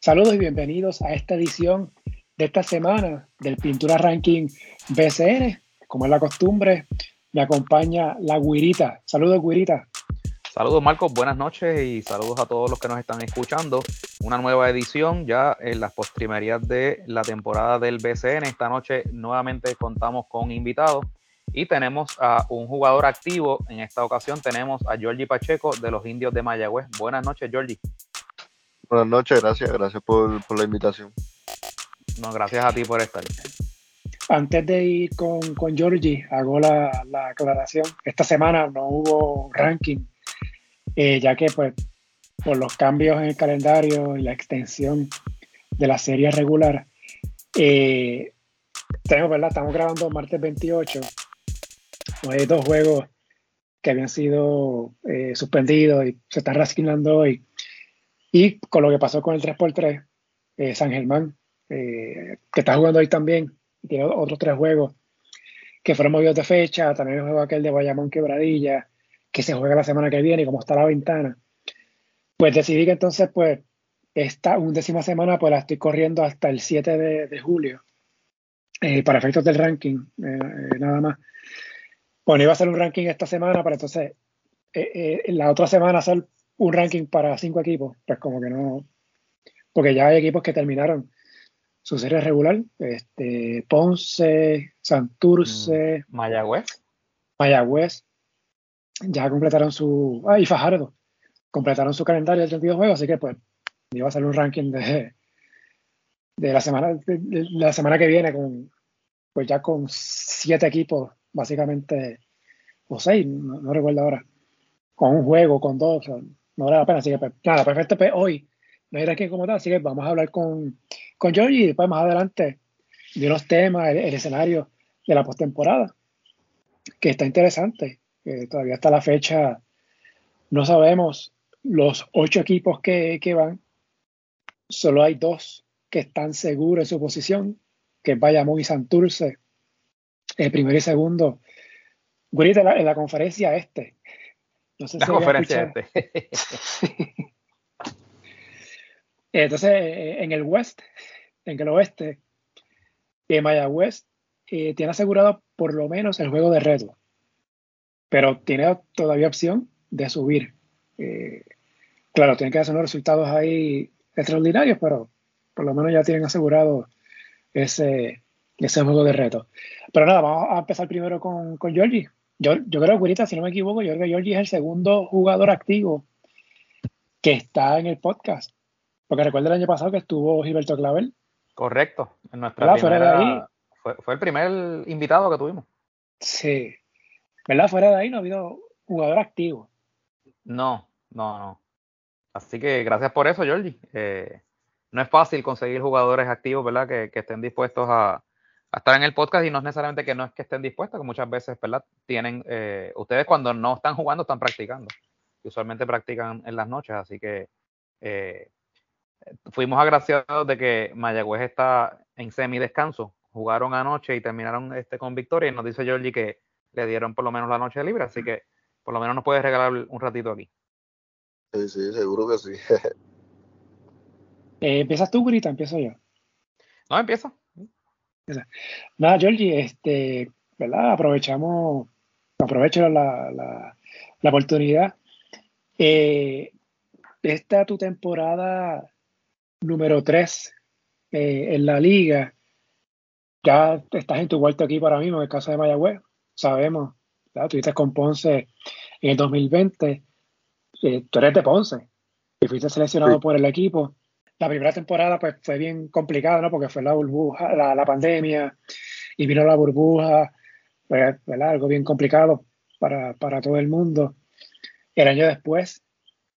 Saludos y bienvenidos a esta edición de esta semana del Pintura Ranking BCN. Como es la costumbre, me acompaña la Guirita. Saludos, Guirita. Saludos, Marcos. Buenas noches y saludos a todos los que nos están escuchando. Una nueva edición ya en las postrimerías de la temporada del BCN. Esta noche nuevamente contamos con invitados y tenemos a un jugador activo. En esta ocasión tenemos a Georgie Pacheco de los Indios de Mayagüez. Buenas noches, Georgie. Buenas noches, gracias, gracias por, la invitación. No, gracias a ti por estar. Antes de ir con, con Georgie, hago la, aclaración. Esta semana no hubo ranking, eh, ya que pues por los cambios en el calendario y la extensión de la serie regular, eh, tenemos, ¿verdad? Estamos grabando martes 28. Hay dos juegos que habían sido eh, suspendidos y se están rasquinando hoy. Y con lo que pasó con el 3x3, eh, San Germán, eh, que está jugando hoy también, tiene otros tres juegos que fueron movidos de fecha, también el juego aquel de Bayamón Quebradilla, que se juega la semana que viene, y como está la ventana, pues decidí que entonces, pues, esta undécima semana, pues la estoy corriendo hasta el 7 de, julio, eh, para efectos del ranking, nada más. Bueno, iba a ser un ranking esta semana, para entonces la otra semana hacer un ranking para cinco equipos, pues como que no, porque ya hay equipos que terminaron su serie regular, este, Ponce, Santurce, mm, Mayagüez, Mayagüez, ya completaron su, ah, y Fajardo, completaron su calendario de 32 juegos, así que pues iba a ser un ranking de, de la semana, de, la semana que viene con, pues ya con siete equipos, básicamente, o seis, no, recuerdo ahora, con un juego, con dos, no vale la pena. Así que, pues, nada, perfecto, pues hoy no ir aquí como tal, así que vamos a hablar con, con y después más adelante de unos temas, el, escenario de la postemporada, que está interesante. que todavía está la fecha, no sabemos los ocho equipos que, que van, solo hay dos que están seguros en su posición, que es Bayamón y Santurce, el primero y segundo. Gurita, en la conferencia este, no sé la si conferencia este. Entonces, eh, en el West, en el oeste, eh, Mayagüez eh, tiene asegurado por lo menos el juego de reto, pero tiene todavía opción de subir. Eh, claro, tienen que hacer unos resultados ahí extraordinarios, pero por lo menos ya tienen asegurado ese, ese juego de reto. Pero nada, vamos a empezar primero con, con Georgie. Yo, yo creo que ahorita, si no me equivoco, yo creo que Georgie es el segundo jugador activo que está en el podcast. Porque recuerda el año pasado que estuvo Gilberto Clavel. Correcto. En nuestra primera, de ahí, fue, fue, el primer invitado que tuvimos. Sí. ¿Verdad? Fuera de ahí no ha habido jugador activo. No, no, no. Así que gracias por eso, Georgie. Eh, no es fácil conseguir jugadores activos, ¿verdad? Que, que estén dispuestos a, a estar en el podcast y no es necesariamente que no es que estén dispuestos, que muchas veces, ¿verdad? Tienen, eh, ustedes cuando no están jugando están practicando. Usualmente practican en las noches, así que eh, fuimos agraciados de que Mayagüez está en semi descanso. Jugaron anoche y terminaron este con victoria y nos dice Georgie que le dieron por lo menos la noche libre, así que por lo menos nos puedes regalar un ratito aquí. Sí, sí, seguro que sí. Eh, ¿Empiezas tú, Grita? Empiezo yo. No, empieza. Nada, Georgie, este, ¿verdad? Aprovechamos, aprovecho la, la, oportunidad. Eh, esta tu temporada número 3 eh, en la liga. Ya estás en tu cuarto equipo ahora mismo, en el caso de Mayagüez. Sabemos, ¿verdad? tuviste con Ponce en el 2020. Eh, tú eres de Ponce y fuiste seleccionado por el equipo la primera temporada pues fue bien complicada, ¿no? Porque fue la burbuja, la, pandemia y vino la burbuja, pues, ¿verdad? Algo bien complicado para, todo el mundo. El año después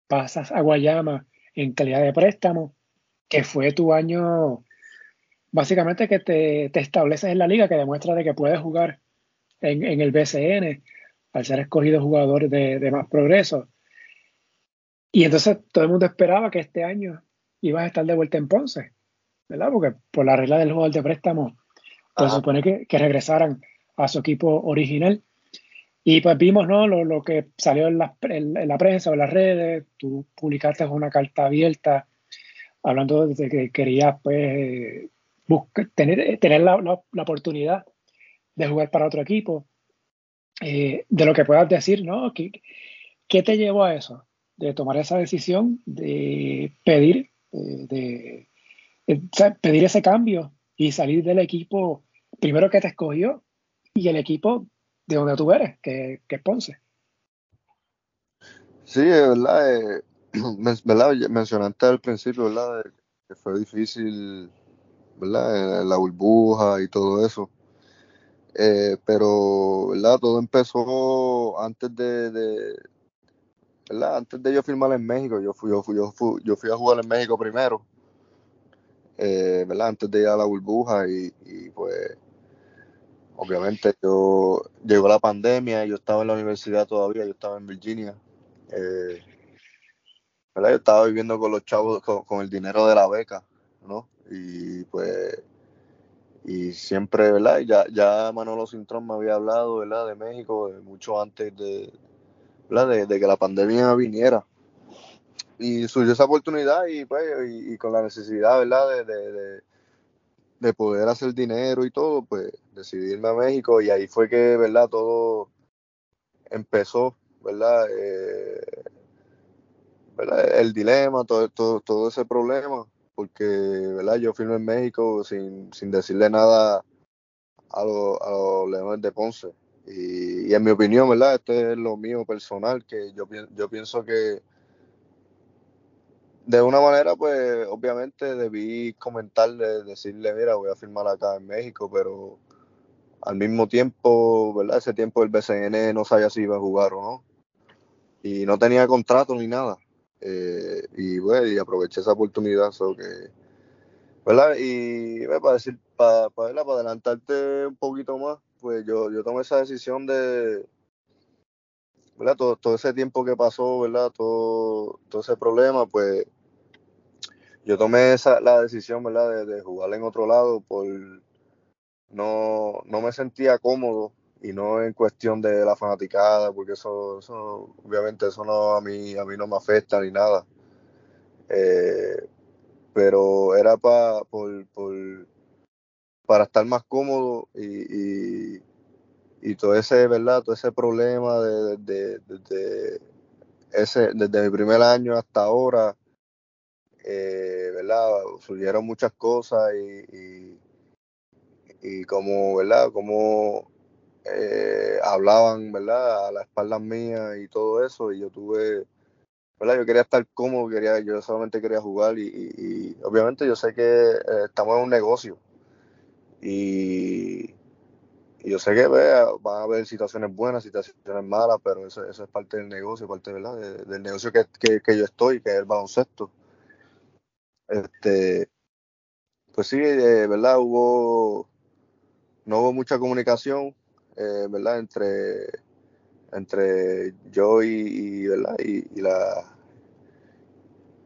pasas a Guayama en calidad de préstamo, que fue tu año básicamente que te, estableces en la liga, que demuestra de que puedes jugar en, el BCN al ser escogido jugador de, de más progreso. Y entonces todo el mundo esperaba que este año ibas a estar de vuelta en Ponce, ¿verdad? Porque por la regla del juego de préstamo, pues se supone que, regresaran a su equipo original. Y pues vimos, ¿no? Lo, que salió en la, en, la, prensa o en las redes, tú publicaste una carta abierta hablando de que querías pues, tener, tener la, la, oportunidad de jugar para otro equipo. Eh, de lo que puedas decir, ¿no? ¿Qué, ¿Qué, te llevó a eso? De tomar esa decisión de pedir, eh, de, pedir ese cambio y salir del equipo primero que te escogió y el equipo de donde tú eres, que, que es Ponce. Sí, es verdad, eh, ¿verdad? Mencionaste al principio, ¿verdad? Que fue difícil, ¿verdad? La burbuja y todo eso. Eh, pero, ¿verdad? Todo empezó antes de, ¿verdad? Antes de yo firmar en México. Yo fui, yo fui, yo fui, yo fui a jugar en México primero, eh, ¿verdad? Antes de ir a la burbuja y, pues, obviamente yo llegó la pandemia yo estaba en la universidad todavía, yo estaba en Virginia eh. Yo estaba viviendo con los chavos con, el dinero de la beca, ¿no? Y pues, y siempre, ¿verdad? Ya, ya Manolo Cintrón me había hablado, ¿verdad? De México mucho antes de, ¿verdad? De, que la pandemia viniera. Y surgió esa oportunidad y pues, y, con la necesidad, ¿verdad? De, de, poder hacer dinero y todo, pues decidí irme a México y ahí fue que, ¿verdad? Todo empezó ¿verdad? Eh, ¿verdad? El dilema, todo, todo, todo, ese problema, porque, ¿verdad? Yo firmé en México sin, sin decirle nada a, a los Leones de Ponce. Y, en mi opinión, ¿verdad? Este es lo mío personal, que yo, yo pienso que de una manera, pues obviamente debí comentarle, decirle, mira, voy a firmar acá en México, pero al mismo tiempo, ¿verdad? Ese tiempo el BCN no sabía si iba a jugar o no y no tenía contrato ni nada. Eh, y bueno, y aproveché esa oportunidad, so que, ¿verdad? Y para decir, para, para, para, adelantarte un poquito más, pues yo, yo tomé esa decisión de, ¿verdad? Todo, todo ese tiempo que pasó, ¿verdad? Todo, todo ese problema, pues yo tomé esa, la decisión, ¿verdad? De, de jugar en otro lado por no, no me sentía cómodo y no en cuestión de la fanaticada, porque eso, eso obviamente eso no a mí, a mí no me afecta ni nada. Eh, pero era para por, para estar más cómodo y, y, todo ese, ¿verdad? Todo ese problema de, ese, desde mi primer año hasta ahora, eh, ¿verdad? Surgieron muchas cosas y, y, como, ¿verdad? Como eh, hablaban, ¿verdad? A la espalda mía y todo eso, y yo tuve, ¿verdad? Yo quería estar cómodo, quería, yo solamente quería jugar y, obviamente yo sé que eh, estamos en un negocio y, yo sé que van a haber situaciones buenas, situaciones malas, pero eso, eso es parte del negocio, parte ¿verdad? del negocio que, yo estoy, que es el baloncesto. Este, pues sí, eh, ¿verdad? Hubo, no hubo mucha comunicación, eh, ¿verdad? Entre, entre yo y, ¿verdad? Y, la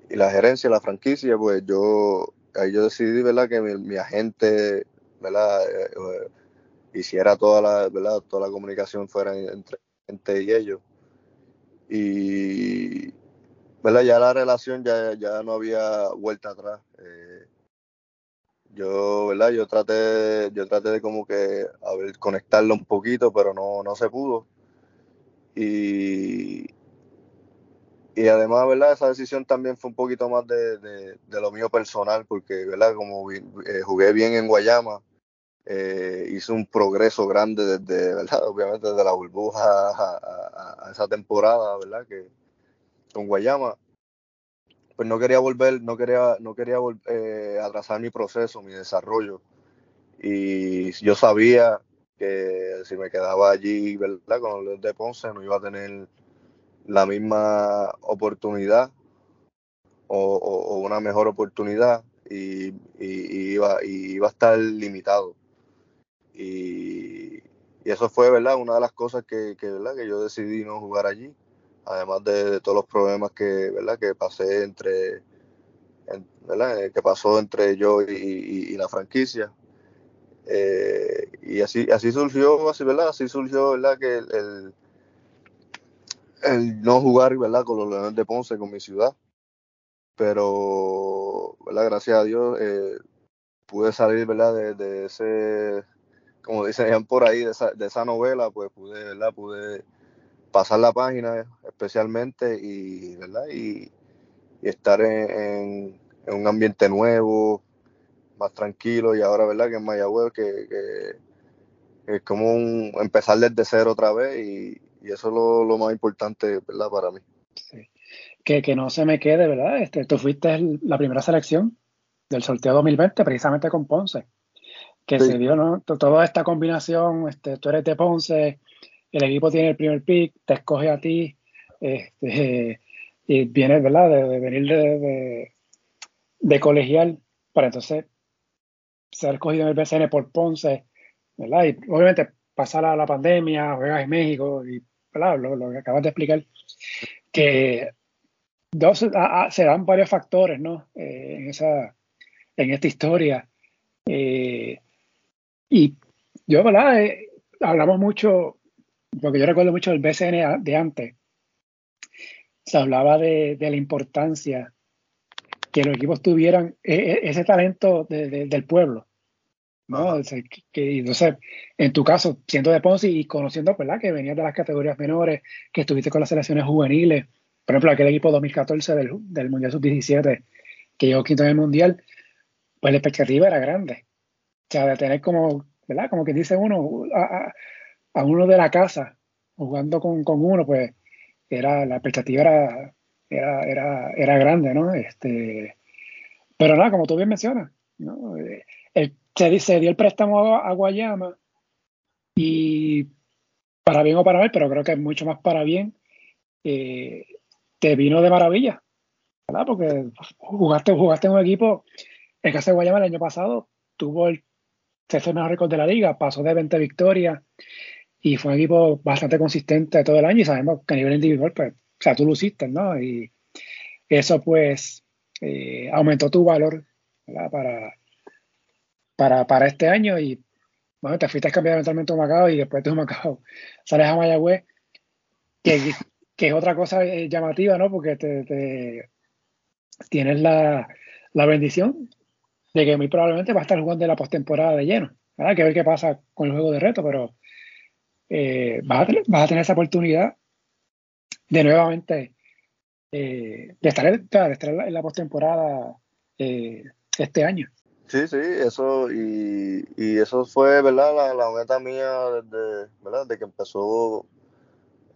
y la gerencia, la franquicia, pues yo ahí yo decidí, ¿verdad? Que mi, agente, ¿verdad? Eh, eh, hiciera toda la, ¿verdad? Toda la comunicación fuera entre gente y ellos. Y, ¿verdad? Ya la relación ya, ya no había vuelta atrás yo, ¿verdad? Yo traté, yo traté de como que conectarlo un poquito, pero no, no se pudo. Y, y además, ¿verdad? Esa decisión también fue un poquito más de, de, lo mío personal, porque, ¿verdad? Como eh, jugué bien en Guayama, eh, hice un progreso grande desde. Obviamente desde la burbuja a, esa temporada, ¿verdad? Que con Guayama pues no quería volver, no quería, no quería eh, atrasar mi proceso, mi desarrollo. Y yo sabía que si me quedaba allí, ¿verdad? Con los de Ponce no iba a tener la misma oportunidad o, una mejor oportunidad y, iba, iba a estar limitado. Y, eso fue, ¿verdad? Una de las cosas que, que, ¿verdad? que yo decidí no jugar allí además de, todos los problemas que, ¿verdad? que pasé entre, ¿verdad? Eh, que pasó entre yo y, la franquicia. Eh, y así, así surgió, así, ¿verdad? Así surgió, ¿verdad? Que el, el, no jugar, ¿verdad? Con los Leones de Ponce, con mi ciudad. Pero, pero, ¿verdad? Gracias a Dios eh, pude salir, ¿verdad? De, ese, como dicen por ahí, de esa, de esa novela, pues pude, ¿verdad? Pude pasar la página especialmente y, ¿verdad? Y, estar en, un ambiente nuevo, más tranquilo y ahora, ¿verdad? Que en Mayagüez que, es como empezar desde cero otra vez y, eso es lo, más importante, ¿verdad? Para mí. Que, que no se me quede, ¿verdad? Este, tú fuiste la primera selección del sorteo 2020 precisamente con Ponce, que se dio, ¿no? Toda esta combinación, este, tú eres de Ponce, el equipo tiene el primer pick, te escoge a ti, este, y vienes, ¿verdad? De, venir de, de, colegial para entonces ser escogido en el BCN por Ponce, ¿verdad? Y obviamente pasar a la pandemia, juegas en México y ¿verdad? Lo, que acabas de explicar, que dos, se dan varios factores, ¿no? Eh, en, esa, en esta historia. Eh, y yo, ¿verdad? Eh, hablamos mucho porque yo recuerdo mucho el BCN de antes, se hablaba de, la importancia que los equipos tuvieran e, e, ese talento del pueblo. ¿no? Que, entonces, en tu caso, siendo de Ponce y conociendo ¿verdad? que venías de las categorías menores, que estuviste con las selecciones juveniles, por ejemplo, aquel equipo 2014 del, del Mundial Sub-17, que llegó quinto en el Mundial, pues la expectativa era grande. Sea, de tener como, ¿verdad? Como que dice uno, a uno de la casa jugando con, uno, pues era la expectativa era, era, era, grande, ¿no? Este, pero nada, como tú bien mencionas, ¿no? El, se, dio el préstamo a, Guayama y para bien o para mal, pero creo que es mucho más para bien, eh, te vino de maravilla, ¿verdad? Porque jugaste, jugaste en un equipo, el caso de Guayama el año pasado tuvo el tercer mejor récord de la liga, pasó de 20 victorias, y fue un equipo bastante consistente todo el año y sabemos que a nivel individual, pues, o sea, tú lo hiciste, ¿no? Y eso pues eh, aumentó tu valor Para, para, para este año y bueno, te fuiste a cambiar mentalmente a Macao y después de Macao sales a Mayagüez, que, que es otra cosa eh, llamativa, ¿no? Porque te, tienes la, la, bendición de que muy probablemente va a estar jugando en la postemporada de lleno. ¿verdad? Que ver qué pasa con el juego de reto, pero eh, vas, a tener, esa oportunidad de nuevamente eh, de, estar, en la postemporada eh, este año. Sí, sí, eso y, eso fue, ¿verdad? La, meta mía desde, ¿verdad? Desde que empezó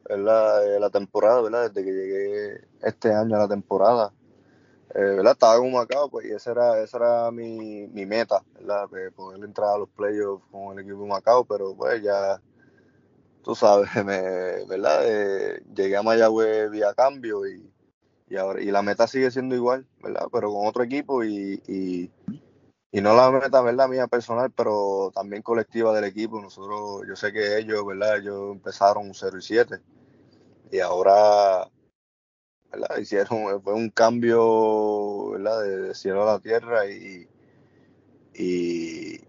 la, la temporada, ¿verdad? Desde que llegué este año a la temporada. ¿Verdad? Estaba con Macao, pues, y esa era, esa era mi, mi meta, ¿verdad? poder entrar a los playoffs con el equipo de Macao, pero pues ya tú sabes, me, ¿verdad? Eh, llegué a Mayagüez vía cambio y, ahora y la meta sigue siendo igual, ¿verdad? Pero con otro equipo y, y, no la meta, ¿verdad? Mía personal, pero también colectiva del equipo. Nosotros, yo sé que ellos, ¿verdad? Ellos empezaron 0 y 7 y ahora, Hicieron, fue un cambio. De, cielo a la tierra y, y,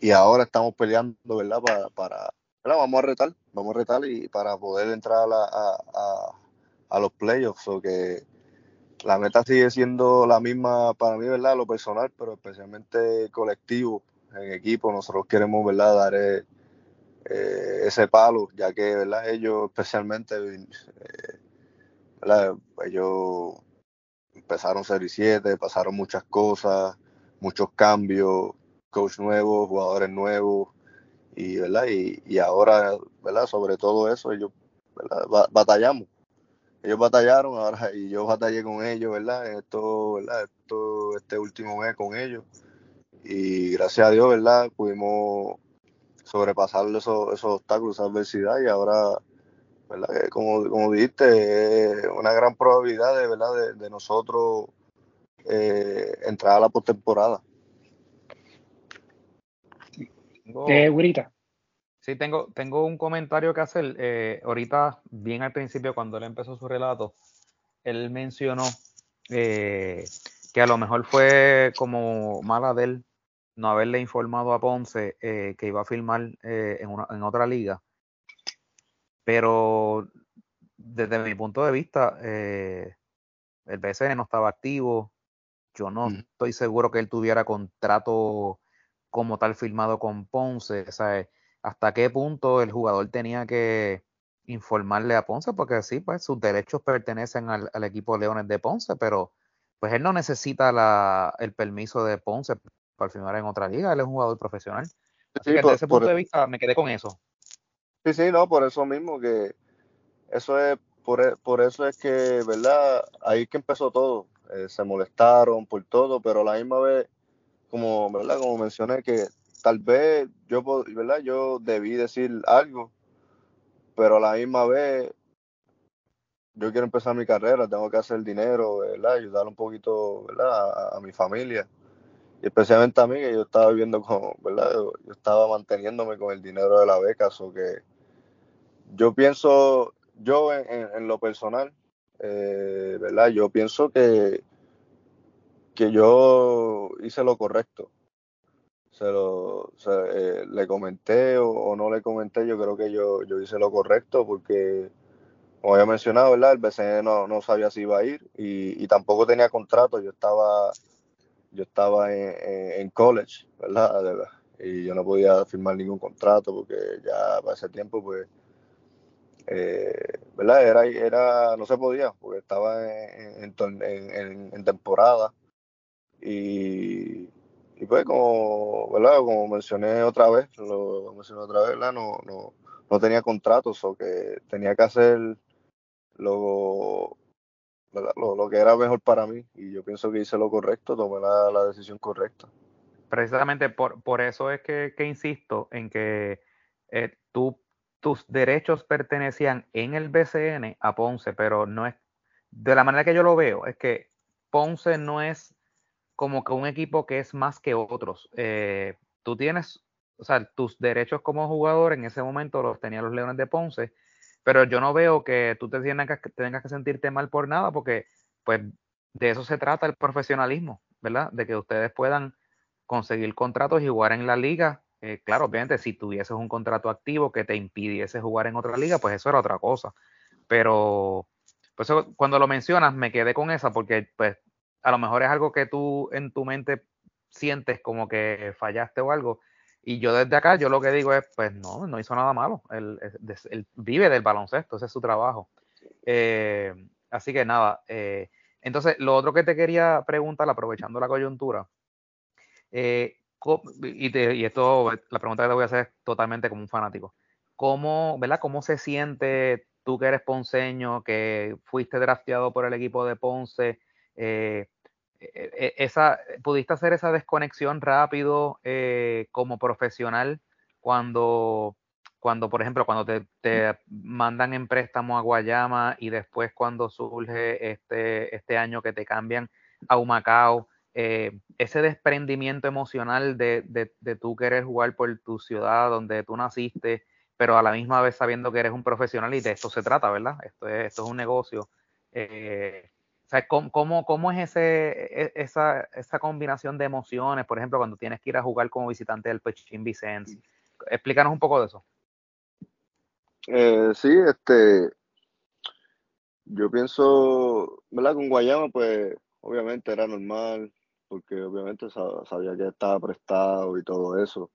y ahora estamos peleando, ¿verdad? Para, para vamos a retar, vamos a retar y para poder entrar a, a, los playoffs. O que la meta sigue siendo la misma para mí, ¿verdad? Lo personal, pero especialmente colectivo, en equipo. Nosotros queremos, ¿verdad? Dar eh, eh, ese palo, ya que, ¿verdad? Ellos especialmente, eh, ¿verdad? Ellos empezaron 0 y 7, pasaron muchas cosas, muchos cambios, coach nuevo, jugadores nuevos y, ¿verdad? Y, y ahora, ¿verdad? Sobre todo eso, ellos batallamos. Ellos batallaron ahora y yo batallé con ellos, ¿verdad? Esto, ¿verdad? Esto, este último mes con ellos. Y gracias a Dios, ¿verdad? Pudimos sobrepasar esos, esos obstáculos, esa adversidad y ahora, ¿verdad? Como, como dijiste, una gran probabilidad de, ¿verdad? de, nosotros eh, entrar a la postemporada. Sí, tengo, tengo un comentario que hacer. Eh, ahorita, bien al principio, cuando él empezó su relato, él mencionó eh, que a lo mejor fue como mala de él no haberle informado a Ponce eh, que iba a firmar en, en, otra liga. Pero desde mi punto de vista, el BCN no estaba activo, yo no estoy seguro que él tuviera contrato como tal firmado con Ponce. O sea, hasta qué punto el jugador tenía que informarle a Ponce, porque sí, pues sus derechos pertenecen al, equipo Leones de Ponce, pero pues él no necesita la, el permiso de Ponce para firmar en otra liga, él es un jugador profesional. Así que desde ese punto de vista me quedé con eso. Sí, sí, no, por eso mismo que eso es, por, e, por eso es que, ¿verdad? Ahí que empezó todo. Eh, se molestaron por todo, pero a la misma vez, como, ¿verdad? Como mencioné, que tal vez yo, ¿verdad? Yo debí decir algo, pero a la misma vez yo quiero empezar mi carrera, tengo que hacer dinero, ¿verdad? Ayudar un poquito, ¿verdad? A, mi familia. Y especialmente a mí, que yo estaba viviendo con, ¿verdad? Yo, estaba manteniéndome con el dinero de la beca, o que yo pienso, yo en, lo personal, eh, ¿verdad? Yo pienso que, que yo hice lo correcto. Se lo, eh, le comenté o, no le comenté, yo creo que yo, yo hice lo correcto porque, como había mencionado, ¿verdad? El BCN no, no sabía si iba a ir y, tampoco tenía contrato. Yo estaba, yo estaba en, college, ¿verdad? Y yo no podía firmar ningún contrato porque ya para ese tiempo, pues, eh, ¿verdad? Era, era, no se podía porque estaba en, en temporada y, y pues como, ¿verdad? Como mencioné otra vez, lo mencioné otra vez, ¿verdad? No, no, no tenía contratos o que tenía que hacer lo, lo, lo, que era mejor para mí y yo pienso que hice lo correcto, tomé la, la decisión correcta. Precisamente por, por eso es que, que insisto en que eh, tú, tus derechos pertenecían en el BCN a Ponce, pero no es, de la manera que yo lo veo, es que Ponce no es como que un equipo que es más que otros. Eh, tú tienes, o sea, tus derechos como jugador en ese momento los tenían los Leones de Ponce, pero yo no veo que tú te tengas que, tengas que sentirte mal por nada, porque pues de eso se trata el profesionalismo, ¿verdad? De que ustedes puedan conseguir contratos y jugar en la liga. Eh, claro, obviamente, si tuvieses un contrato activo que te impidiese jugar en otra liga, pues eso era otra cosa. Pero, pues cuando lo mencionas, me quedé con esa, porque pues a lo mejor es algo que tú en tu mente sientes como que fallaste o algo. Y yo desde acá, yo lo que digo es, pues no, no hizo nada malo. Él, vive del baloncesto, ese es su trabajo. Eh, así que nada. Eh, entonces, lo otro que te quería preguntar, aprovechando la coyuntura, eh, y, y, esto, la pregunta que te voy a hacer es totalmente como un fanático. ¿Cómo, ¿verdad? ¿Cómo se siente tú que eres ponceño, que fuiste drafteado por el equipo de Ponce? Eh, esa, ¿Pudiste hacer esa desconexión rápido eh, como profesional cuando, cuando, por ejemplo, cuando te, mandan en préstamo a Guayama y después cuando surge este, este año que te cambian a Humacao? Eh, ese desprendimiento emocional de, de, tú querer jugar por tu ciudad donde tú naciste, pero a la misma vez sabiendo que eres un profesional y de esto se trata, ¿verdad? Esto es, esto es un negocio. Eh, sea, ¿cómo, cómo, es ese, e, esa, esa, combinación de emociones, por ejemplo, cuando tienes que ir a jugar como visitante del Pechín Vicente? Explícanos un poco de eso. Eh, sí, este, yo pienso, ¿verdad? Con Guayama, pues, obviamente era normal, porque obviamente sabía que estaba prestado y todo eso.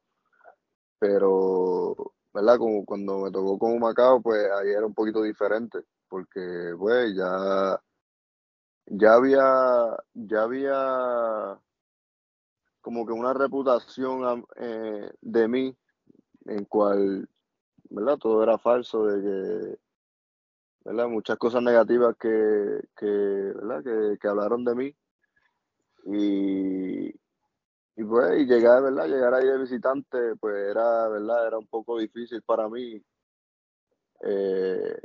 Pero, ¿verdad? Como cuando me tocó con Macao, pues ahí era un poquito diferente, porque, pues, ya ya había, ya había como que una reputación eh, de mí en cual, ¿verdad? Todo era falso, de que, ¿verdad? Muchas cosas negativas que, que ¿verdad? Que, hablaron de mí. Y, y pues, y llegar, ¿verdad? Llegar ahí de visitante, pues era, ¿verdad? Era un poco difícil para mí. Eh,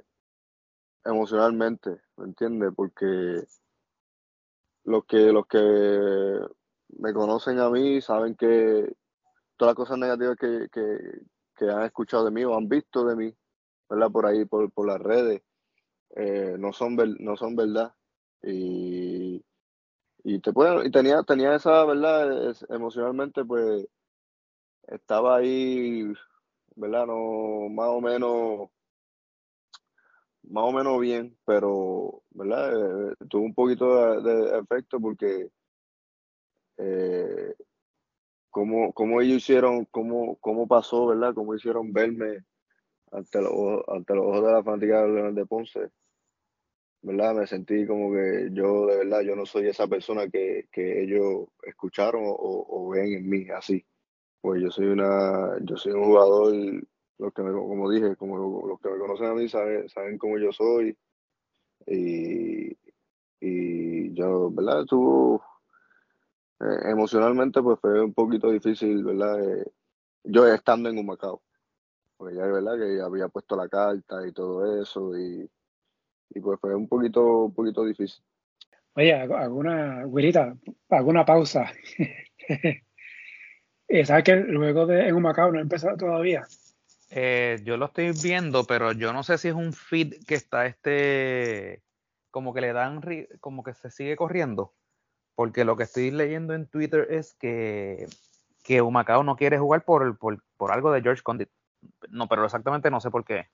emocionalmente, ¿me entiendes? Porque los que, los que me conocen a mí saben que todas las cosas negativas que, que, han escuchado de mí o han visto de mí, ¿verdad? Por ahí, por, por las redes, eh, no, son no son verdad. Y, y, te pueden, y tenía, tenía esa, ¿verdad? emocionalmente, pues, estaba ahí, ¿verdad? No, más o menos más o menos bien, pero, ¿verdad? Eh, tuvo un poquito de, efecto porque eh, cómo, cómo ellos hicieron, cómo, cómo pasó, ¿verdad? Cómo hicieron verme ante los, ante los ojos de la fanática de León de Ponce. ¿verdad? Me sentí como que yo, de verdad, yo no soy esa persona que, que ellos escucharon o, o, ven en mí así. Pues yo soy una, yo soy un jugador, los que me, como dije, como los que me conocen a mí saben, saben cómo yo soy. Y, y yo, ¿verdad? Estuvo, eh, emocionalmente pues fue un poquito difícil, ¿verdad? Eh, yo estando en Humacao, porque ya, ¿verdad? Que había puesto la carta y todo eso y y pues fue un poquito, un poquito difícil. Oye, alguna, güerita, alguna pausa. Eh, ¿Sabes que luego de en un Macao no ha empezado todavía? Eh, yo lo estoy viendo, pero yo no sé si es un feed que está este, como que le dan, como que se sigue corriendo, porque lo que estoy leyendo en Twitter es que, que Humacao no quiere jugar por, por, por algo de George Condit. No, pero exactamente no sé por qué.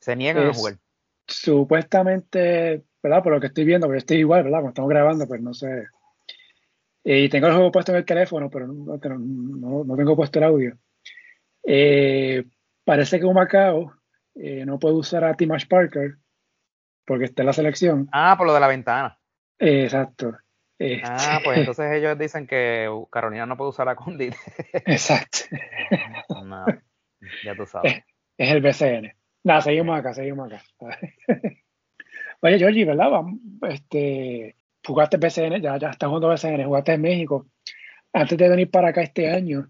Se niegan a jugar supuestamente, ¿verdad? Por lo que estoy viendo, porque estoy igual, ¿verdad? Cuando estamos grabando, pues no sé. Y tengo el juego puesto en el teléfono, pero no, no, tengo puesto el audio. Eh, parece que un Macao eh, no puede usar a Timash Parker porque está en la selección. Ah, por lo de la ventana. exacto. Ah, pues entonces ellos dicen que Carolina no puede usar a Condit. exacto. no, ya tú sabes. Es, es el BCN. Nada, seguimos acá, seguimos acá. Oye, Georgie, ¿verdad? Este, jugaste BCN, ya, ya estás jugando BCN, jugaste en México. Antes de venir para acá este año,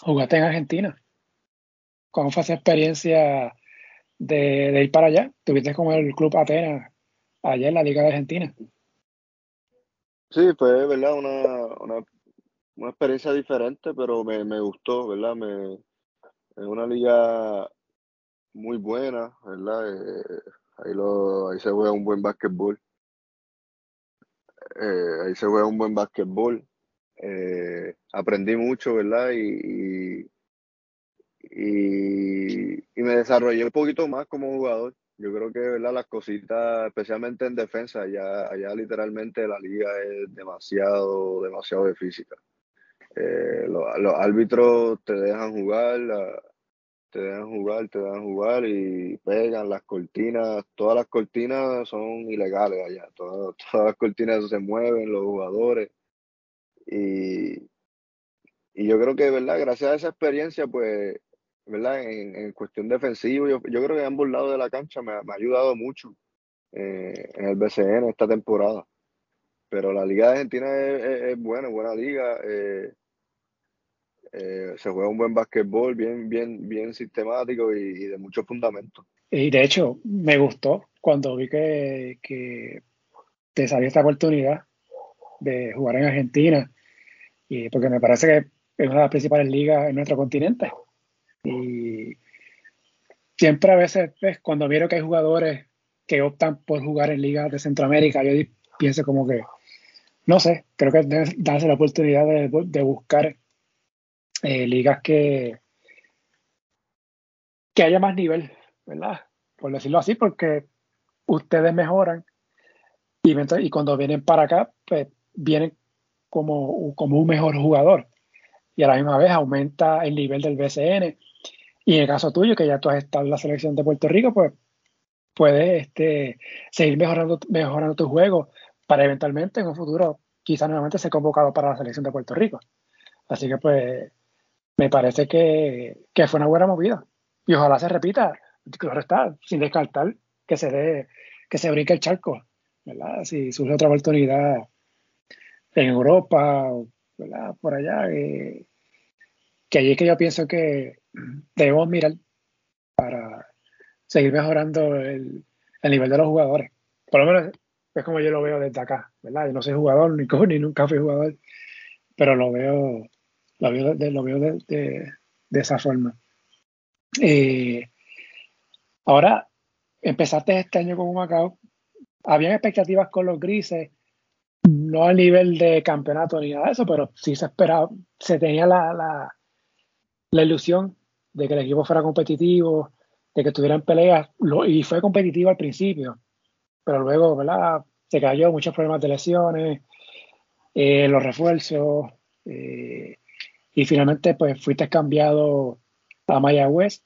jugaste en Argentina. ¿Cómo fue esa experiencia de, ir para allá? Tuviste con el Club Atenas allá en la Liga de Argentina. Sí, fue, ¿verdad? Una, una, experiencia diferente, pero me, me gustó, ¿verdad? Me, es una liga muy buena, ¿verdad? Eh, ahí, lo, ahí se juega un buen básquetbol. Eh, ahí se juega un buen básquetbol. Eh, aprendí mucho, ¿verdad? Y, y, y, me desarrollé un poquito más como jugador. Yo creo que, ¿verdad? Las cositas, especialmente en defensa, allá, allá literalmente la liga es demasiado, demasiado de física. los, los, árbitros te dejan jugar, te dejan jugar, te dejan jugar y pegan las cortinas, todas las cortinas son ilegales allá, todas, todas las cortinas se mueven, los jugadores. Y, y yo creo que, ¿verdad? Gracias a esa experiencia, pues, ¿verdad? En, cuestión defensiva, yo, yo, creo que ambos lados de la cancha me, me ha ayudado mucho eh, en el BCN esta temporada. Pero la Liga de Argentina es, es, buena, buena liga. Eh, eh, se juega un buen básquetbol bien, bien, bien sistemático y, de mucho fundamento. Y de hecho, me gustó cuando vi que, que te salió esta oportunidad de jugar en Argentina, y porque me parece que es una de las principales ligas en nuestro continente. Y siempre a veces, pues, cuando miro que hay jugadores que optan por jugar en ligas de Centroamérica, yo pienso como que, no sé, creo que deben darse la oportunidad de, buscar eh, ligas que, que haya más nivel, ¿verdad? Por decirlo así, porque ustedes mejoran y, y cuando vienen para acá, pues vienen como, como un mejor jugador. Y a la misma vez aumenta el nivel del BCN. Y en el caso tuyo, que ya tú has estado en la selección de Puerto Rico, pues puedes este, seguir mejorando, mejorando tu juego para eventualmente en un futuro quizás nuevamente ser convocado para la selección de Puerto Rico. Así que pues me parece que, fue una buena movida. Y ojalá se repita, claro está, sin descartar que se dé, que se brinque el charco, ¿verdad? Si surge otra oportunidad en Europa, ¿verdad? Por allá, que allí es que yo pienso que debemos mirar para seguir mejorando el, nivel de los jugadores. Por lo menos es como yo lo veo desde acá, ¿verdad? Yo no soy jugador, ni, ni nunca fui jugador, pero lo veo lo veo de, lo veo de, esa forma. Eh, ahora, empezaste este año con un Macao. Habían expectativas con los grises, no a nivel de campeonato ni nada de eso, pero sí se esperaba, se tenía la, la ilusión de que el equipo fuera competitivo, de que tuvieran peleas, y fue competitivo al principio, pero luego, ¿verdad? Se cayó, muchos problemas de lesiones, eh, los refuerzos, eh, y finalmente pues fuiste cambiado a Mayagüez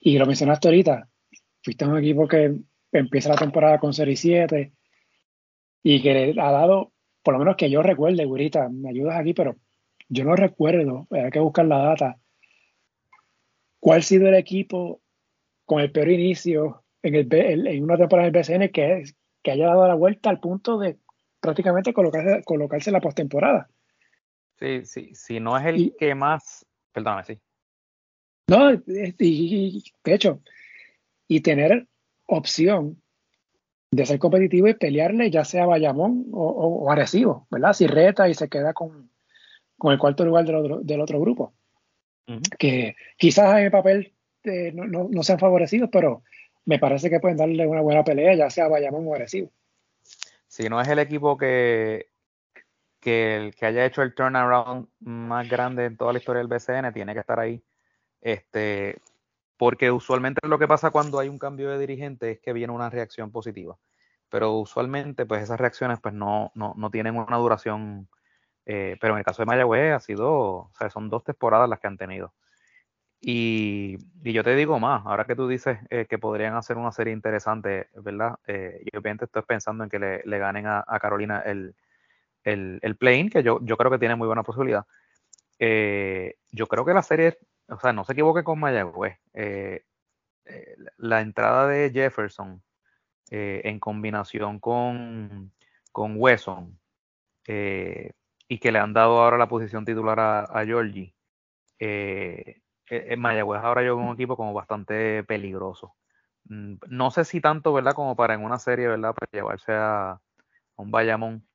y lo mencionaste ahorita, fuiste un equipo que empieza la temporada con Serie 7 y que ha dado, por lo menos que yo recuerde, ahorita me ayudas aquí, pero yo no recuerdo, hay que buscar la data, cuál ha sido el equipo con el peor inicio en, el, en una temporada del BCN que, que haya dado la vuelta al punto de prácticamente colocarse, colocarse en la postemporada. Sí, sí, si no es el que más, perdóname, sí. No, de hecho, y tener opción de ser competitivo y pelearle ya sea Bayamón o, o, Arecibo, ¿verdad? Si reta y se queda con, con el cuarto lugar del otro, del otro grupo. Que quizás en el papel eh, no, no, no, sean favorecidos, pero me parece que pueden darle una buena pelea, ya sea Bayamón o Arecibo. Si no es el equipo que, que el que haya hecho el turnaround más grande en toda la historia del BCN tiene que estar ahí. Este, porque usualmente lo que pasa cuando hay un cambio de dirigente es que viene una reacción positiva. Pero usualmente, pues esas reacciones pues no, no, no tienen una duración. Eh, pero en el caso de Mayagüez ha sido, o sea, son dos temporadas las que han tenido. Y, y yo te digo más, ahora que tú dices eh, que podrían hacer una serie interesante, ¿verdad? Eh, obviamente estoy pensando en que le, le ganen a, a, Carolina el, el, el play-in, que yo, yo creo que tiene muy buena posibilidad. yo creo que la serie o sea, no se equivoque con Mayagüez. Eh, eh, la entrada de Jefferson eh, en combinación con, con Wesson y que le han dado ahora la posición titular a, a Georgie, en Mayagüez ahora yo un equipo como bastante peligroso. Mm, no sé si tanto, ¿verdad? Como para en una serie, ¿verdad? Para llevarse a, un Bayamón.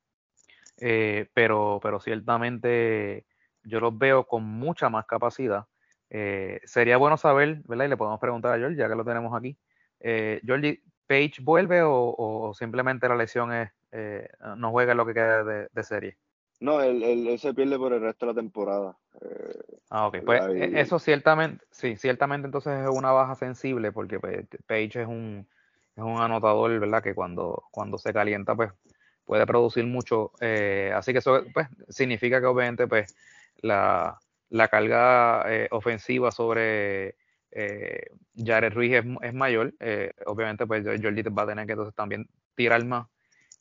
pero, pero ciertamente yo los veo con mucha más capacidad. Eh, sería bueno saber, ¿verdad? Y le podemos preguntar a George, ya que lo tenemos aquí. Eh, Georgie, ¿Page vuelve o, simplemente la lesión es, eh, no juega lo que queda de, serie? No, él, se pierde por el resto de la temporada. Eh, ah, ok. Pues e, eso ciertamente, sí, ciertamente entonces es una baja sensible porque pues, Page es un, es un anotador, ¿verdad? Que cuando, cuando se calienta, pues puede producir mucho. así que eso pues, significa que obviamente pues la, la carga eh, ofensiva sobre eh, Jared Ruiz es, mayor. Eh, obviamente, pues Jordi va a tener que entonces también tirar más.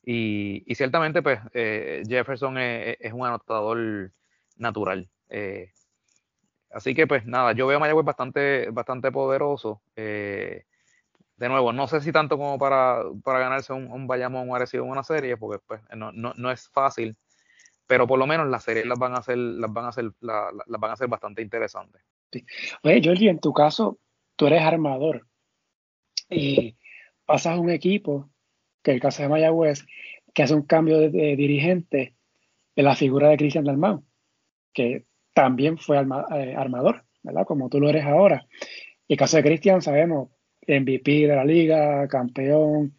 Y, ciertamente, pues eh, Jefferson es, un anotador natural. así que, pues nada, yo veo a Mayagüez bastante, bastante poderoso. de nuevo, no sé si tanto como para, para ganarse un, un Bayamón o Arecibo en una serie, porque pues, no, no, no es fácil pero por lo menos las series las van a hacer, las van a hacer, las van a hacer bastante interesantes. Oye, Georgie, en tu caso, tú eres armador y pasas a un equipo, que el caso de Mayagüez, que hace un cambio de, dirigente en la figura de Cristian Dalmau, que también fue eh, armador, ¿verdad? Como tú lo eres ahora. Y el caso de Cristian, sabemos, MVP de la liga, campeón,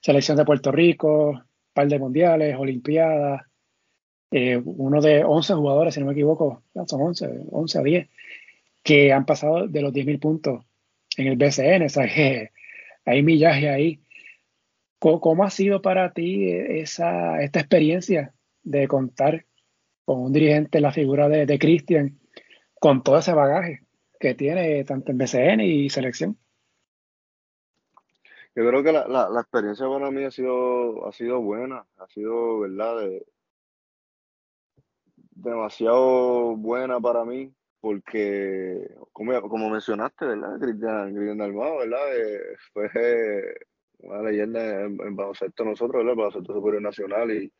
selección de Puerto Rico, par de mundiales, olimpiadas, eh, uno de 11 jugadores, si no me equivoco, son 11, 11 a 10, que han pasado de los 10.000 puntos en el BCN, o sea que hay millaje ahí. ¿Cómo, ha sido para ti esa, esta experiencia de contar con un dirigente, la figura de, de Cristian, con todo ese bagaje que tiene tanto en BCN y selección? Yo creo que la, la, experiencia para mí ha sido, ha sido buena, ha sido, ¿verdad? De, demasiado buena para mí porque, como, como mencionaste, ¿verdad? Cristian, Cristian Dalmado, ¿verdad? Eh, una leyenda en, en, baloncesto nosotros, ¿verdad? Baloncesto Superior Nacional y,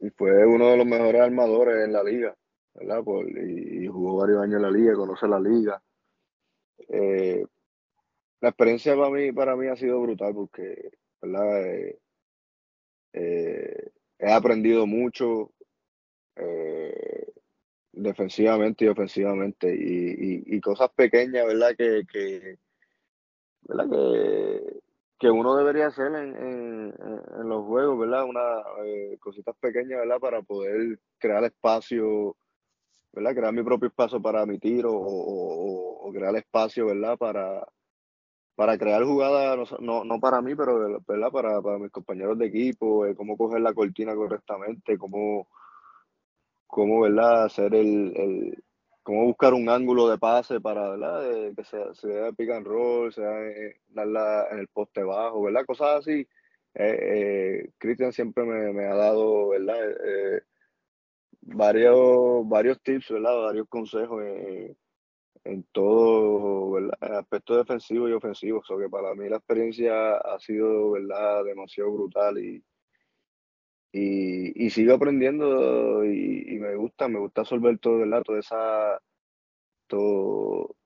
y, fue uno de los mejores armadores en la liga, ¿verdad? Por, y, jugó varios años en la liga, conoce la liga. Eh, la experiencia para mí, para mí ha sido brutal porque, ¿verdad? Eh, eh he aprendido mucho, defensivamente y ofensivamente y, cosas pequeñas, ¿verdad? Que, que ¿verdad? Que, que uno debería hacer en, en, los juegos, ¿verdad? Una eh, cositas pequeñas, ¿verdad? Para poder crear espacio, ¿verdad? Crear mi propio espacio para mi tiro o, crear espacio, ¿verdad? Para, para crear jugadas, no, no, para mí, pero ¿verdad? Para, para mis compañeros de equipo, eh, cómo coger la cortina correctamente, cómo, cómo ¿verdad? hacer el, el, cómo buscar un ángulo de pase para ¿verdad? que sea, sea pick and roll, sea eh, darla en el poste bajo, ¿verdad? Cosas así. Eh, Cristian siempre me, ha dado, ¿verdad? varios, varios tips, ¿verdad? Varios consejos en todo el aspecto defensivo y ofensivo. So que para mí la experiencia ha sido verdad demasiado brutal y, y, sigo aprendiendo y, me gusta, me gusta absorber todo, ¿verdad? Toda esa, todo,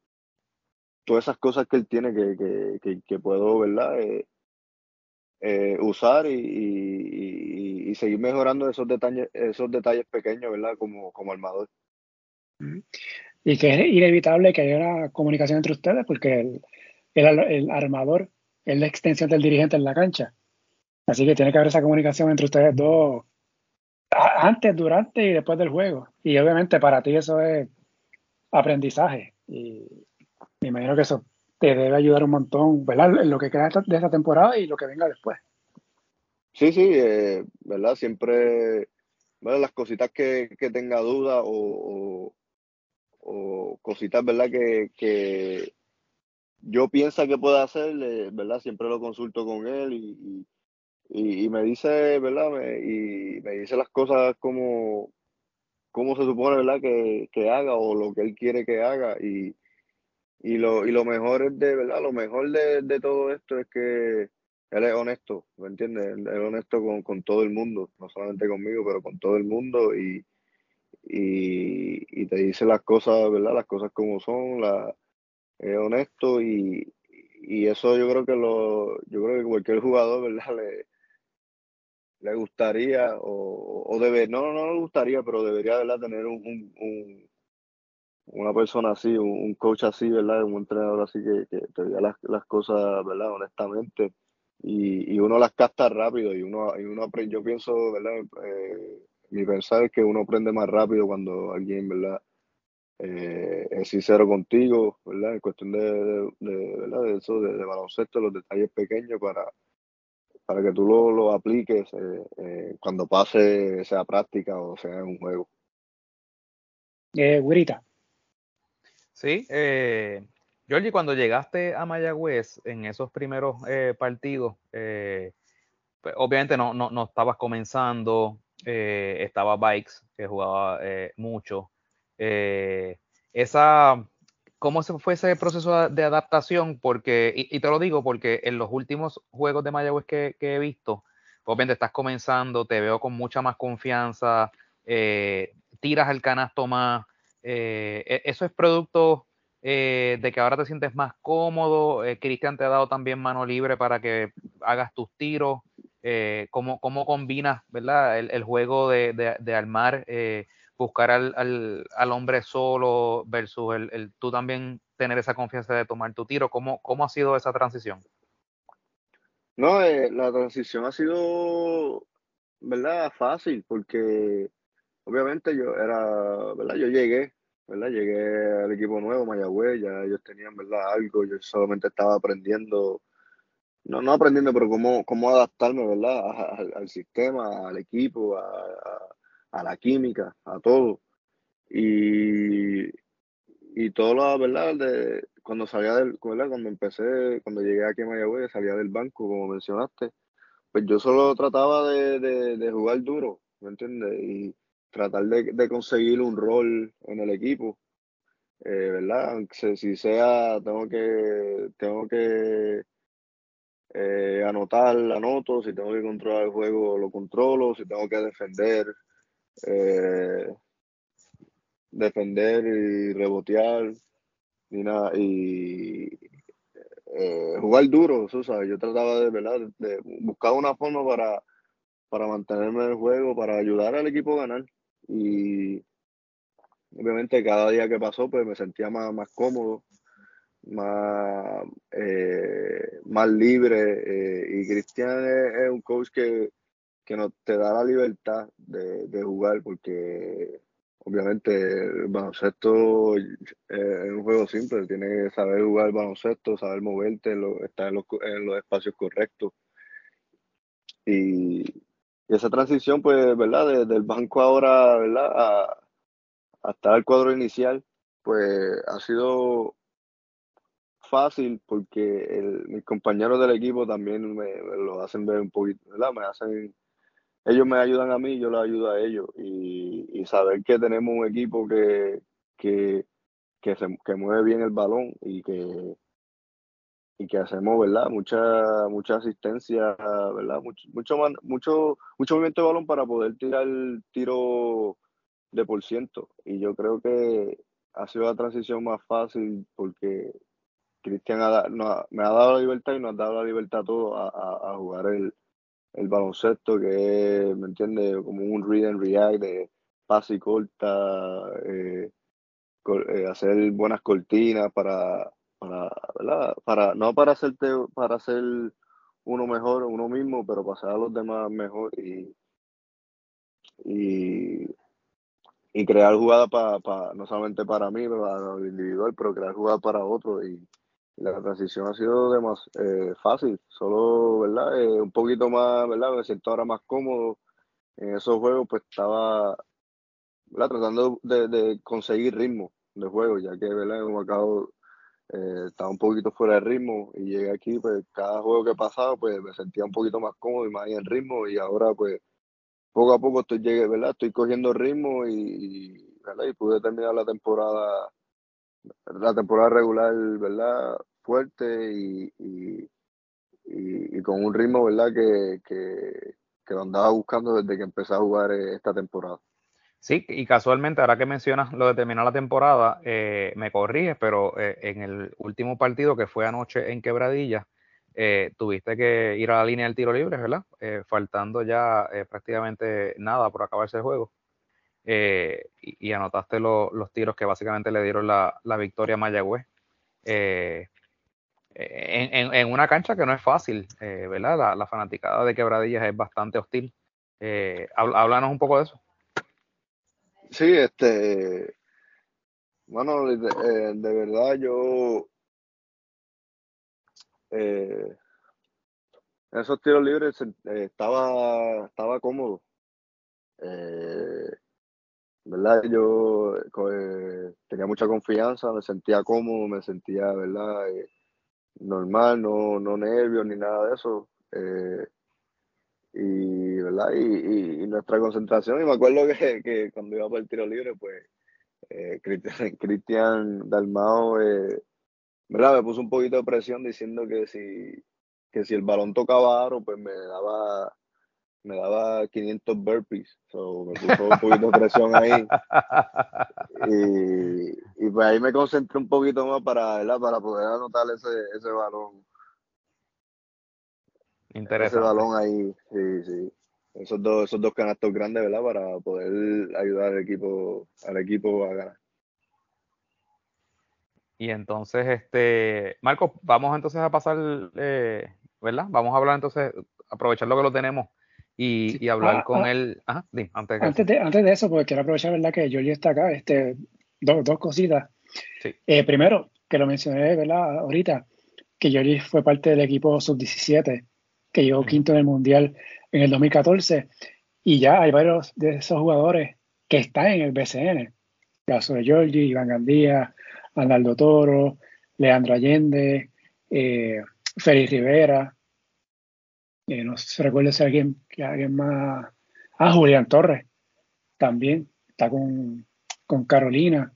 todas esas cosas que él tiene que, que, puedo, ¿verdad? Eh, eh, usar y, y, seguir mejorando esos detalles, esos detalles pequeños, ¿verdad? Como, como armador y que es inevitable que haya una comunicación entre ustedes porque el, el, armador es la extensión del dirigente en la cancha. Así que tiene que haber esa comunicación entre ustedes dos antes, durante y después del juego. Y obviamente para ti eso es aprendizaje. Y me imagino que eso te debe ayudar un montón, ¿verdad? En lo que queda de esta temporada y lo que venga después. Sí, sí, eh, ¿verdad? Siempre, ¿verdad? Las cositas que, tenga duda o cositas, ¿verdad? Que, yo pienso que puede hacer, ¿verdad? Siempre lo consulto con él y, me dice, ¿verdad? Me, y me dice las cosas como, como se supone, ¿verdad? Que, que, haga o lo que él quiere que haga y, y, lo, y lo mejor es de, ¿verdad? Lo mejor de, de todo esto es que él es honesto, ¿me entiendes? Él es honesto con, con todo el mundo, no solamente conmigo, pero con todo el mundo y y, te dice las cosas, ¿verdad? Las cosas como son, la, es honesto y, y eso yo creo que lo, yo creo que cualquier jugador, ¿verdad? Le, le gustaría o, o debe, no, no le gustaría, pero debería, ¿verdad? Tener un, un, una persona así, un, coach así, ¿verdad? Un entrenador así que, te diga las, las cosas, ¿verdad? Honestamente. Y, y uno las capta rápido y uno, y uno yo pienso, ¿verdad? Eh, mi pensar es que uno aprende más rápido cuando alguien, ¿verdad? Eh, es sincero contigo, ¿verdad? En cuestión de, ¿verdad? de eso, de, baloncesto, los detalles pequeños para, para que tú lo, lo apliques eh, eh, cuando pase, sea práctica o sea en un juego. Eh. Sí, eh, Georgie, cuando llegaste a Mayagüez en esos primeros partidos, pues, obviamente no, no, no estabas comenzando, eh, estaba Bikes, que jugaba eh, mucho. Eh, esa, ¿Cómo fue ese proceso de adaptación? Porque, y, te lo digo porque en los últimos juegos de Mayagüez que, he visto, obviamente estás comenzando, te veo con mucha más confianza, tiras el canasto más. E, ¿Eso es producto de que ahora te sientes más cómodo? Cristian te ha dado también mano libre para que hagas tus tiros eh, cómo, cómo combinas ¿verdad? El, juego de, de, armar, eh, buscar al, al, al, hombre solo versus el, el, tú también tener esa confianza de tomar tu tiro. ¿Cómo, cómo ha sido esa transición? No, eh, la transición ha sido, ¿verdad? Fácil, porque obviamente yo era, ¿verdad? Yo llegué, ¿verdad? Llegué al equipo nuevo, Mayagüez, ya ellos tenían, ¿verdad? Algo, yo solamente estaba aprendiendo no, no aprendiendo, pero cómo, cómo adaptarme, ¿verdad? Al, sistema, al equipo, a, la química, a todo. Y, y todo lo, ¿verdad? De, cuando salía del. Cuando empecé, cuando llegué aquí a Mayagüez, salía del banco, como mencionaste, pues yo solo trataba de, de, jugar duro, ¿me entiendes? Y tratar de, conseguir un rol en el equipo. Eh, ¿verdad? Si sea, tengo que, tengo que eh, anotar, anoto, si tengo que controlar el juego, lo controlo, si tengo que defender, eh, defender y rebotear, y, nada, y eh, jugar duro, yo trataba de, ¿verdad? de buscar una forma para, para mantenerme en el juego, para ayudar al equipo a ganar. Y obviamente cada día que pasó, pues me sentía más, más cómodo más, eh, más libre. Y Cristian es, un coach que, que nos te da la libertad de, jugar porque obviamente el baloncesto es un juego simple, tienes que saber jugar baloncesto, saber moverte, estar en los, espacios correctos. Y, esa transición, pues, ¿verdad? Desde el banco ahora, ¿verdad? Hasta el cuadro inicial, pues ha sido fácil porque mis compañeros del equipo también me, lo hacen ver un poquito, ¿verdad? Me hacen, ellos me ayudan a mí, yo les ayudo a ellos y, saber que tenemos un equipo que, que, que, se, que mueve bien el balón y que y que hacemos, ¿verdad? Mucha, mucha asistencia, ¿verdad? Mucho, mucho, mucho, mucho movimiento de balón para poder tirar el tiro de por ciento. Y yo creo que ha sido la transición más fácil porque Cristian me ha dado la libertad y nos ha dado la libertad a todos a, jugar el, baloncesto, que es, ¿me entiendes? Como un read and react de pase y corta, eh, eh, hacer buenas cortinas para para, ¿verdad? Para, no para hacerte, para ser uno mejor, uno mismo, pero pasar a los demás mejor y, y, crear jugadas para, no solamente para mí, para lo individual, pero crear jugadas para otros y, la transición ha sido de más, eh, fácil, solo, ¿verdad? Eh, un poquito más, ¿verdad? Me siento ahora más cómodo en esos juegos, pues estaba, Tratando de, conseguir ritmo de juego, ya que, ¿verdad? Hemos acabado eh, estaba un poquito fuera de ritmo y llegué aquí, pues cada juego que pasaba, pues me sentía un poquito más cómodo y más en ritmo y ahora pues poco a poco estoy, llegué, ¿verdad? estoy cogiendo ritmo y, ¿verdad? y pude terminar la temporada, la temporada regular, ¿verdad? Fuerte y, y, con un ritmo, ¿verdad? Que, que, lo andaba buscando desde que empecé a jugar esta temporada. Sí, y casualmente, ahora que mencionas lo de terminar la temporada, eh, me corriges, pero eh, en el último partido que fue anoche en Quebradilla, eh, tuviste que ir a la línea del tiro libre, ¿verdad? faltando ya prácticamente nada por acabarse el juego. Y, anotaste los tiros que básicamente le dieron la, victoria a Mayagüez. En, una cancha que no es fácil, ¿verdad? La, fanaticada de Quebradillas es bastante hostil. háblanos un poco de eso. Sí, este, bueno, de, eh, verdad yo eh, en esos tiros libres eh, estaba, estaba cómodo. ¿Verdad? Yo tenía mucha confianza, me sentía cómodo, me sentía, ¿verdad? normal, no, no nervios ni nada de eso y, ¿verdad? Y, nuestra concentración, y me acuerdo que, que cuando iba por el tiro libre, pues eh, Cristian Dalmao, eh, ¿verdad? Me puso un poquito de presión diciendo que si, que si el balón tocaba aro, pues me daba me daba 500 burpees, so, me puso un poquito de presión ahí. Y, y pues ahí me concentré un poquito más para, ¿verdad? para poder anotar ese, ese balón. Interesante. Ese balón ahí, sí, sí. Esos dos, esos dos canastos grandes, ¿verdad? Para poder ayudar al equipo, al equipo a ganar. Y entonces, este, Marcos, vamos entonces a pasar, eh, ¿verdad? Vamos a hablar entonces, aprovechar lo que lo tenemos y, hablar ah, con ah. él. Ajá, antes, de antes, de, antes de eso, porque quiero aprovechar, ¿verdad? Que Jorge está acá, este, dos, dos cositas. Sí. Eh, primero, que lo mencioné, ¿verdad? Ahorita, que Jorge fue parte del equipo sub-17 que llegó quinto en el Mundial en el 2014. Y ya hay varios de esos jugadores que están en el BCN. El caso de Giorgi, Iván Gandía, Arnaldo Toro, Leandro Allende, eh, Félix Rivera. Eh, no sé si recuerda si alguien, que alguien más. Ah, Julián Torres también está con, con Carolina.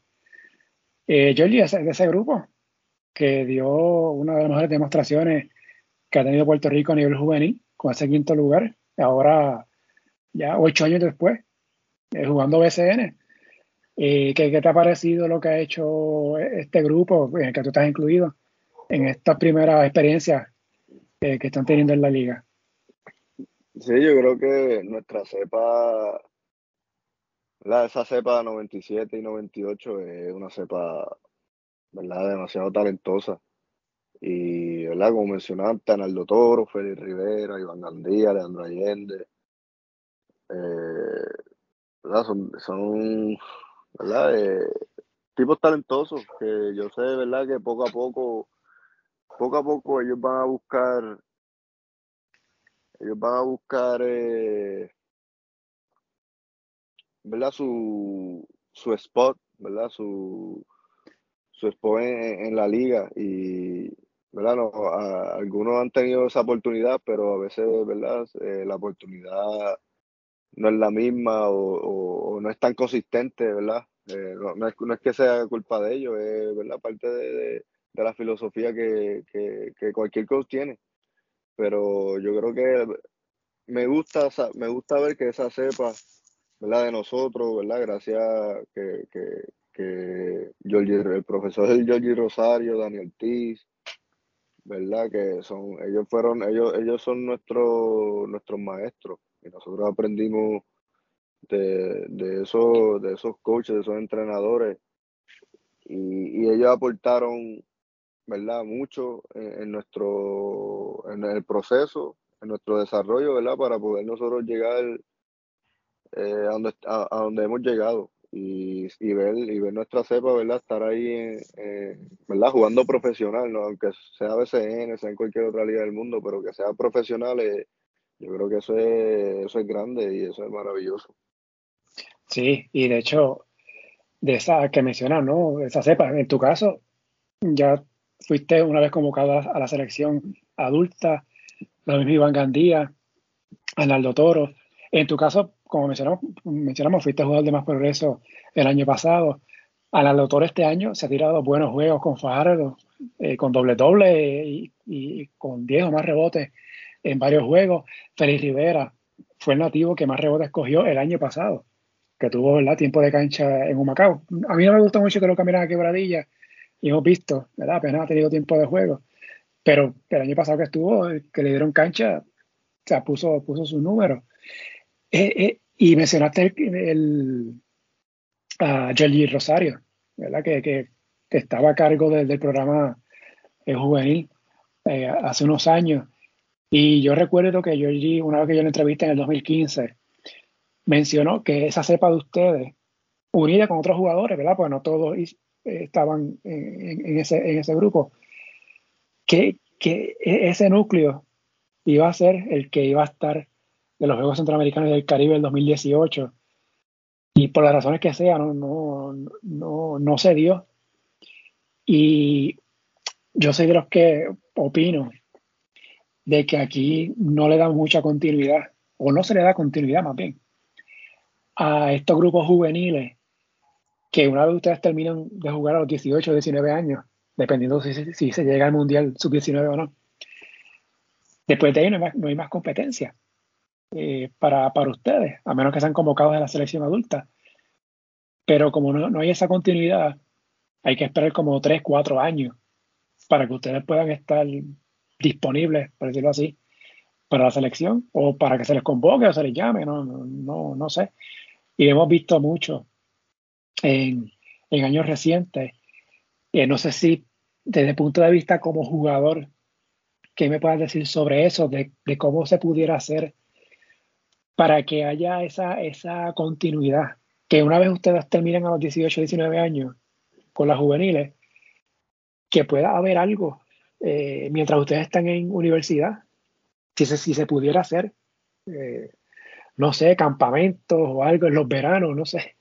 Eh, es de ese grupo que dio una de las mejores demostraciones que ha tenido Puerto Rico a nivel juvenil, con ese quinto lugar, ahora ya ocho años después, eh, jugando BCN. Eh, ¿qué, te ha parecido lo que ha hecho este grupo, en el que tú estás incluido, en estas primeras experiencias eh, que están teniendo en la liga? Sí, yo creo que nuestra cepa, la, esa cepa 97 y 98 es una cepa, ¿verdad?, demasiado talentosa. Y, ¿verdad? Como mencionaste, Arnaldo Toro, Félix Rivera, Iván Gandía, Leandro Allende. Eh, ¿verdad? Son, son, ¿verdad? Eh, tipos talentosos que yo sé, ¿verdad? Que poco a poco, poco a poco ellos van a buscar, ellos van a buscar, eh, ¿verdad? Su, su spot, ¿verdad? Su, su spot en, la liga y, ¿verdad? No, algunos han tenido esa oportunidad, pero a veces, ¿verdad? Eh, la oportunidad no es la misma o, no es tan consistente, ¿verdad? Eh, no, es, que sea culpa de ellos, es ¿verdad? parte de, la filosofía que, cualquier coach tiene. Pero yo creo que me gusta, me gusta ver que esa cepa ¿verdad? de nosotros, ¿verdad? gracias que, que, que el profesor Giorgi Rosario, Daniel Tiz, ¿verdad? Que son, ellos fueron, ellos, ellos son nuestros, nuestros maestros y nosotros aprendimos de, de, esos, de esos coaches, de esos entrenadores, y, ellos aportaron, ¿verdad? Mucho en, nuestro, en el proceso, en nuestro desarrollo, ¿verdad? Para poder nosotros llegar eh, a, donde, hemos llegado y, y, ver, y ver nuestra cepa, ¿verdad? Estar ahí, ¿verdad? Jugando profesional, ¿no? Aunque sea BCN, sea en cualquier otra liga del mundo, pero que sea profesional, eh, yo creo que eso es, eso es grande y eso es maravilloso. Sí, y de hecho, de esa que mencionas, ¿no? Esa cepa, en tu caso, ya fuiste una vez convocado a la selección adulta, lo mismo Iván Gandía, Arnaldo Toro. En tu caso, como mencionamos, mencionamos fuiste jugador de más progreso el año pasado. Arnaldo Toro este año se ha tirado buenos juegos con Fajardo, eh, con doble doble y, y, con 10 o más rebotes en varios juegos. Félix Rivera fue el nativo que más rebotes cogió el año pasado, que tuvo ¿verdad? tiempo de cancha en Humacao. A mí no me gusta mucho que lo cambiaran a quebradilla y hemos visto, ¿verdad? apenas ha tenido tiempo de juego, pero el año pasado que estuvo, que le dieron cancha, o sea, puso, puso sus números. Eh, eh, y mencionaste el, a Jolie Rosario, ¿verdad? Que, que, estaba a cargo del programa eh, juvenil hace unos años y yo recuerdo que yo, una vez que yo lo entrevisté en el 2015, mencionó que esa cepa de ustedes, unida con otros jugadores, ¿verdad? Pues no todos estaban en, ese, en ese grupo, que, que e, ese núcleo iba a ser el que iba a estar de los Juegos Centroamericanos del Caribe del 2018 y por las razones que sea no, no, no, no se dio. Y yo soy de los que opino de que aquí no le dan mucha continuidad, o no se le da continuidad más bien, a estos grupos juveniles que una vez ustedes terminan de jugar a los 18 o 19 años, dependiendo si, si, se llega al Mundial sub-19 o no, después de ahí no hay más, competencia eh, para, para, ustedes, a menos que sean convocados a la selección adulta. Pero como no, no hay esa continuidad, hay que esperar como 3, 4 años para que ustedes puedan estar disponibles, por decirlo así, para la selección o para que se les convoque o se les llame, no, no, no, sé. Y hemos visto mucho en, años recientes. Eh, no sé si desde el punto de vista como jugador, ¿qué me puedes decir sobre eso? De, de, cómo se pudiera hacer para que haya esa, esa continuidad. Que una vez ustedes terminen a los 18, 19 años con las juveniles, que pueda haber algo eh, mientras ustedes están en universidad, si se, si se pudiera hacer, eh, no sé, campamentos o algo en los veranos, no sé,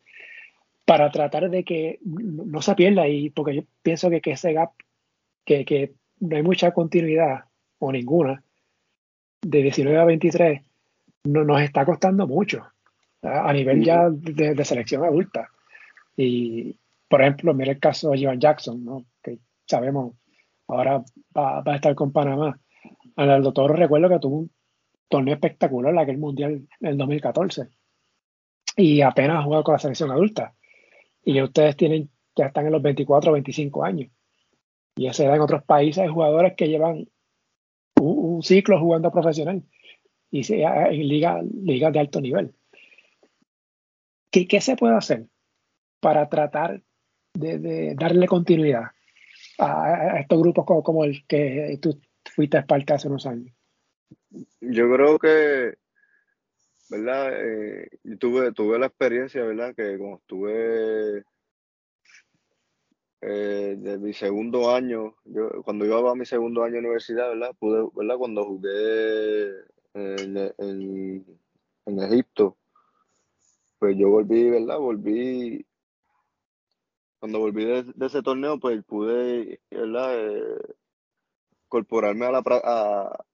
para tratar de que no se pierda y porque yo pienso que, ese gap, que, no hay mucha continuidad o ninguna de 19 a 23, no, nos está costando mucho a nivel ya de, selección adulta. Y, por ejemplo, mira el caso de Ivan Jackson, ¿no? que sabemos ahora va, a estar con Panamá. el doctor recuerdo que tuvo un torneo espectacular aquel mundial en el 2014 y apenas jugado con la selección adulta. Y ustedes tienen, ya están en los 24 o 25 años. Y se da en otros países hay jugadores que llevan un, ciclo jugando profesional y en ligas liga de alto nivel. ¿Qué, ¿Qué, se puede hacer para tratar de darle continuidad a, estos grupos como, el que tú fuiste parte hace unos años? Yo creo que, ¿verdad? Eh, tuve, tuve la experiencia, ¿verdad? Que cuando estuve eh, de mi segundo año, yo, cuando iba a mi segundo año de universidad, ¿verdad? Pude, ¿verdad? Cuando jugué en, en, Egipto, pues yo volví, ¿verdad? Volví, cuando volví de, ese torneo, pues pude, ¿verdad? Eh, incorporarme a la,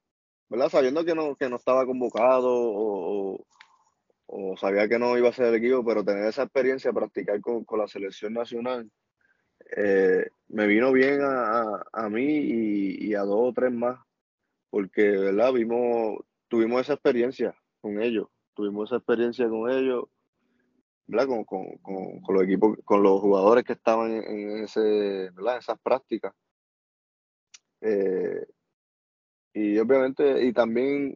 ¿verdad? Sabiendo que no, que no estaba convocado o, o, sabía que no iba a ser el equipo, pero tener esa experiencia, practicar con, con la selección nacional, eh, me vino bien a, a, mí y, a dos o tres más, porque, ¿verdad? Vimos, tuvimos esa experiencia con ellos, tuvimos esa experiencia con ellos, ¿verdad? Con, con, con, los equipos, con los jugadores que estaban en, ese, ¿verdad? esas prácticas. Eh, y obviamente, y también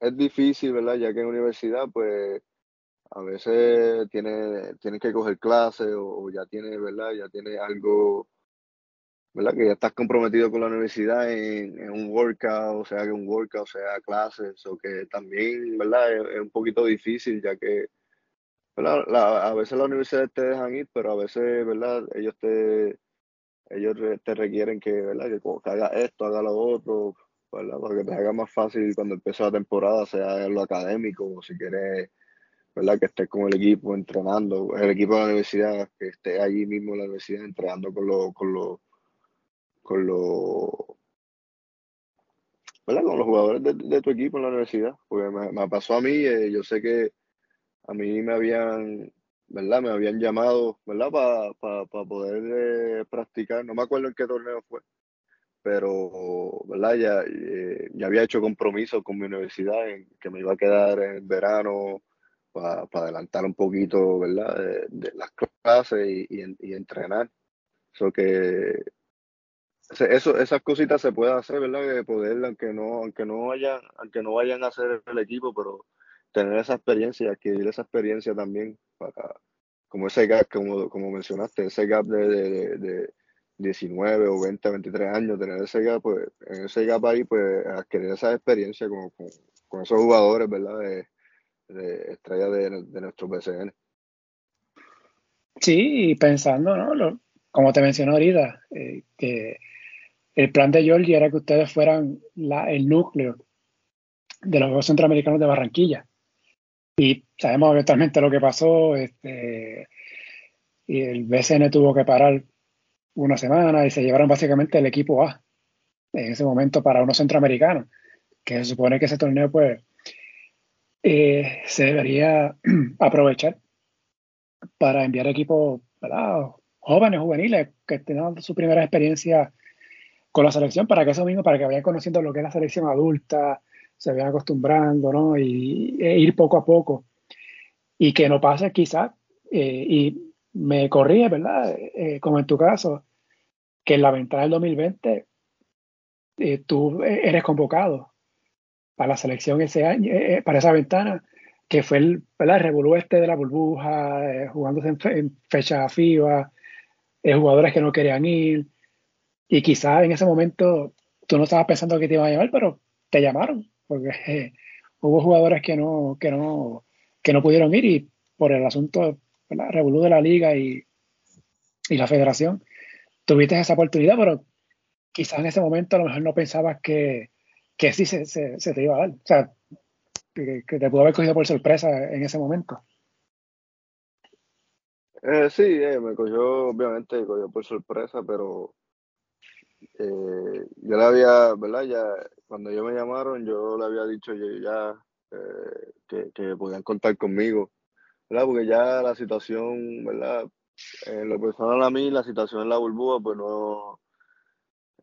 es difícil, ¿verdad? Ya que en universidad, pues, a veces tiene, tienes que coger clases o, ya tienes, ¿verdad? Ya tienes algo, ¿verdad? Que ya estás comprometido con la universidad en, un workout, o sea, que un workout, sea, clases, o que también, ¿verdad? Es, un poquito difícil, ya que, a veces las universidades te dejan ir, pero a veces, ¿verdad? Ellos te, ellos te requieren que, ¿verdad? Que, que haga esto, haga lo otro, para que te haga más fácil cuando empiece la temporada, sea en lo académico o si quieres, ¿verdad? Que estés con el equipo entrenando, el equipo de la universidad, que esté allí mismo en la universidad entrenando con los, con los, con los, ¿verdad? Con los jugadores de, tu equipo en la universidad. Porque me, pasó a mí, eh, yo sé que a mí me habían, ¿verdad? Me habían llamado, ¿verdad? Para poder eh, practicar, no me acuerdo en qué torneo fue pero ¿verdad? Ya, eh, ya había hecho compromiso con mi universidad en que me iba a quedar en verano para adelantar un poquito ¿verdad? De, las clases y, y, entrenar. So que eso, esas cositas se pueden hacer, ¿verdad? Que poder, aunque no, aunque no vayan, aunque no vayan a hacer el equipo, pero tener esa experiencia, adquirir esa experiencia también para, como ese gap, como, como mencionaste, ese gap de 19 o 20, 23 años, tener ese gap, pues, en ese gap ahí, pues, adquirir esa experiencia con, con, esos jugadores, ¿verdad? De, de estrella de, de nuestro BCN. Sí, y pensando, ¿no? como te mencioné ahorita, eh, que el plan de Georgie era que ustedes fueran la, el núcleo de los Juegos Centroamericanos de Barranquilla. Y sabemos actualmente lo que pasó, este, y el BCN tuvo que parar una semana y se llevaron básicamente el equipo A en ese momento para unos centroamericanos, que se supone que ese torneo pues eh, se debería aprovechar para enviar equipos jóvenes, juveniles, que tengan su primera experiencia con la selección, para que eso mismo, para que vayan conociendo lo que es la selección adulta, se vayan acostumbrando, ¿no? Y e ir poco a poco. Y que no pase quizás, eh, y me corría ¿verdad? Eh, como en tu caso, que en la ventana del 2020 eh, tú eres convocado para la selección ese año, eh, para esa ventana, que fue el, ¿verdad? revolú este de la burbuja, jugándose en, fecha FIBA, jugadores que no querían ir, y quizás en ese momento tú no estabas pensando que te iban a llamar, pero te llamaron, porque hubo jugadores que no, que no, que no pudieron ir y por el asunto revolú de la liga y, y la federación, tuviste esa oportunidad, pero quizás en ese momento a lo mejor no pensabas que, que sí se, se, te iba a dar. O sea, que, te pudo haber cogido por sorpresa en ese momento. Eh, sí, eh, me cogió, obviamente, me cogió por sorpresa, pero eh, yo le había, ¿verdad? Ya, cuando ellos me llamaron, yo le había dicho ya eh, que, que podían contar conmigo, ¿verdad? Porque ya la situación, ¿verdad? En lo personal a mí, la situación en la burbuja, pues no...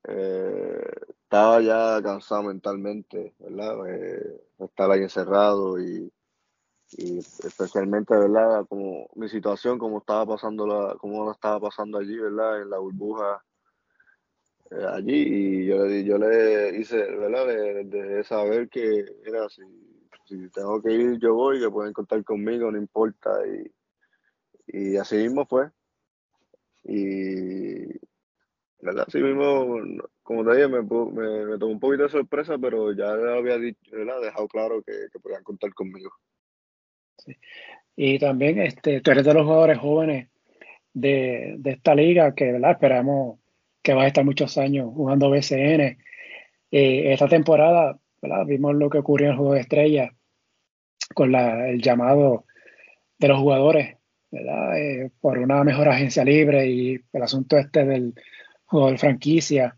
Eh, estaba ya cansado mentalmente, ¿verdad? Eh, estar ahí encerrado y, especialmente, ¿verdad? Como mi situación, como estaba pasando la, como la estaba pasando allí, ¿verdad? En la burbuja eh, allí y yo le, yo le hice, ¿verdad? De, saber que, era si, si tengo que ir, yo voy, que pueden contar conmigo, no importa y y así mismo fue. Y, ¿verdad? Así mismo, como te dije, me, me, tomó un poquito de sorpresa, pero ya había dicho, ¿verdad? dejado claro que, que podían contar conmigo. Y también este, tú eres de los jugadores jóvenes de, esta liga que ¿verdad? esperamos que va a estar muchos años jugando BCN. Eh, esta temporada ¿verdad? vimos lo que ocurrió en el juego de estrellas con el llamado de los jugadores ¿verdad? Eh, por una mejor agencia libre y el asunto este del de franquicia.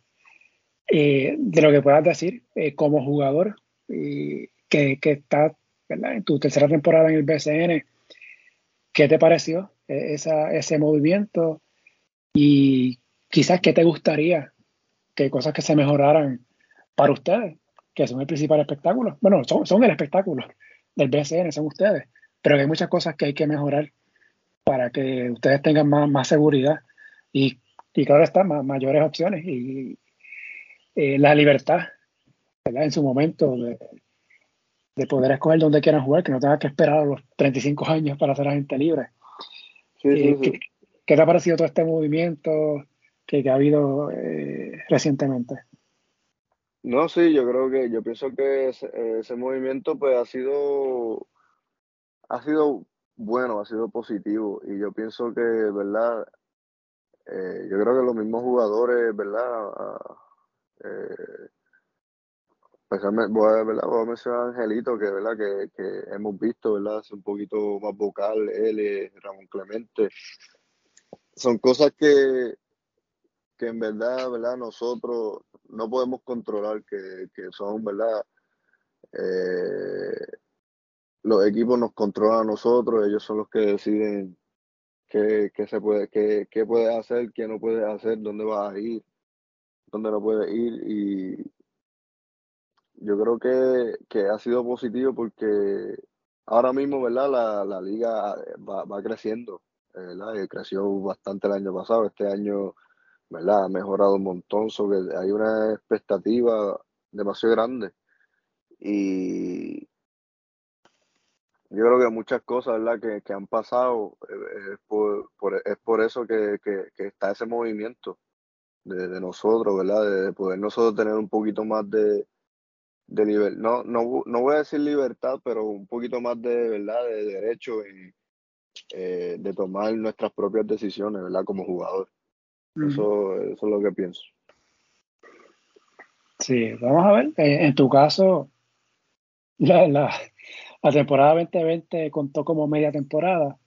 Eh, de lo que puedas decir como jugador que, que está en tu tercera temporada en el BCN, ¿qué te pareció e, esa, ese movimiento? Y quizás qué te gustaría, qué cosas que se mejoraran para ustedes, que son el principal espectáculo. Bueno, son, son el espectáculo del BCN, son ustedes, pero hay muchas cosas que hay que mejorar para que ustedes tengan más, más seguridad y, y claro está, mayores opciones y eh, la libertad en su momento de, de poder escoger dónde quieran jugar, que no tengan que esperar a los 35 años para ser agente libre. Eh, ¿qué, te ha parecido todo este movimiento que, ha habido eh, recientemente? No, sí, yo creo que, yo pienso que ese, movimiento pues ha sido, ha sido bueno, ha sido positivo y yo pienso que, ¿verdad? Eh, yo creo que los mismos jugadores, ¿verdad? Ah, voy a, ¿verdad? voy a mencionar a Angelito, que, ¿verdad? Que, que hemos visto, ¿verdad? Es un poquito más vocal, él, Ramón Clemente. Son cosas que, que en verdad, ¿verdad? Nosotros no podemos controlar, que, que son, ¿verdad? Eh, los equipos nos controlan a nosotros, ellos son los que deciden qué, qué se puede, qué, qué puedes hacer, qué no puedes hacer, dónde vas a ir, dónde no puedes ir y, yo creo que, que, ha sido positivo porque ahora mismo, ¿verdad? La, la liga va, va creciendo, ¿verdad? Y creció bastante el año pasado, este año, ¿verdad? Ha mejorado un montón, sobre, hay una expectativa demasiado grande. Y yo creo que muchas cosas, ¿verdad? Que, que han pasado, eh, es por, es por eso que, que, está ese movimiento de, de nosotros, ¿verdad? De poder nosotros tener un poquito más de de libertad, no, no, no voy a decir libertad, pero un poquito más de verdad, de derecho y eh, de tomar nuestras propias decisiones, ¿verdad? Como jugador. Eso, eso es lo que pienso. Sí, vamos a ver. Eh, en tu caso, la, la, la, temporada 2020 contó como media temporada,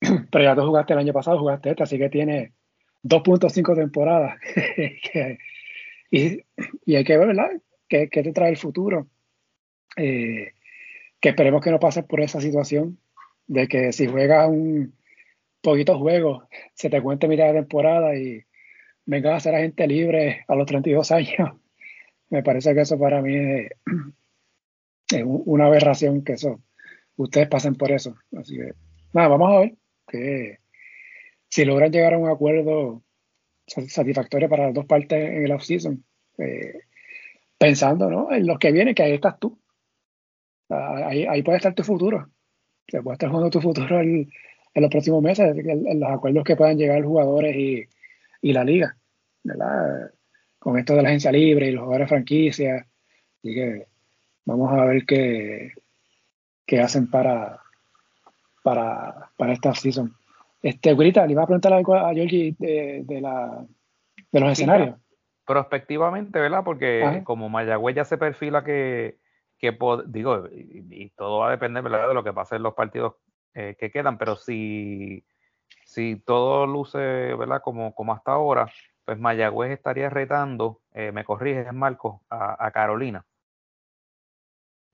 pero ya tú jugaste el año pasado, jugaste esta, así que tiene 2.5 temporadas. y, y hay que ver, ¿verdad? ¿Qué, te trae el futuro? Eh, que esperemos que no pases por esa situación de que si juegas un poquito juego, se te cuente mitad de temporada y vengas a ser agente libre a los 32 años. Me parece que eso para mí es, una aberración que eso, ustedes pasen por eso. Así que, nada, vamos a ver que si logran llegar a un acuerdo satisfactorio para las dos partes en el off-season, eh, pensando ¿no? en los que viene, que ahí estás tú. Ahí, ahí puede estar tu futuro. Se puede estar jugando tu futuro en, los próximos meses, en, los acuerdos que puedan llegar los jugadores y, y, la liga, ¿verdad? Con esto de la agencia libre y los jugadores franquicia. Así que vamos a ver qué, qué hacen para, para, para esta season. Este, Grita, le iba a preguntar algo a Georgie de, de, la, de los escenarios prospectivamente, ¿verdad? Porque como Mayagüez ya se perfila que, que digo, y, todo va a depender, ¿verdad? De lo que pase en los partidos eh, que quedan, pero si, si todo luce, ¿verdad? Como, como hasta ahora, pues Mayagüez estaría retando, eh, me corriges, Marco, a, Carolina.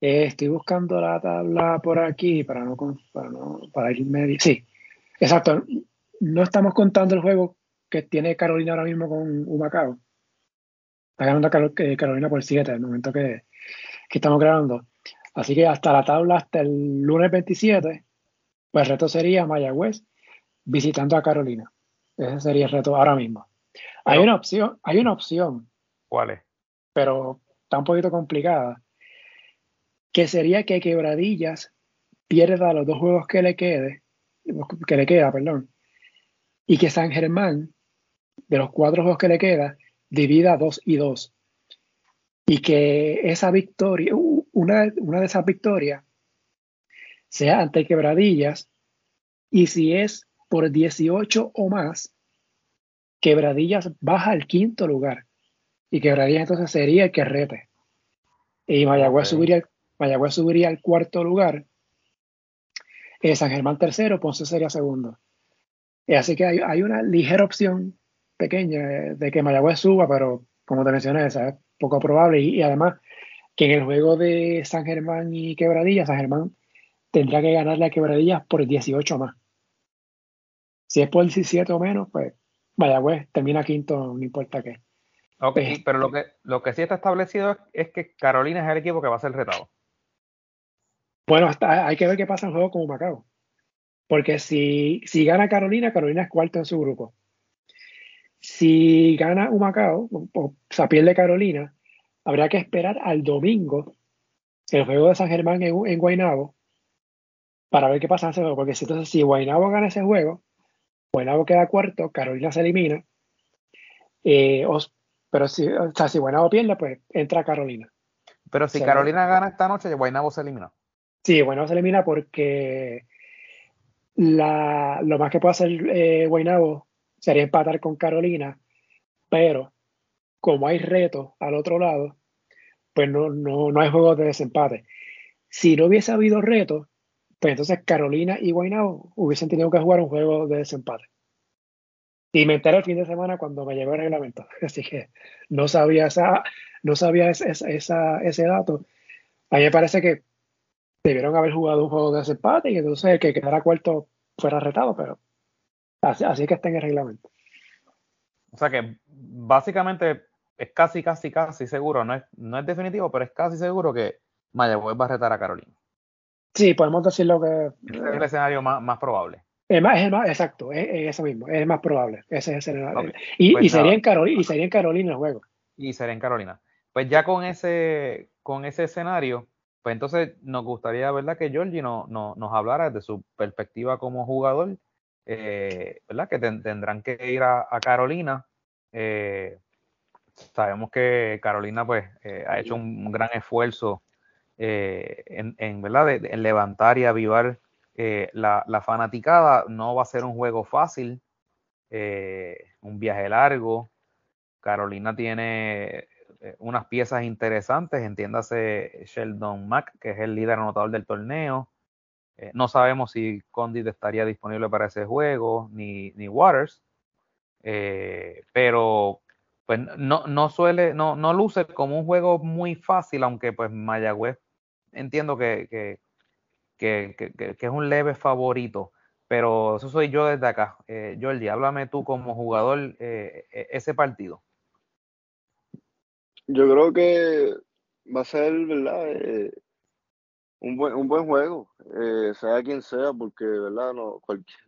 Eh, estoy buscando la tabla por aquí para no, para no para irme. Sí, exacto. No estamos contando el juego que tiene Carolina ahora mismo con Humacao Está ganando Carolina por 7 en el momento que, estamos grabando. Así que hasta la tabla, hasta el lunes 27, pues el reto sería Mayagüez visitando a Carolina. Ese sería el reto ahora mismo. Hay una opción, hay una opción. ¿Cuál es? Pero está un poquito complicada. Que sería que Quebradillas pierda los dos juegos que le quede, que le queda, perdón, y que San Germán, de los cuatro juegos que le queda, divida dos y dos. Y que esa victoria, una, una de esas victorias, sea ante Quebradillas, y si es por 18 o más, Quebradillas baja al quinto lugar. Y Quebradillas entonces sería el que rete. Y Mayagüez, subiría, Mayagüez subiría al cuarto lugar. Eh, San Germán tercero, Ponce sería segundo. Eh, así que hay, una ligera opción pequeña eh, de que Mayagüez suba, pero como te mencioné, es poco probable. Y, además que en el juego de San Germán y Quebradillas, San Germán tendrá que ganarle a Quebradillas por 18 más. Si es por 17 o menos, pues Mayagüez termina quinto, no importa qué. Ok, pues, pero lo que, lo que sí está establecido es, que Carolina es el equipo que va a ser retado. Bueno, hasta, hay que ver qué pasa en juego como Macao. Porque si, si gana Carolina, Carolina es cuarto en su grupo. Si gana Humacao, o, o sea, pierde Carolina, habría que esperar al domingo el juego de San Germán en, en Guaynabo para ver qué pasa en ese juego. Porque si, entonces, si Guaynabo gana ese juego, Guaynabo queda cuarto, Carolina se elimina. Eh, pero si, o sea, si Guaynabo pierde, pues entra Carolina. Pero si Carolina gana esta noche, Guaynabo se elimina. Sí, Guaynabo se elimina porque la, lo más que puede hacer eh, Guaynabo sería empatar con Carolina, pero como hay reto al otro lado, pues no, no, no hay juegos de desempate. Si no hubiese habido reto, pues entonces Carolina y Guaynabo hubiesen tenido que jugar un juego de desempate. Y me enteré el fin de semana cuando me llegó el reglamento. Así que no sabía, esa, no sabía esa, ese dato. A mí me parece que debieron haber jugado un juego de desempate y entonces el que quedara cuarto fuera retado, pero así, así que está en el reglamento. O sea que básicamente es casi, casi, casi seguro, no es, no es definitivo, pero es casi seguro que Mayagüez va a retar a Carolina. Sí, podemos decir lo que. es el escenario más, probable. Es más, es más, exacto, es, eso mismo, es más probable. Ese es el escenario. Y, pues sería en Carolina, y sería en Carolina el juego. Y sería en Carolina. Pues ya con ese, con ese escenario, pues entonces nos gustaría, ¿verdad?, que Georgie no, nos hablara de su perspectiva como jugador, eh, ¿verdad?, que tendrán que ir a, Carolina. Eh, sabemos que Carolina, pues, eh, ha hecho un gran esfuerzo eh, en, ¿verdad? en levantar y avivar eh, la, fanaticada. No va a ser un juego fácil, eh, un viaje largo. Carolina tiene unas piezas interesantes, entiéndase Sheldon Mack, que es el líder anotador del torneo. no sabemos si Condit estaría disponible para ese juego, ni, ni Waters. pero pues no, no suele, no, no luce como un juego muy fácil, aunque pues Mayagüez entiendo que, que, que, es un leve favorito, pero eso soy yo desde acá. Eh, Jordi, háblame tú como jugador eh, e, ese partido. Yo creo que va a ser, ¿verdad? Eh, un, buen, un buen juego, eh, sea quien sea, porque, ¿verdad? No,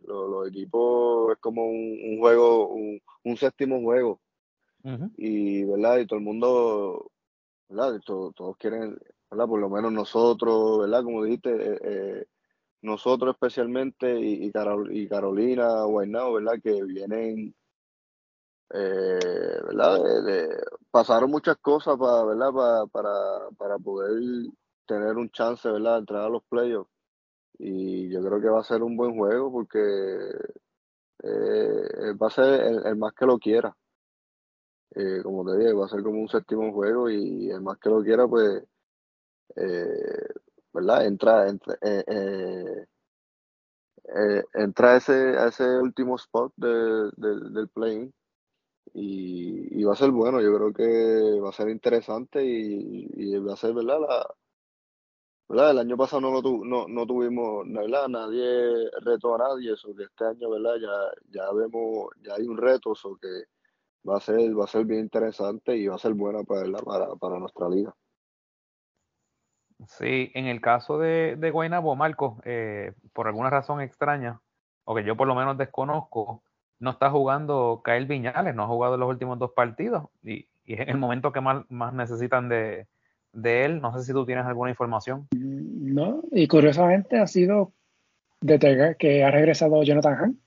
los, equipos es como un, juego, un, séptimo juego. Y, ¿verdad? Y todo el mundo, ¿verdad? todos quieren por lo menos nosotros, ¿verdad? Como dijiste, eh, eh, nosotros especialmente y, Carolina, Guaynao, ¿verdad? Que vienen, eh, ¿verdad? pasaron muchas cosas para, ¿verdad? Para, para, poder tener un chance, ¿verdad? De entrar a los playoffs. Y yo creo que va a ser un buen juego porque va a ser el, más que lo quiera. como te dije, va a ser como un séptimo juego y el más que lo quiera, pues eh, ¿verdad? Entra, entra, eh, eh, eh, entra a, ese, a ese último spot de, del play y, y, va a ser bueno, yo creo que va a ser interesante y, y va a ser, ¿verdad? La, ¿verdad? El año pasado no, lo tu, no, no tuvimos, ¿verdad? Nadie retó a nadie, eso que este año, ¿verdad? Ya, ya vemos, ya hay un reto, eso que va a ser, va a ser bien interesante y va a ser buena para, para, para nuestra liga. Sí, en el caso de, de Guaynabo, Marco, eh, por alguna razón extraña, o que yo por lo menos desconozco, no está jugando Kael Viñales, no ha jugado los últimos dos partidos y, es el momento que más, más necesitan de, él. No sé si tú tienes alguna información. No, y curiosamente ha sido desde que ha regresado Jonathan Hahn.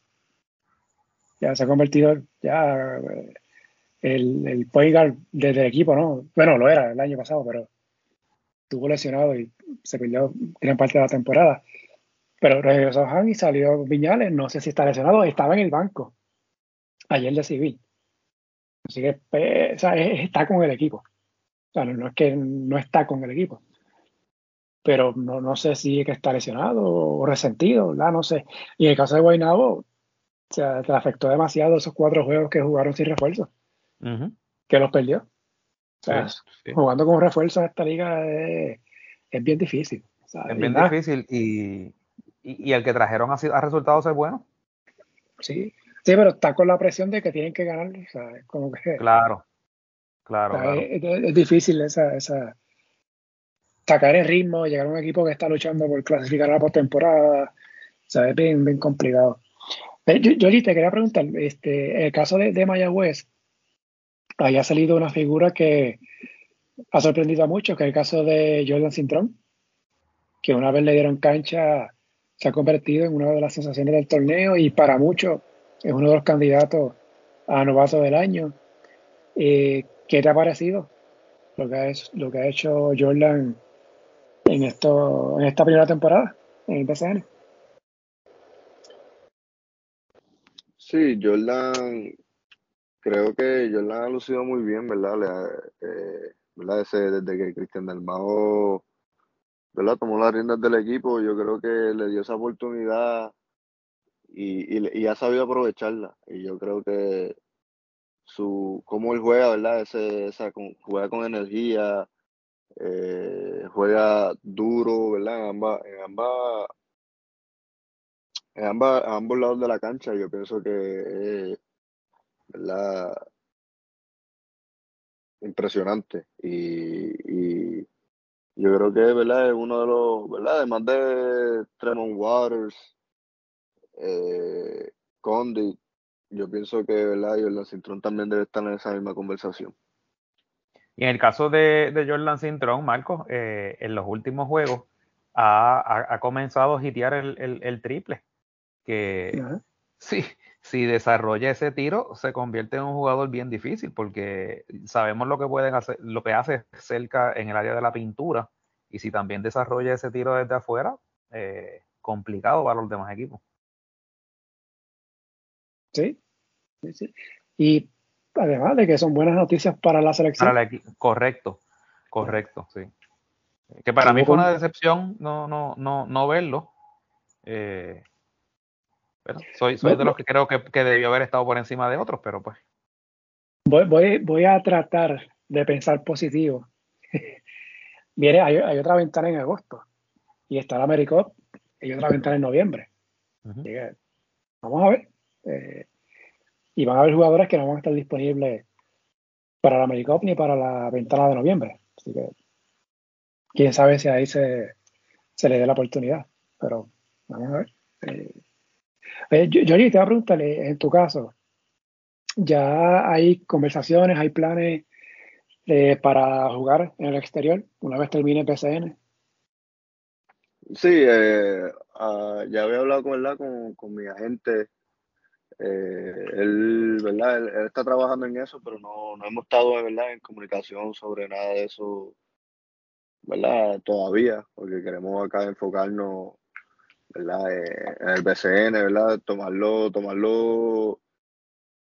Ya se ha convertido ya eh, el, el point guard desde el equipo, ¿no? Bueno, lo era el año pasado, pero estuvo lesionado y se perdió gran parte de la temporada. Pero regresó Han y salió Viñales, no sé si está lesionado, estaba en el banco ayer de civil. Así que pues, está con el equipo. O sea, no, es que no está con el equipo. Pero no, no sé si es que está lesionado o resentido, ¿verdad? No sé. Y en el caso de Guaynabo, o sea, te afectó demasiado esos cuatro juegos que jugaron sin refuerzo. Que los perdió. O sea, jugando con refuerzo en esta liga es, bien difícil. es bien difícil y, y, el que trajeron ha, ha resultado ser bueno. Sí, sí, pero está con la presión de que tienen que ganar. Como que, claro, claro. Es, difícil esa, esa sacar el ritmo, llegar a un equipo que está luchando por clasificar a la postemporada. O sea, es bien, bien complicado. Eh, yo, yo te quería preguntar, este, el caso de, de Mayagüez, haya salido una figura que ha sorprendido a muchos, que es el caso de Jordan Cintrón, que una vez le dieron cancha, se ha convertido en una de las sensaciones del torneo y para muchos es uno de los candidatos a novato del año. Eh, ¿Qué te ha parecido lo que ha, hecho Jordan en, esto, en esta primera temporada en el BCN? Sí, Jordan creo que Jordan ha lucido muy bien, ¿verdad? Eh, ¿verdad? desde que Cristian Dalmao ¿verdad? tomó las riendas del equipo, yo creo que le dio esa oportunidad y, y, ha sabido aprovecharla. Y yo creo que su cómo él juega, ¿verdad? Ese, esa, juega con energía, eh, juega duro, ¿verdad? En ambas, en ambas, en ambas, ambos lados de la cancha. Yo pienso que ¿verdad? Impresionante. Y, yo creo que, ¿verdad? Es uno de los, ¿verdad? Además de Tremont Waters, eh, Condi, yo pienso que, ¿verdad? Jordan Cintrón también debe estar en esa misma conversación. Y en el caso de, de Jordan Cintrón, Marcos, eh, en los últimos juegos ha, comenzado a hitear el, triple. Que sí, si desarrolla ese tiro, se convierte en un jugador bien difícil, porque sabemos lo que pueden hacer, lo que hace cerca en el área de la pintura, y si también desarrolla ese tiro desde afuera, eh, complicado para los demás equipos. Sí, sí, Y además de que son buenas noticias para la selección. correcto, correcto, sí. Que para mí fue una decepción no, no, no, no verlo. Eh, soy, soy de los que creo que, debió haber estado por encima de otros, pero pues. Voy, voy, voy a tratar de pensar positivo. Mire, hay, hay, otra ventana en agosto y está la AmeriCup y otra ventana en noviembre. vamos a ver. Eh, y van a haber jugadores que no van a estar disponibles para la AmeriCup ni para la ventana de noviembre. Así que quién sabe si ahí se, se le dé la oportunidad. Pero vamos a ver. Eh, eh, te voy a preguntarle, en tu caso, ¿ya hay conversaciones, hay planes eh, para jugar en el exterior una vez termine PCN? Sí, eh, ah, ya había hablado con, con, mi agente. él, ¿verdad? Él, está trabajando en eso, pero no, no hemos estado ¿verdad? en comunicación sobre nada de eso ¿verdad? todavía, porque queremos acá enfocarnos ¿verdad? Eh, en el BCN, ¿verdad? Tomarlo, tomarlo,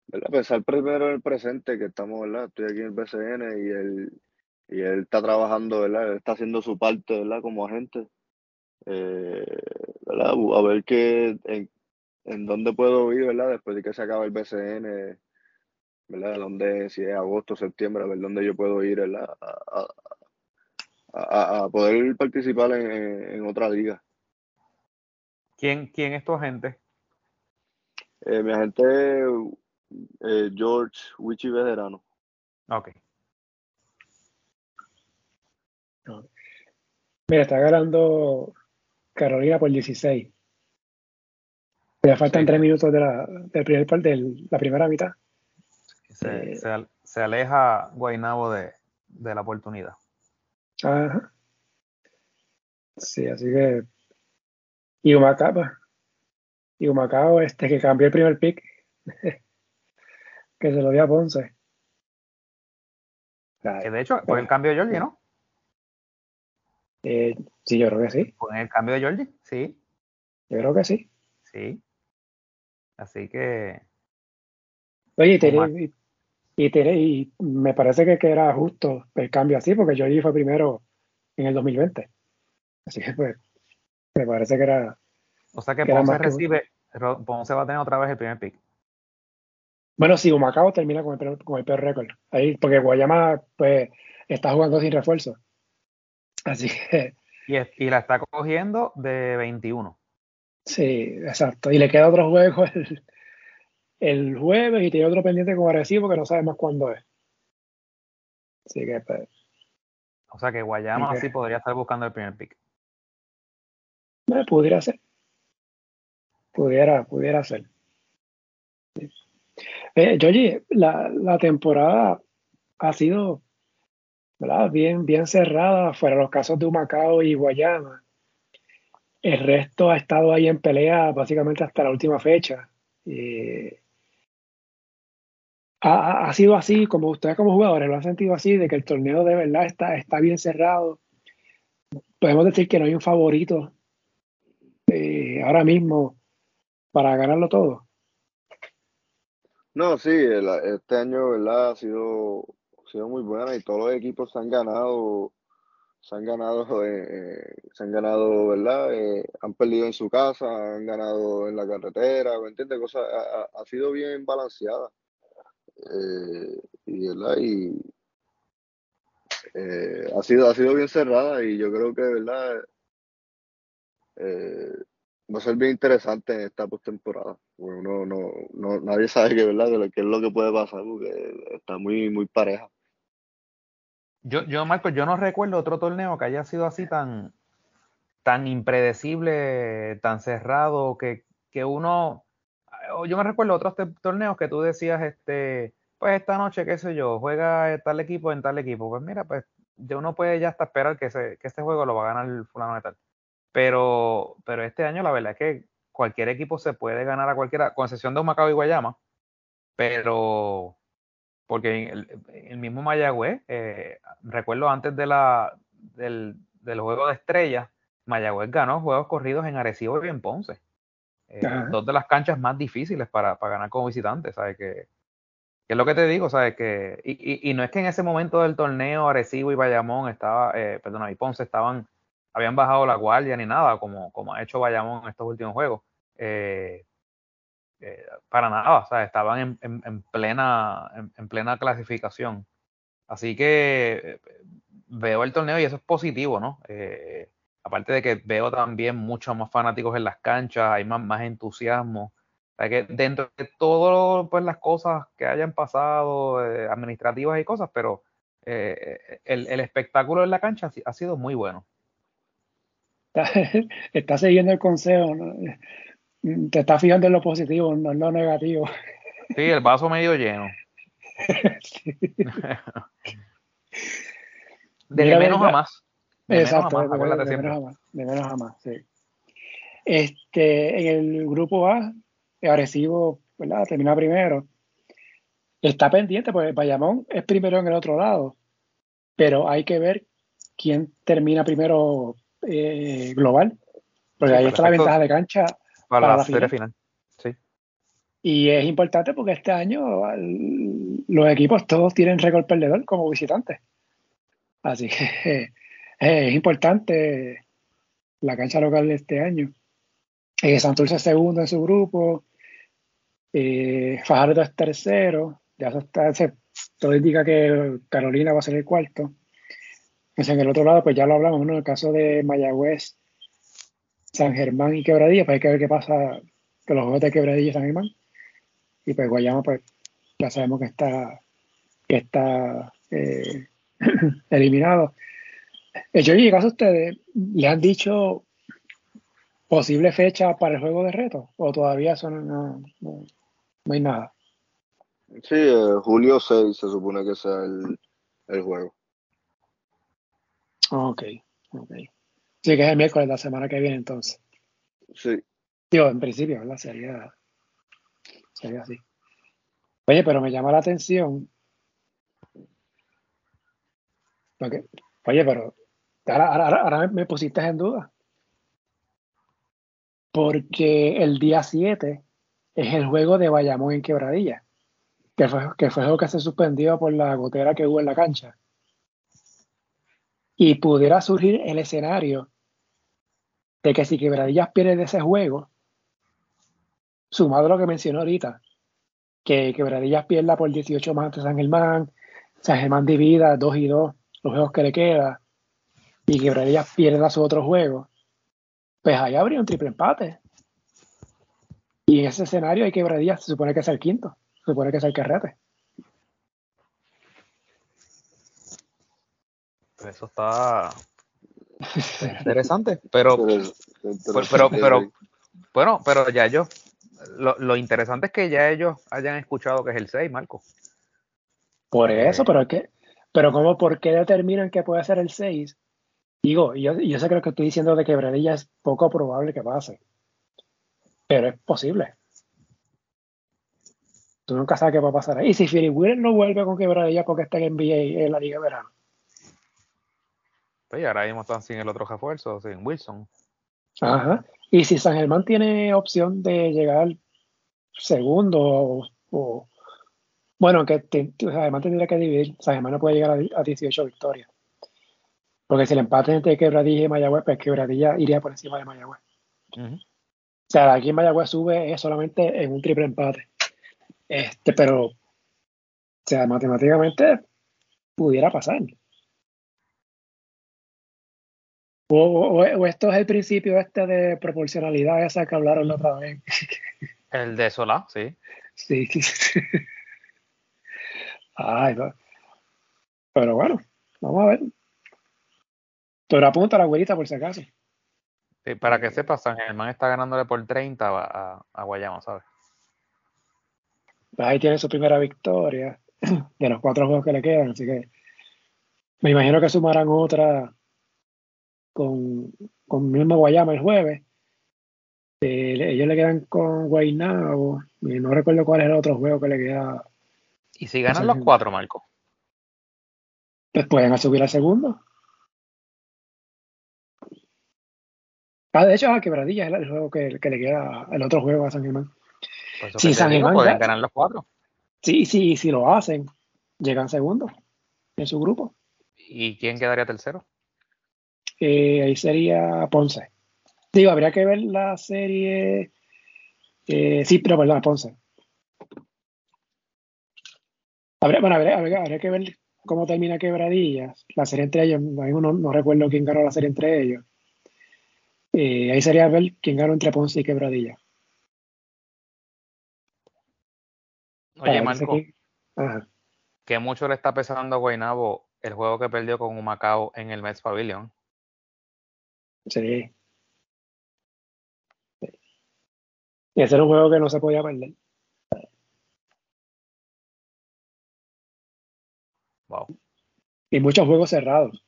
¿verdad? Pensar primero en el presente, que estamos, ¿verdad? Estoy aquí en el BCN y él, y él está trabajando, ¿verdad? Está haciendo su parte, ¿verdad? Como agente. Eh, ¿verdad? A ver qué, en, en dónde puedo ir, ¿verdad? Después de que se acabe el BCN, ¿verdad? Dónde, si es agosto, septiembre, a ver dónde yo puedo ir, ¿verdad? A, a, poder participar en, en otra liga. ¿Quién, quién es tu agente? Eh, mi agente eh, George Wichi Veterano. Ok. Mira, está ganando Carolina por 16. Le faltan tres minutos de la, del primer, de la primera mitad. Se, eh, se, se aleja Guainabo de, de, la oportunidad. Ajá. Sí, así que y Humacao, y Humacao este que cambió el primer pick, que se lo dio a Ponce. Que de hecho fue el cambio de Georgie, ¿no? Eh, sí, yo creo que sí. Fue el cambio de Georgie, sí. Yo creo que sí. Sí. Así que. Oye, y, y, me parece que, que, era justo el cambio así, porque Georgie fue primero en el 2020. Así que, pues, me parece que era. O sea que, Ponce recibe, Ponce va a tener otra vez el primer pick. Bueno, sí, Humacao termina con el, con el peor récord. Ahí, porque Guayama, pues, está jugando sin refuerzo. Así que. Y, y la está cogiendo de 21. Sí, exacto. Y le queda otro juego el, jueves y tiene otro pendiente con Arecibo que no sabemos cuándo es. Así que, pues, O sea que Guayama sí podría estar buscando el primer pick. Eh, pudiera ser. Pudiera, pudiera ser. Eh, la, la temporada ha sido ¿verdad? bien, bien cerrada, fuera los casos de Humacao y Guayama. El resto ha estado ahí en pelea básicamente hasta la última fecha. Eh, ha, sido así, como ustedes como jugadores lo han sentido así, de que el torneo de verdad está, está bien cerrado. Podemos decir que no hay un favorito eh, ahora mismo para ganarlo todo. No, sí, este año ¿verdad? Ha, sido, ha sido muy buena y todos los equipos se han ganado se han ganado, eh, eh, se han ganado, ¿verdad? Eh, han perdido en su casa, han ganado en la carretera, ¿me entiendes? Cosa, ha, sido bien balanceada. y, ¿verdad? Y ha, sido, ha sido bien cerrada y yo creo que, ¿verdad? Va a ser bien interesante en esta postemporada. Bueno, no, no, nadie sabe qué, ¿verdad? qué es lo que puede pasar porque está muy, muy pareja. Yo, yo, Marco, yo no recuerdo otro torneo que haya sido así tan, tan impredecible, tan cerrado, que, que uno. Yo me recuerdo otros torneos que tú decías, este, pues esta noche, qué sé yo, juega tal equipo en tal equipo. Pues mira, pues uno puede ya hasta esperar que, ese, que este juego lo va a ganar el fulano de tal. Pero, pero este año la verdad es que cualquier equipo se puede ganar a cualquiera, con excepción de Macao y Guayama. Pero, porque el, el mismo Mayagüez, eh, recuerdo antes de la, del, del, juego de estrellas, Mayagüez ganó juegos corridos en Arecibo y en Ponce. Eh, dos de las canchas más difíciles para, para ganar como visitante, ¿sabes? Que, que, es lo que te digo, ¿sabes? Que, y, y, y, no es que en ese momento del torneo Arecibo y Bayamón estaba, eh, perdón, y Ponce estaban, habían bajado la guardia ni nada, como, como ha hecho Bayamón en estos últimos juegos. Eh, eh, para nada, o sea, estaban en, en, plena, en, plena clasificación. Así que eh, veo el torneo y eso es positivo, ¿no? Aparte de que veo también muchos más fanáticos en las canchas, hay más, más entusiasmo. O sea, que dentro de todas pues, las cosas que hayan pasado, administrativas y cosas, pero el, espectáculo en la cancha ha sido muy bueno. Está, está siguiendo el consejo, ¿no? te estás fijando en lo positivo, no en lo negativo. Sí, el vaso medio lleno. De, menos a más. Exacto, de, menos a más, de menos a más, sí. Este, en el grupo A, Arecibo, ¿verdad? Termina primero. Está pendiente, porque Bayamón es primero en el otro lado. Pero hay que ver quién termina primero eh, global. Porque ahí está la ventaja de cancha para, la, final. Sí. Y es importante porque este año los equipos todos tienen récord perdedor como visitantes. Así que es importante la cancha local de este año. Eh, Santurce es segundo en su grupo. Eh, Fajardo es tercero. Ya está, todo indica que Carolina va a ser el cuarto. En el otro lado, pues ya lo hablamos, ¿no? En el caso de Mayagüez, San Germán y Quebradilla, pues hay que ver qué pasa con los juegos de Quebradilla y San Germán. Y pues Guayama, pues ya sabemos que está, que está eh, eliminado. Yo ¿qué caso ustedes le han dicho posible fecha para el juego de reto o todavía eso no, no, hay nada. Sí, eh, julio 6 se supone que sea el, el juego. Ok, ok. Sí, que es el miércoles la semana que viene entonces. Sí. Digo, en principio, ¿verdad? Sería, sería así. Oye, pero me llama la atención. Porque, oye, pero ahora, ahora, me pusiste en duda. porque el día 7 es el juego de Bayamón en Quebradilla, que fue, que fue el que se suspendió por la gotera que hubo en la cancha. Y pudiera surgir el escenario de que si Quebradillas pierde de ese juego, sumado a lo que mencionó ahorita, que Quebradillas pierda por 18 más ante San Germán, San Germán divida 2 y 2 los juegos que le queda, y Quebradillas pierda su otro juego, pues ahí habría un triple empate. Y en ese escenario hay Quebradillas, se supone que es el quinto, se supone que es el carrete. Eso está interesante, pero, pero, pero, bueno, pero ya ellos, lo, lo, interesante es que ya ellos hayan escuchado que es el 6, Marco. Por eso, pero es que, pero ¿cómo, por qué determinan que puede ser el 6? Digo, yo, yo sé que lo que estoy diciendo de quebradilla es poco probable que pase, pero es posible. Tú nunca sabes qué va a pasar ahí. Y si Philip Wheeler no vuelve con quebradilla porque está en NBA en la Liga de Verano. Pues ahora mismo están sin el otro refuerzo, sin Wilson. Ajá. Y si San Germán tiene opción de llegar segundo o, bueno, que además tendría que dividir, San Germán no puede llegar a, 18 victorias. Porque si el empate entre Quebradilla y Mayagüez, pues Quebradilla iría por encima de Mayagüez. O sea, aquí en Mayagüez sube es solamente en un triple empate. Este, pero, o sea, matemáticamente pudiera pasar. O, esto es el principio este de proporcionalidad esa que hablaron la otra vez. El de Solá, sí. Sí, sí. Ay, Pero bueno, vamos a ver. Pero apunta a la güerita por si acaso. Sí, para que sepas, San Germán está ganándole por 30 a, a Guayama, ¿sabes? Ahí tiene su primera victoria de los cuatro juegos que le quedan, así que me imagino que sumarán otra con, con mismo Guayama el jueves. Eh, ellos le quedan con Guaynabo, y no recuerdo cuál es el otro juego que le queda. ¿Y si ganan los cuatro, Marco? Pues pueden subir al segundo. Ah, de hecho, a Quebradilla es el juego que, le queda, el otro juego a San Germán. Pues si San Germán pueden ganar los cuatro. Sí, sí, si lo hacen, llegan segundo en su grupo. ¿Y quién quedaría tercero? Eh, ahí sería Ponce. Digo, habría que ver la serie. Eh, sí, pero perdón, Ponce. Habría, bueno, habría, que ver cómo termina Quebradillas. La serie entre ellos, no, no recuerdo quién ganó la serie entre ellos. Eh, ahí sería ver quién ganó entre Ponce y Quebradilla. Oye, Marco, que mucho le está pesando a Guaynabo el juego que perdió con Humacao en el Mets Pavilion. Sí. Y ese era un juego que no se podía perder. Wow. Y muchos juegos cerrados.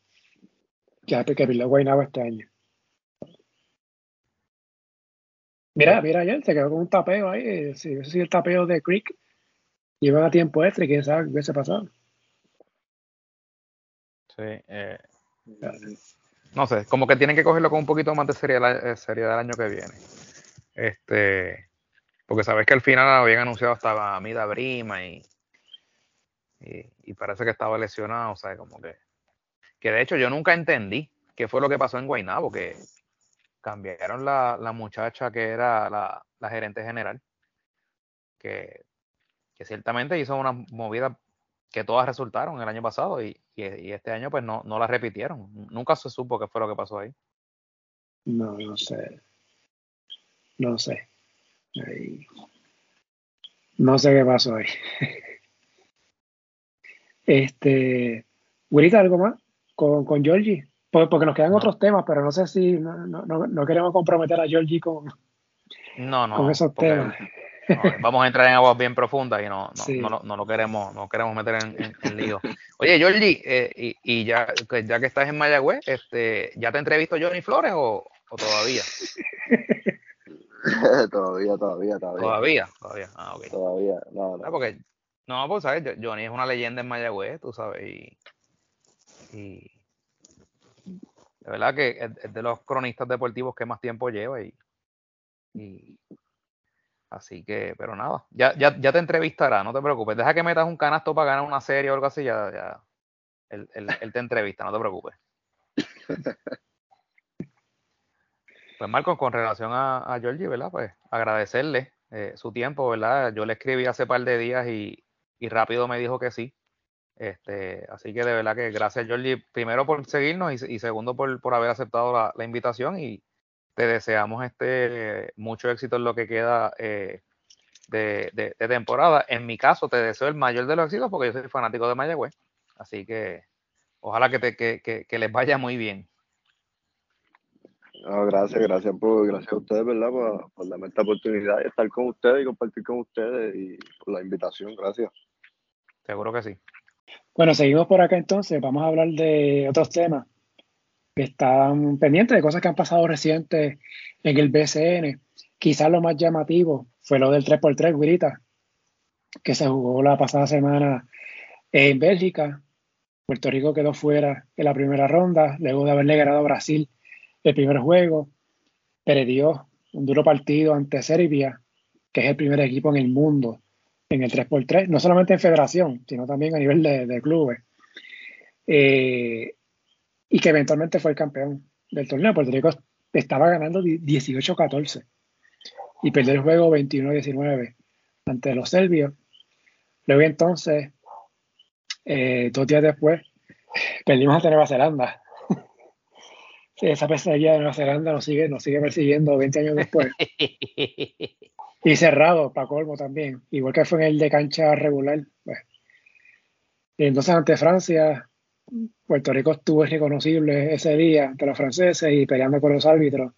Ya que perdió Guaynabo este año. Mira, mira ayer se quedó con un tapeo ahí. Si ese sí el tapeo de Creek. Llevan a tiempo extra y quién sabe qué hubiese pasado. Sí. Eh, no sé, como que tienen que cogerlo con un poquito más de seriedad, eh, el año que viene. Este, porque sabes que al final habían anunciado hasta Mida Brima y, y, parece que estaba lesionado, o sea, como que, que de hecho yo nunca entendí qué fue lo que pasó en Guaynabo, que cambiaron la, la muchacha que era la, la gerente general, que, que ciertamente hizo una movida que todas resultaron el año pasado y, este año pues no, no la repitieron. Nunca se supo qué fue lo que pasó ahí. No, no sé. No sé. No sé qué pasó ahí. este, Güerita, ¿algo más con, con Georgie? Porque, nos quedan otros temas, pero no sé si no, no, no queremos comprometer a Georgie con, no, no, con esos temas vamos a entrar en aguas bien profundas y no, no, no, lo queremos, no queremos meter en, en, lío. Oye, Jordi, eh, y, ya, ya que estás en Mayagüez, este, ¿ya te entrevisto Johnny Flores o, todavía? todavía, todavía, todavía. Todavía, todavía. Ah, Todavía, no, no. Ah, porque, no, pues sabes, Johnny es una leyenda en Mayagüez, tú sabes, y, y de verdad que es de los cronistas deportivos que más tiempo lleva y Y, así que, pero nada, ya, ya, ya te entrevistará, no te preocupes. Deja que metas un canasto para ganar una serie o algo así, ya, ya. Él, él te entrevista, no te preocupes. Pues Marco, con relación a, a Georgie, ¿verdad? Pues agradecerle eh, su tiempo, ¿verdad? Yo le escribí hace par de días y, rápido me dijo que sí. Este, así que de verdad que gracias Georgie, primero por seguirnos y, segundo por, por, haber aceptado la, invitación y te deseamos este mucho éxito en lo que queda eh, de, temporada. En mi caso te deseo el mayor de los éxitos porque yo soy fanático de Mayagüez, así que ojalá que, te, que les vaya muy bien gracias, gracias por, gracias a ustedes, ¿verdad? Por, darme esta oportunidad de estar con ustedes y compartir con ustedes y por la invitación, gracias. Seguro que sí. Bueno, seguimos por acá entonces, vamos a hablar de otros temas que están pendientes de cosas que han pasado recientes en el BCN. Quizás lo más llamativo fue lo del 3x3, Guirita, que se jugó la pasada semana en Bélgica. Puerto Rico quedó fuera en la primera ronda, luego de haberle ganado a Brasil el primer juego, perdió un duro partido ante Serbia, que es el primer equipo en el mundo en el 3x3, no solamente en federación, sino también a nivel de, clubes. Eh, y que eventualmente fue el campeón del torneo. Puerto Rico estaba ganando 18-14 y perdió el juego 21-19 ante los serbios. Luego entonces, eh, dos días después, perdimos ante Nueva Zelanda esa pesadilla de Nueva Zelanda nos sigue, nos sigue persiguiendo 20 años después. y cerrado, para colmo también, igual que fue en el de cancha regular. Pues. Y entonces ante Francia, Puerto Rico estuvo irreconocible ese día ante los franceses y peleando con los árbitros.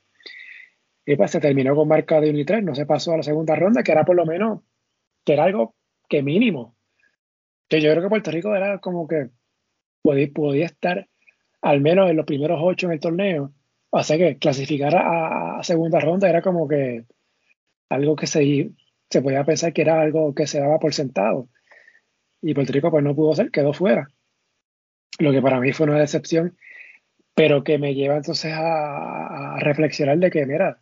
Y pues se terminó con marca de 1 y 3, no se pasó a la segunda ronda, que era por lo menos, que era algo que mínimo. Que yo creo que Puerto Rico era como que podía, estar al menos en los primeros ocho en el torneo. O sea que clasificar a, segunda ronda era como que algo que se, se podía pensar que era algo que se daba por sentado. Y Puerto Rico pues no pudo ser, quedó fuera. Lo que para mí fue una decepción, pero que me lleva entonces a, reflexionar de que, mira,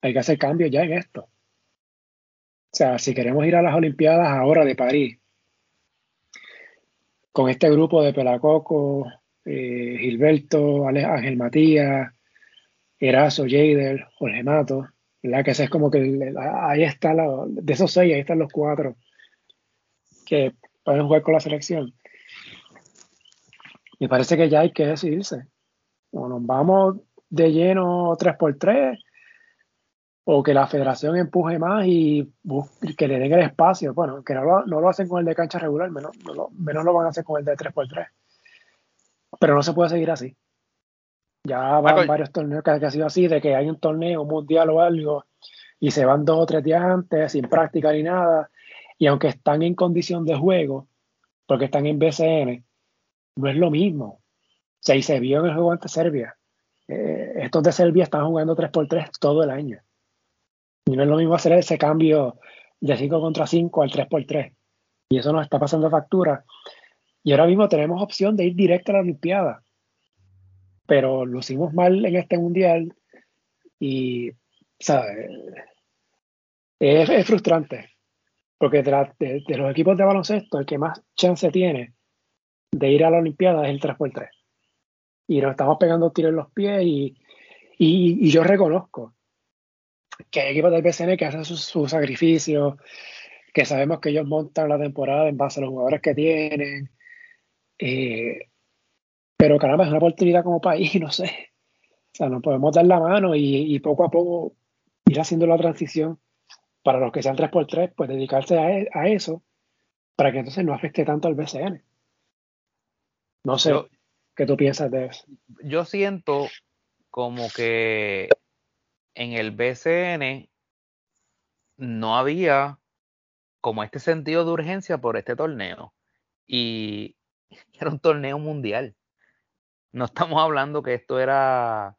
hay que hacer cambios ya en esto. O sea, si queremos ir a las Olimpiadas ahora de París, con este grupo de Pelacoco, eh, Gilberto, Ángel Matías, Eraso, Jader, Jorge Mato, ¿verdad? Que es como que ahí está, de esos seis, ahí están los cuatro que pueden jugar con la selección. Me parece que ya hay que decidirse. O nos vamos de lleno 3x3 o que la federación empuje más y que le den el espacio. Bueno, que no lo, no lo hacen con el de cancha regular, menos, menos lo van a hacer con el de 3x3. Pero no se puede seguir así. Ya van varios torneos que, ha sido así, de que hay un torneo mundial o algo y se van dos o tres días antes sin práctica ni nada. Y aunque están en condición de juego, porque están en BCN, no es lo mismo. O sea, y se vio en el juego ante Serbia. Eh, estos de Serbia están jugando 3x3 todo el año. Y no es lo mismo hacer ese cambio de 5 contra 5 al 3x3. Y eso nos está pasando factura. Y ahora mismo tenemos opción de ir directo a la Olimpiada. Pero lo hicimos mal en este mundial y, ¿sabes? Es, frustrante. Porque de, los equipos de baloncesto, el que más chance tiene de ir a la Olimpiada es el 3x3. Y nos estamos pegando tiros en los pies y, y, yo reconozco que hay equipos del BCN que hacen sus su sacrificios, que sabemos que ellos montan la temporada en base a los jugadores que tienen, eh, pero caramba, es una oportunidad como país, no sé. O sea, nos podemos dar la mano y, poco a poco ir haciendo la transición para los que sean 3x3, pues dedicarse a, e, a eso para que entonces no afecte tanto al BCN. No sé qué tú piensas de eso. Yo siento como que en el BCN no había como este sentido de urgencia por este torneo. Y era un torneo mundial. No estamos hablando que esto era.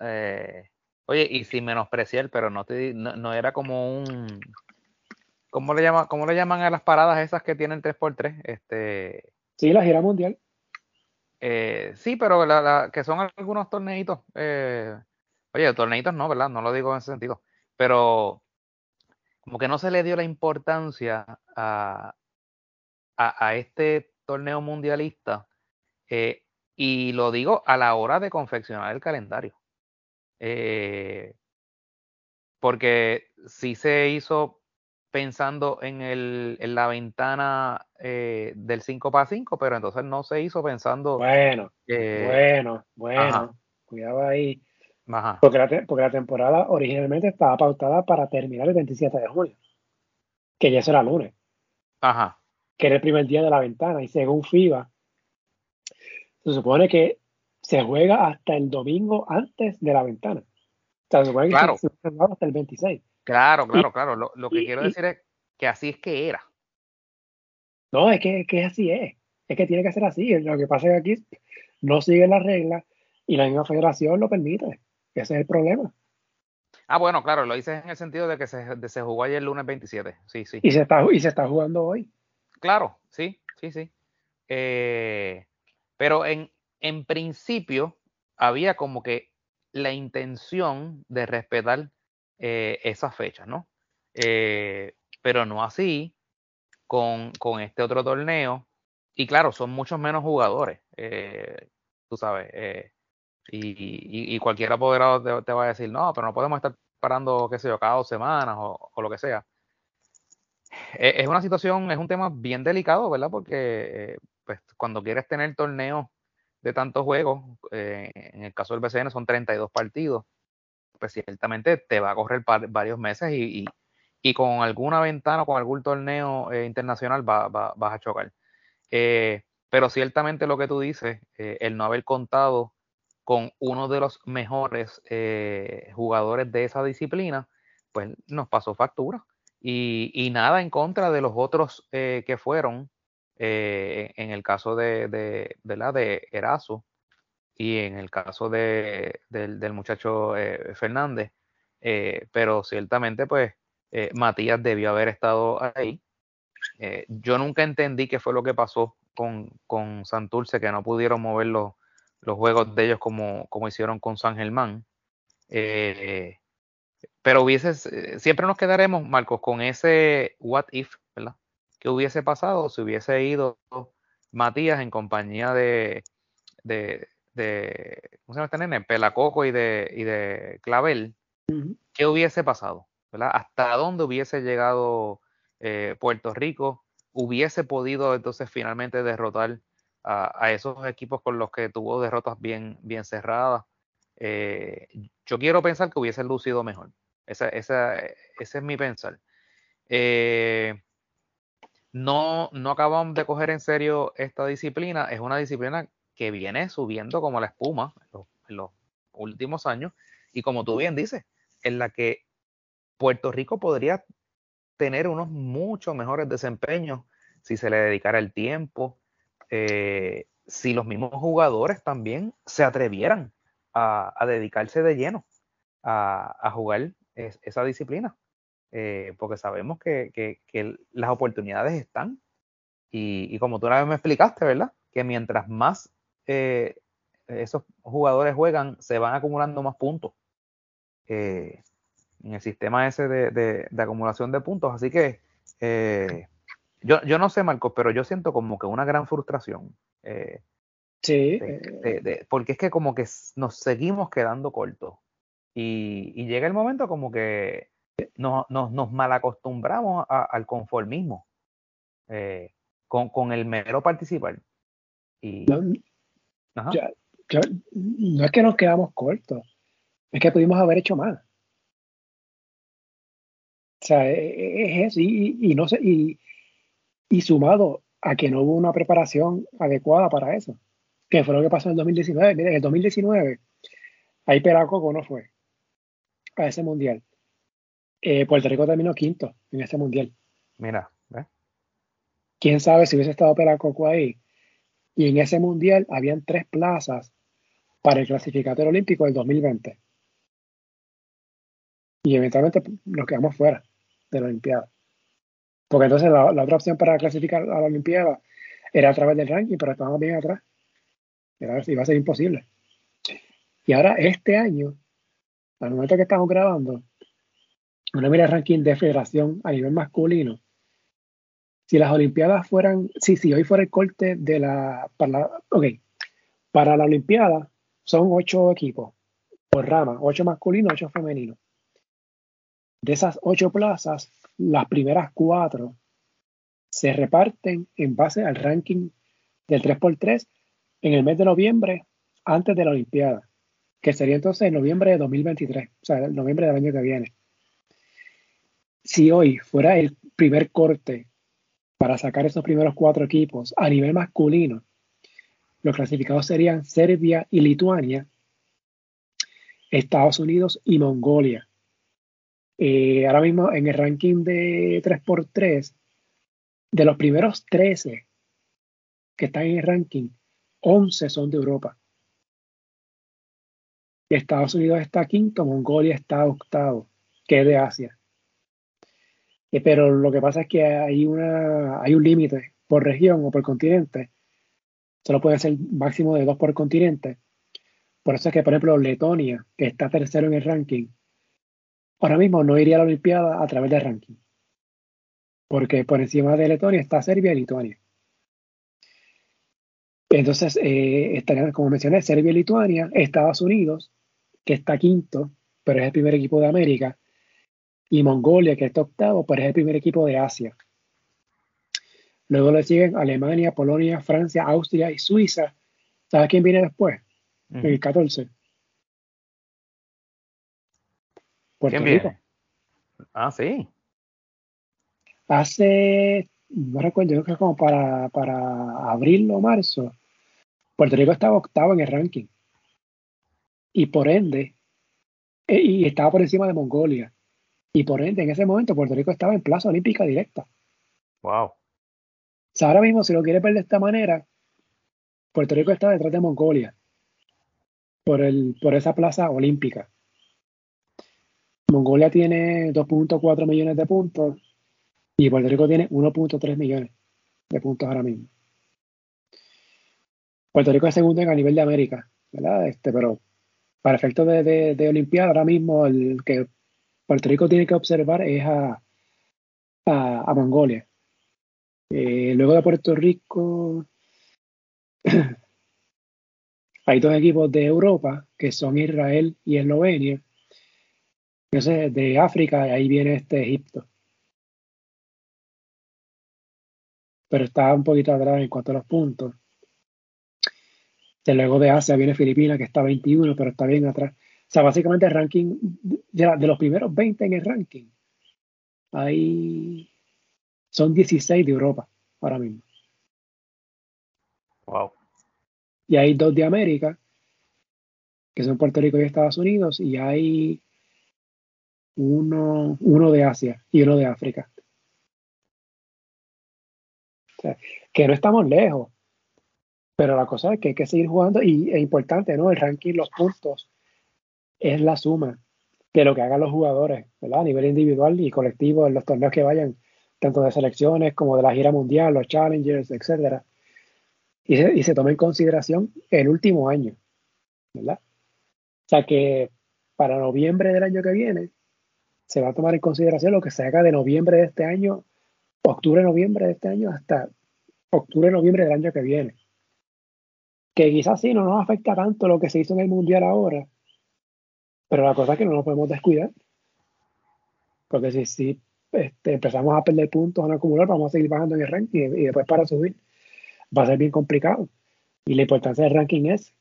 Eh, oye, y sin menospreciar, pero no, te, no, era como un. ¿Cómo le, llama, ¿Cómo le llaman a las paradas esas que tienen 3x3? Este, sí, la gira mundial. Eh, sí, pero que son algunos torneitos. Eh, oye, torneitos no, ¿verdad? No lo digo en ese sentido. pero como que no se le dio la importancia a, a, este torneo mundialista, eh, y lo digo a la hora de confeccionar el calendario. Porque si se hizo pensando en, el, en la ventana eh, del 5 para 5, pero entonces no se hizo pensando. Bueno, bueno, bueno, cuidado ahí. Porque, la, porque la temporada originalmente estaba pautada para terminar el 27 de julio, que ya será lunes. Ajá. Que era el primer día de la ventana, y según FIBA, se supone que se juega hasta el domingo antes de la ventana. O sea, se supone que claro. se, juega hasta el 26. Claro, claro, claro. Lo, lo que quiero decir es que así es que era. No, es que, que así es. Es que tiene que ser así. Lo que pasa es que aquí no siguen las reglas y la misma federación lo permite. Ese es el problema. Ah, bueno, claro, lo dices en el sentido de que se, se jugó ayer el lunes 27. Sí, sí. Y se está, y se está jugando hoy. Claro, sí, sí, sí. Eh, pero en, en principio había como que la intención de respetar eh, esas fechas, ¿no? Eh, pero no así con, con, este otro torneo. Y claro, son muchos menos jugadores, eh, tú sabes. Y, y, cualquier apoderado te, va a decir, no, pero no podemos estar parando, qué sé yo, cada dos semanas o, o lo que sea. Es una situación, es un tema bien delicado, ¿verdad? Porque pues cuando quieres tener torneos de tantos juegos, en el caso del BCN son 32 partidos, pues ciertamente te va a correr varios meses y, y, con alguna ventana con algún torneo eh, internacional va, vas a chocar. Eh, pero ciertamente lo que tú dices, el no haber contado con uno de los mejores jugadores de esa disciplina, pues nos pasó factura. Y, y nada en contra de los otros que fueron, eh, en el caso de, de, de, la de Erazo y en el caso de, del, muchacho eh, Fernández, eh, pero ciertamente pues Matías debió haber estado ahí. yo nunca entendí qué fue lo que pasó con, con Santurce, que no pudieron mover los, los juegos de ellos como, como hicieron con San Germán. pero hubiese, siempre nos quedaremos, Marcos, con ese what if, ¿verdad? ¿Qué hubiese pasado si hubiese ido Matías en compañía de, ¿cómo se llama este nene? Pelacoco y de, y de Clavel? ¿Qué hubiese pasado? ¿verdad? ¿Hasta dónde hubiese llegado eh, Puerto Rico? ¿Hubiese podido entonces finalmente derrotar a, esos equipos con los que tuvo derrotas bien, bien cerradas? Eh, yo quiero pensar que hubiese lucido mejor. Esa, esa, ese es mi pensar. Eh, no, no acabamos de coger en serio esta disciplina. Es una disciplina que viene subiendo como la espuma en los, últimos años y como tú bien dices, en la que Puerto Rico podría tener unos mucho mejores desempeños si se le dedicara el tiempo, eh, si los mismos jugadores también se atrevieran a, dedicarse de lleno a, jugar esa disciplina. Eh, porque sabemos que, que, las oportunidades están. Y, como tú una vez me explicaste, ¿verdad? Que mientras más eh, esos jugadores juegan, se van acumulando más puntos eh, en el sistema ese de, de, acumulación de puntos. Así que yo, yo no sé, Marcos, pero yo siento como que una gran frustración. sí. porque es que como que nos seguimos quedando cortos. Y, y llega el momento como que nos, nos, nos malacostumbramos al conformismo eh, con, con, el mero participar. Y, no, no es que nos quedamos cortos, es que pudimos haber hecho más. O sea, e, e, es eso, y, no sé, y, y sumado a que no hubo una preparación adecuada para eso, que fue lo que pasó en el 2019. Mira, en el 2019, ahí Peracoco no fue a ese mundial. Eh, Puerto Rico terminó quinto en este mundial. Mira, Quién sabe si hubiese estado Peracoco ahí. Y en ese mundial habían tres plazas para el clasificatorio olímpico del 2020. Y eventualmente nos quedamos fuera de la Olimpiada. Porque entonces la, otra opción para clasificar a la Olimpiada era a través del ranking, pero estábamos bien atrás. Era, iba a ser imposible. Y ahora, este año, al momento que estamos grabando, uno mira el ranking de federación a nivel masculino, si las Olimpiadas fueran, sí, sí, hoy fuera el corte de la, para ok, para la Olimpiada son ocho equipos por rama, ocho masculinos, ocho femeninos. De esas ocho plazas, las primeras cuatro se reparten en base al ranking del 3x3 en el mes de noviembre antes de la Olimpiada, que sería entonces en noviembre de 2023, o sea, el noviembre del año que viene. Si hoy fuera el primer corte para sacar esos primeros cuatro equipos a nivel masculino, los clasificados serían Serbia y Lituania, Estados Unidos y Mongolia. Eh, ahora mismo en el ranking de 3x3, de los primeros 13 que están en el ranking, 11 son de Europa. Estados Unidos está quinto, Mongolia está octavo, que es de Asia. Eh, pero lo que pasa es que hay, una, hay un límite por región o por continente. Solo puede ser máximo de dos por continente. Por eso es que, por ejemplo, Letonia, que está tercero en el ranking, ahora mismo no iría a la Olimpiada a través del ranking. Porque por encima de Letonia está Serbia y Lituania. Entonces, eh, estarían, como mencioné, Serbia y Lituania, Estados Unidos, que está quinto, pero es el primer equipo de América, y Mongolia, que está octavo, pero es el primer equipo de Asia. Luego le siguen Alemania, Polonia, Francia, Austria y Suiza. ¿Sabes quién viene después? El 14. Puerto ¿Quién Rico. Viene? Ah, sí. Hace, no recuerdo, creo que como para, para abril o marzo, Puerto Rico estaba octavo en el ranking. Y por ende, eh, y estaba por encima de Mongolia. Y por ende, en ese momento, Puerto Rico estaba en plaza olímpica directa. Wow. O sea, ahora mismo, si lo quiere ver de esta manera, Puerto Rico está detrás de Mongolia por, el, por esa plaza olímpica. Mongolia tiene 2.4 millones de puntos y Puerto Rico tiene 1.3 millones de puntos ahora mismo. Puerto Rico es segundo en a nivel de América, ¿verdad? Este, pero para efectos de, de, de Olimpiada, ahora mismo el que Puerto Rico tiene que observar es a, a, Mongolia. Eh, luego de Puerto Rico, hay dos equipos de Europa que son Israel y Eslovenia. Entonces, de África, ahí viene este Egipto. Pero está un poquito atrás en cuanto a los puntos. De luego de Asia viene Filipinas, que está 21, pero está bien atrás. O sea, básicamente el ranking, de, los primeros 20 en el ranking, hay, son 16 de Europa ahora mismo. Wow. Y hay dos de América, que son Puerto Rico y Estados Unidos, y hay uno, uno de Asia y uno de África. O sea, que no estamos lejos, pero la cosa es que hay que seguir jugando y es importante, ¿no? El ranking, los puntos es la suma de lo que hagan los jugadores, ¿verdad? A nivel individual y colectivo en los torneos que vayan, tanto de selecciones como de la gira mundial, los challengers, etcétera. Y se, y se toma en consideración el último año, ¿verdad? O sea que para noviembre del año que viene se va a tomar en consideración lo que se haga de noviembre de este año, octubre, noviembre de este año hasta octubre, noviembre del año que viene. Que quizás sí no nos afecta tanto lo que se hizo en el mundial ahora, pero la cosa es que no nos podemos descuidar. Porque si, si este, empezamos a perder puntos, a acumular, vamos a seguir bajando en el ranking y, después para subir va a ser bien complicado. Y la importancia del ranking es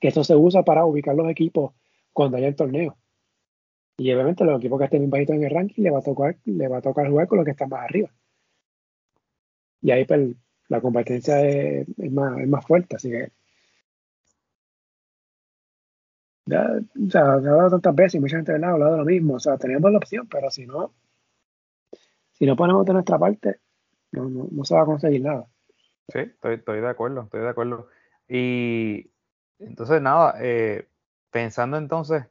que eso se usa para ubicar los equipos cuando haya el torneo. Y obviamente los equipos que estén bien bajitos en el ranking le va a tocar, le va a tocar jugar con los que están más arriba. Y ahí pues, la competencia es, más, es más fuerte. Así que Ya, o sea, he hablado tantas veces y mucha gente ha hablado de lo mismo. O sea, tenemos la opción, pero si no, si no ponemos de nuestra parte, no, no, se va a conseguir nada. Sí, estoy, de acuerdo, estoy de acuerdo. Y entonces, nada, eh, pensando entonces,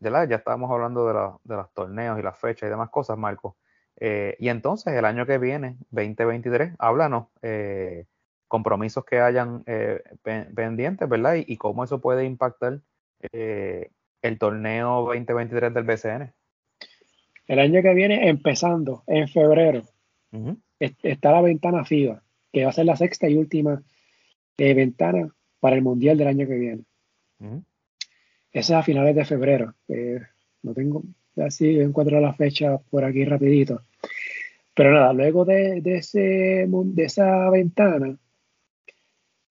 ya, estábamos hablando de, de, los torneos y las fechas y demás cosas, Marco. Eh, y entonces, el año que viene, 2023, háblanos eh, compromisos que hayan pendientes, ¿verdad? y, cómo eso puede impactar eh, el torneo 2023 del BCN? el año que viene, empezando en febrero, está la ventana FIBA, que va a ser la sexta y última eh, ventana para el Mundial del año que viene. Esa es a finales de febrero. no tengo, así encuentro la fecha por aquí rapidito. Pero nada, luego de, ese, de esa ventana,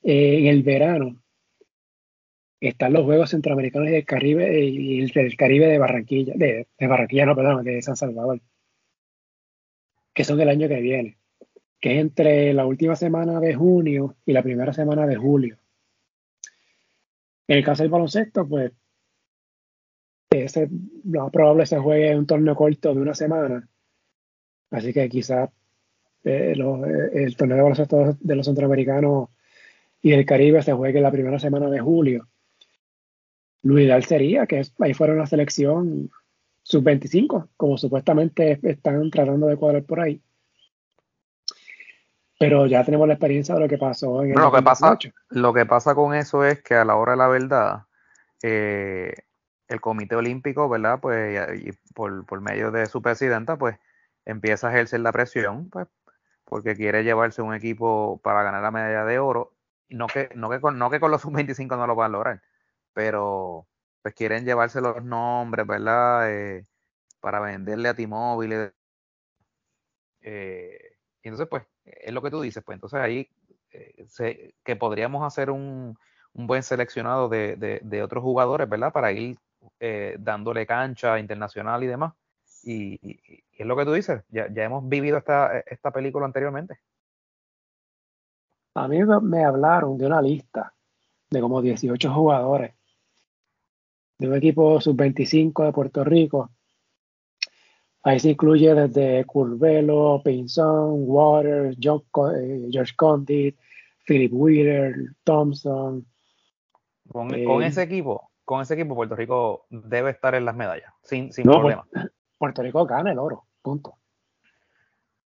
eh, en el verano, están los Juegos Centroamericanos del Caribe y el del Caribe de Barranquilla, de, Barranquilla, no, perdón, de San Salvador, que son el año que viene, que es entre la última semana de junio y la primera semana de julio. En el caso del baloncesto, pues ese, lo más probable se juegue un torneo corto de una semana. Así que quizás eh, eh, el torneo de baloncesto de los centroamericanos y el Caribe se juegue la primera semana de julio. Lo ideal sería que ahí fuera una selección sub-25, como supuestamente están tratando de cuadrar por ahí. Pero ya tenemos la experiencia de lo que pasó en el lo que pasa Lo que pasa con eso es que a la hora de la verdad, eh, el Comité Olímpico, ¿verdad? Pues y por, por, medio de su presidenta, pues empieza a ejercer la presión, pues, porque quiere llevarse un equipo para ganar la medalla de oro. No que, no que, con, no que con los sub-25 no lo van a lograr, pero pues quieren llevarse los nombres, ¿verdad? Eh, para venderle a T-Mobile. Eh, y entonces, pues, es lo que tú dices, pues entonces ahí eh, que podríamos hacer un, un buen seleccionado de, de, otros jugadores, ¿verdad? Para ir dándole cancha internacional y demás. Y, es lo que tú dices, ya, ya hemos vivido esta, esta película anteriormente. A mí me hablaron de una lista de como 18 jugadores de un equipo sub-25 de Puerto Rico. Ahí se incluye desde Curvelo, Pinzón, Waters, eh, George Condit, Philip Wheeler, Thompson. Con, eh, ese equipo, con ese equipo Puerto Rico debe estar en las medallas, sin, sin problema. Puerto Rico gana el oro, punto.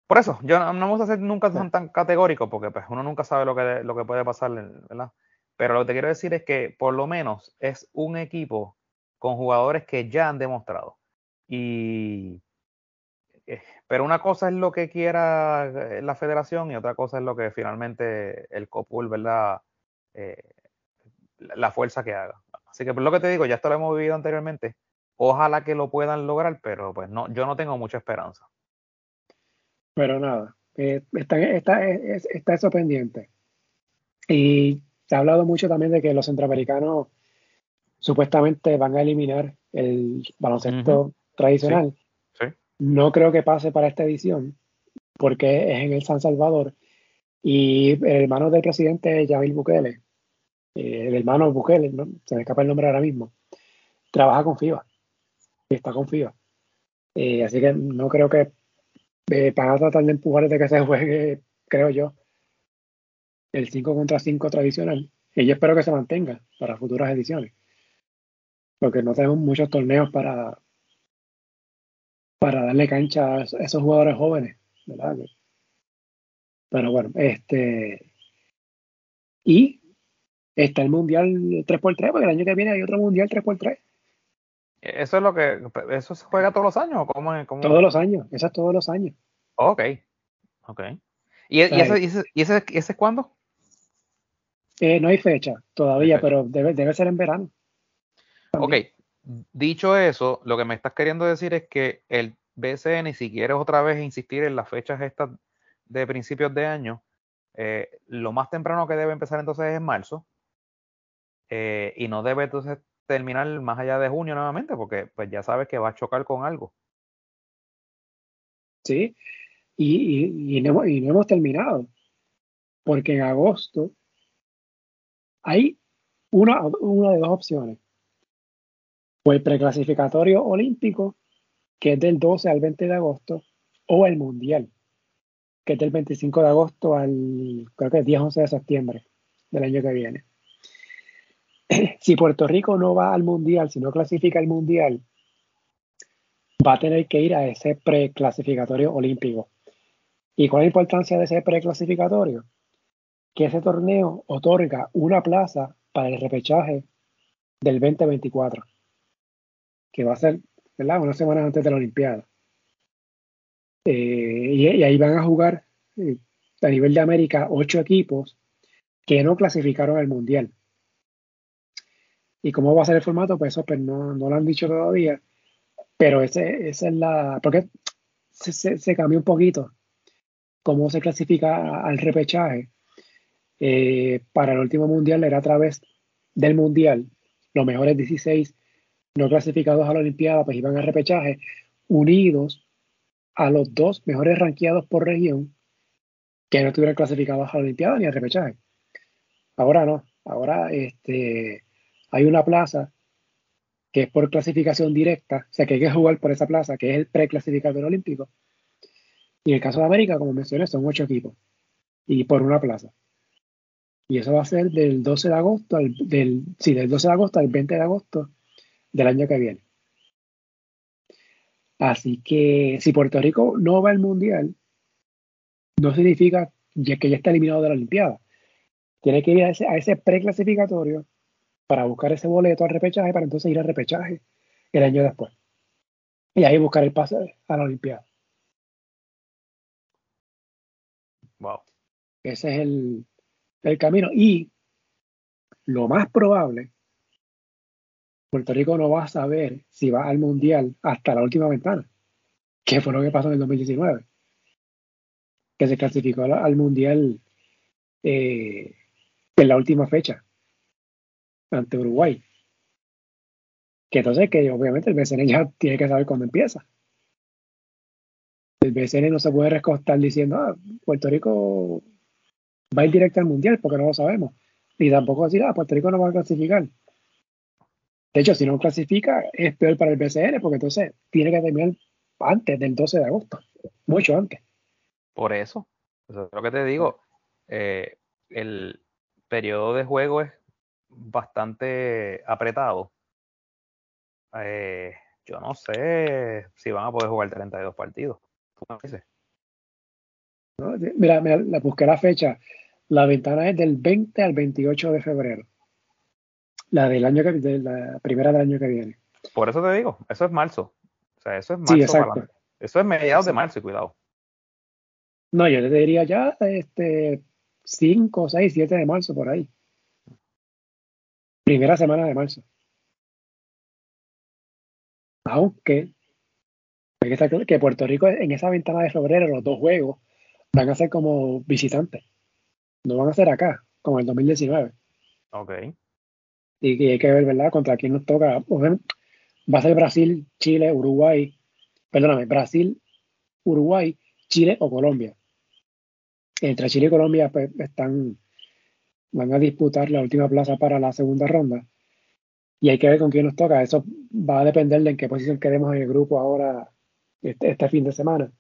Por eso, yo no, me gusta ser nunca tan, categórico, porque pues, uno nunca sabe lo que, lo que puede pasar, ¿verdad? Pero lo que te quiero decir es que por lo menos es un equipo con jugadores que ya han demostrado. Y eh, pero una cosa es lo que quiera eh, la federación y otra cosa es lo que finalmente el COPUL, ¿verdad? Eh, la fuerza que haga. Así que por lo que te digo, ya esto lo hemos vivido anteriormente. Ojalá que lo puedan lograr, pero pues no, yo no tengo mucha esperanza. Pero nada, está, está, está, eso pendiente. Y se ha hablado mucho también de que los centroamericanos supuestamente van a eliminar el baloncesto tradicional. No creo que pase para esta edición, porque es en el San Salvador. Y el hermano del presidente, Yamil Bukele, eh, el hermano Bukele, se me escapa el nombre ahora mismo, trabaja con FIBA. Está con FIBA. Eh, así que no creo que eh, van a tratar de empujar de que se juegue, creo yo, el 5 contra 5 tradicional. Y yo espero que se mantenga para futuras ediciones. Porque no tenemos muchos torneos para, para darle cancha a esos jugadores jóvenes, ¿verdad? Pero bueno, este. Y está el Mundial 3x3, porque el año que viene hay otro Mundial 3x3. ¿Eso es lo que. ¿Eso se juega todos los años? ¿Cómo, cómo? Todos los años, eso es todos los años. Ok. Ok. ¿Y, ese, y ese, es cuándo? Eh, no hay fecha todavía, pero debe, debe ser en verano. Ok. Dicho eso, lo que me estás queriendo decir es que el BCN, si quieres otra vez insistir en las fechas estas de principios de año, eh, lo más temprano que debe empezar entonces es en marzo. Eh, y no debe entonces terminar más allá de junio nuevamente, porque pues ya sabes que va a chocar con algo. Sí, y, no, hemos terminado, porque en agosto hay una, una de dos opciones. O el preclasificatorio olímpico, que es del 12 al 20 de agosto, o el mundial, que es del 25 de agosto al, creo que 10-11 de septiembre del año que viene. si Puerto Rico no va al mundial, si no clasifica al mundial, va a tener que ir a ese preclasificatorio olímpico. ¿Y cuál es la importancia de ese preclasificatorio? Que ese torneo otorga una plaza para el repechaje del 2024, que va a ser ¿verdad? unas semanas antes de la Olimpiada. Eh, y, ahí van a jugar eh, a nivel de América ocho equipos que no clasificaron al Mundial. ¿Y cómo va a ser el formato? Pues eso pues no, no lo han dicho todavía, pero ese, esa es la... porque se, se, se cambió un poquito cómo se clasifica al repechaje. Eh, para el último mundial era a través del mundial. Los mejores 16 no clasificados a la Olimpiada pues iban al repechaje unidos a los dos mejores ranqueados por región que no estuvieran clasificados a la Olimpiada ni al repechaje. Ahora no, ahora este, hay una plaza que es por clasificación directa, o sea que hay que jugar por esa plaza, que es el preclasificador olímpico. Y en el caso de América, como mencioné, son ocho equipos y por una plaza. Y eso va a ser del 12 de agosto al del, sí, del 12 de agosto al 20 de agosto del año que viene. Así que si Puerto Rico no va al Mundial, no significa que ya está eliminado de la Olimpiada. Tiene que ir a ese, a ese preclasificatorio para buscar ese boleto al repechaje, para entonces ir al repechaje el año después. Y ahí buscar el pase a la Olimpiada. Wow. Ese es el, el camino. Y lo más probable, Puerto Rico no va a saber si va al Mundial hasta la última ventana, que fue lo que pasó en el 2019, que se clasificó al Mundial eh, en la última fecha, ante Uruguay. Que entonces que obviamente el BCN ya tiene que saber cuándo empieza. El BCN no se puede recostar diciendo, ah, Puerto Rico va a ir directo al Mundial porque no lo sabemos. Y tampoco decir, ah, Puerto Rico no va a clasificar. De hecho, si no clasifica, es peor para el BCN porque entonces tiene que terminar antes del 12 de agosto, mucho antes. Por eso, eso es lo que te digo. Eh, el periodo de juego es bastante apretado. Eh, yo no sé si van a poder jugar 32 partidos. ¿Tú me dices? Mira, la busqué la fecha. La ventana es del 20 al 28 de febrero. La del año que de la primera del año que viene. Por eso te digo, eso es marzo. O sea, eso es marzo. Sí, exacto. eso es mediados de marzo, cuidado. No, yo te diría ya este 5, 6, 7 de marzo por ahí. Primera semana de marzo. Aunque que Puerto Rico en esa ventana de febrero, los dos juegos, van a ser como visitantes. No van a ser acá, como el 2019. Ok. Y, hay que ver, ¿verdad?, contra quién nos toca. Va a ser Brasil, Chile, Uruguay. Perdóname, Brasil, Uruguay, Chile o Colombia. Entre Chile y Colombia pues, están, van a disputar la última plaza para la segunda ronda. Y hay que ver con quién nos toca. Eso va a depender de en qué posición quedemos en el grupo ahora, este, este fin de semana.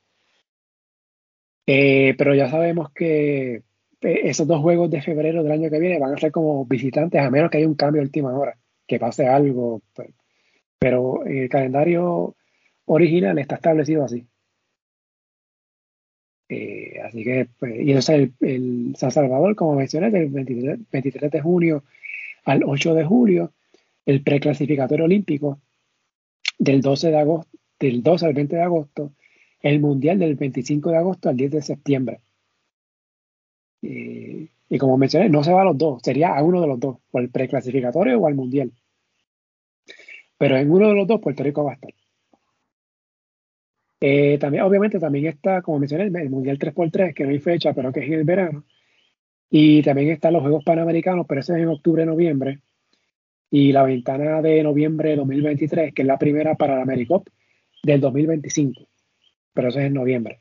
Eh, pero ya sabemos que esos dos juegos de febrero del año que viene van a ser como visitantes, a menos que haya un cambio de última hora, que pase algo. Pues. Pero el calendario original está establecido así. Eh, así que, pues, y entonces el, el, San Salvador, como mencioné, del 23, 23, de junio al 8 de julio, el preclasificatorio olímpico del 12 de agosto, del 12 al 20 de agosto, el Mundial del 25 de agosto al 10 de septiembre. Y como mencioné, no se va a los dos, sería a uno de los dos, o el preclasificatorio o al Mundial. Pero en uno de los dos Puerto Rico va a estar. Eh, también, obviamente, también está, como mencioné, el Mundial 3x3, que no hay fecha, pero que es en el verano. Y también están los Juegos Panamericanos, pero ese es en octubre-noviembre. Y la ventana de noviembre de 2023, que es la primera para la AmeriCop del 2025 pero eso es en noviembre.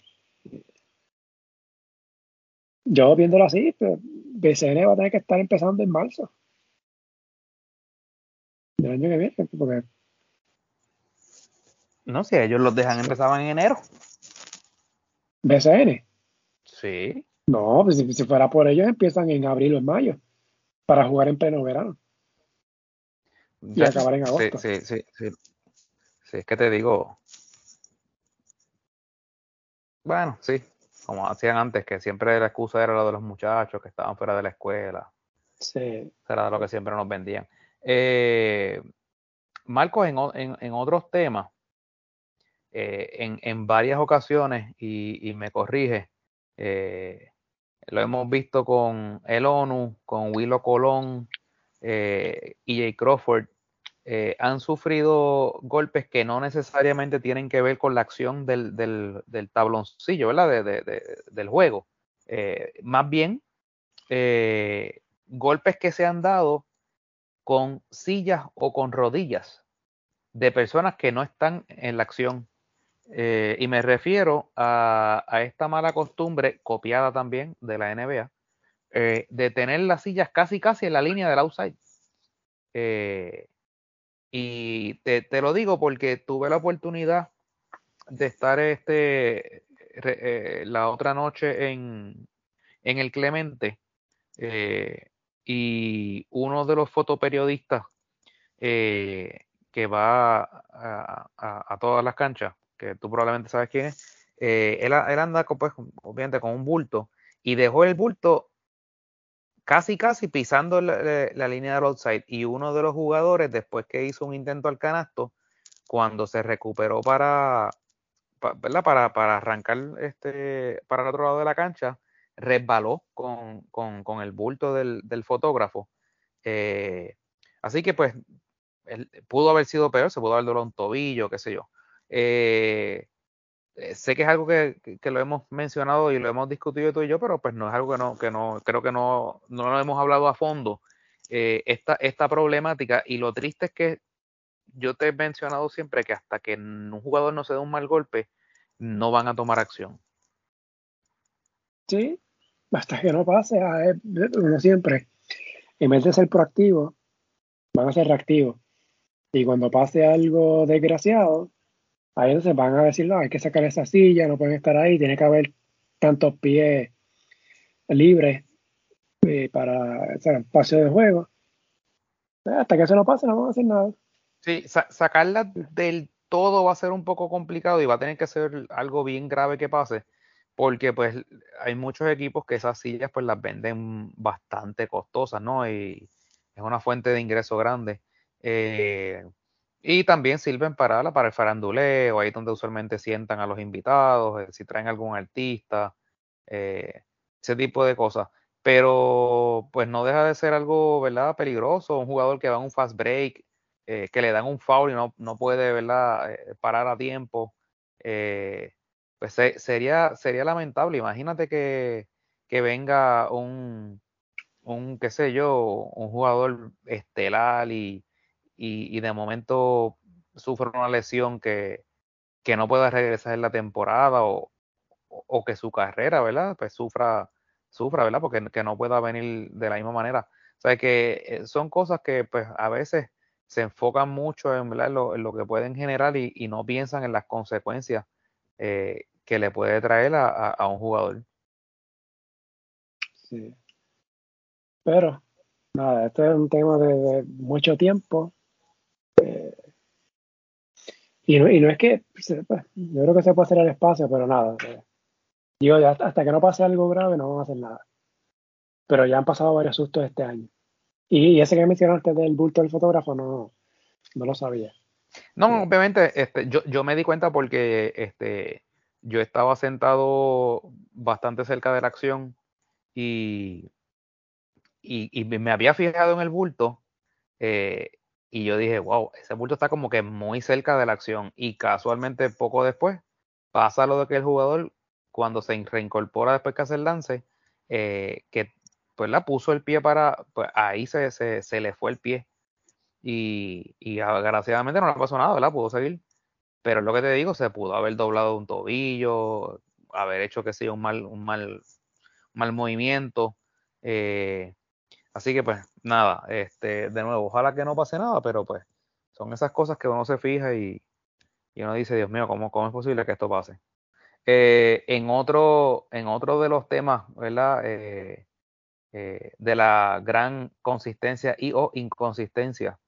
Yo viéndolo así, pues, BCN va a tener que estar empezando en marzo del año que viene, porque no sé, ellos los dejan empezaban en enero. BCN. Sí. No, pues si, fuera por ellos empiezan en abril o en mayo para jugar en pleno verano. Y acabar en agosto. Sí, sí, sí, sí. es que te digo, bueno, sí, como hacían antes, que siempre la excusa era lo de los muchachos que estaban fuera de la escuela. Sí. Era lo que siempre nos vendían. Eh, Marcos, en, en, otros temas, en, en, varias ocasiones, y, y me corrige, lo hemos visto con el ONU, con Willow Colón, eh, y Jay Crawford, eh, han sufrido golpes que no necesariamente tienen que ver con la acción del, del, del tabloncillo, ¿verdad? De, del juego. Eh, más bien, eh, golpes que se han dado con sillas o con rodillas de personas que no están en la acción. y me refiero a, esta mala costumbre, copiada también de la NBA, de tener las sillas casi casi en la línea del outside. Y te, te, lo digo porque tuve la oportunidad de estar este eh, la otra noche en, en el Clemente eh, y uno de los fotoperiodistas eh, que va a, a, todas las canchas, que tú probablemente sabes quién es, él, él, anda pues, obviamente con un bulto y dejó el bulto casi casi pisando la, línea del outside. Y uno de los jugadores después que hizo un intento al canasto cuando se recuperó para para, para arrancar este para el otro lado de la cancha resbaló con, con, con el bulto del, fotógrafo. Eh, así que pues pudo haber sido peor se pudo haber dado un tobillo qué sé yo. Eh, eh, sé que es algo que, que, lo hemos mencionado y lo hemos discutido tú y yo, pero pues no es algo que no, que no, creo que no, no lo hemos hablado a fondo, eh, esta, esta problemática. Y lo triste es que yo te he mencionado siempre que hasta que un jugador no se dé un mal golpe, no van a tomar acción. Sí, hasta que no pase, uno siempre, en vez de ser proactivo, van a ser reactivos. Y cuando pase algo desgraciado, ahí entonces van a decir, no, hay que sacar esa silla, no pueden estar ahí, tiene que haber tantos pies libres eh, para el espacio de juego. Hasta que eso no pase, no vamos a hacer nada. Sí, sa sacarla del todo va a ser un poco complicado y va a tener que ser algo bien grave que pase, porque pues hay muchos equipos que esas sillas pues las venden bastante costosas, ¿no? Y es una fuente de ingreso grande. Eh, y también sirven para, para el faranduleo, ahí donde usualmente sientan a los invitados, eh, si traen algún artista, eh, ese tipo de cosas. Pero pues no deja de ser algo, ¿verdad? Peligroso, un jugador que va a un fast break, eh, que le dan un foul y no, no puede, ¿verdad? Parar a tiempo. Pues se, sería, sería lamentable. Imagínate que, que venga un, un, qué sé yo, un jugador estelar y y, y de momento sufre una lesión que, que, no pueda regresar en la temporada o, o, que su carrera, ¿verdad? Pues sufra, sufra, ¿verdad? Porque que no pueda venir de la misma manera. O sea, que eh, son cosas que pues a veces se enfocan mucho en, en, lo, en lo, que pueden generar y, no piensan en las consecuencias eh, que le puede traer a, a, un jugador. Sí. Pero, nada, este es un tema de mucho tiempo y, no, y no es que, yo creo que se puede hacer el espacio, pero nada. Digo, hasta que no pase algo grave no vamos a hacer nada. Pero ya han pasado varios sustos este año. Y, y ese que mencionaste del bulto del fotógrafo, no, no lo sabía. No, obviamente, este, yo, yo me di cuenta porque este, yo estaba sentado bastante cerca de la acción y, y, y me había fijado en el bulto eh, y yo dije, wow, ese bulto está como que muy cerca de la acción. Y casualmente, poco después, pasa lo de que el jugador, cuando se reincorpora después que hace el lance, eh, que pues la puso el pie para, pues ahí se, se, se le fue el pie. Y, y agraciadamente no le pasó nada, ¿verdad? Pudo seguir. Pero es lo que te digo, se pudo haber doblado un tobillo, haber hecho que sea un mal, un mal, mal movimiento. Eh, Así que pues nada, este, de nuevo, ojalá que no pase nada, pero pues son esas cosas que uno se fija y, y uno dice, Dios mío, ¿cómo, ¿cómo, es posible que esto pase? Eh, en, otro, en otro de los temas, ¿verdad? Eh, eh, de la gran consistencia y o inconsistencia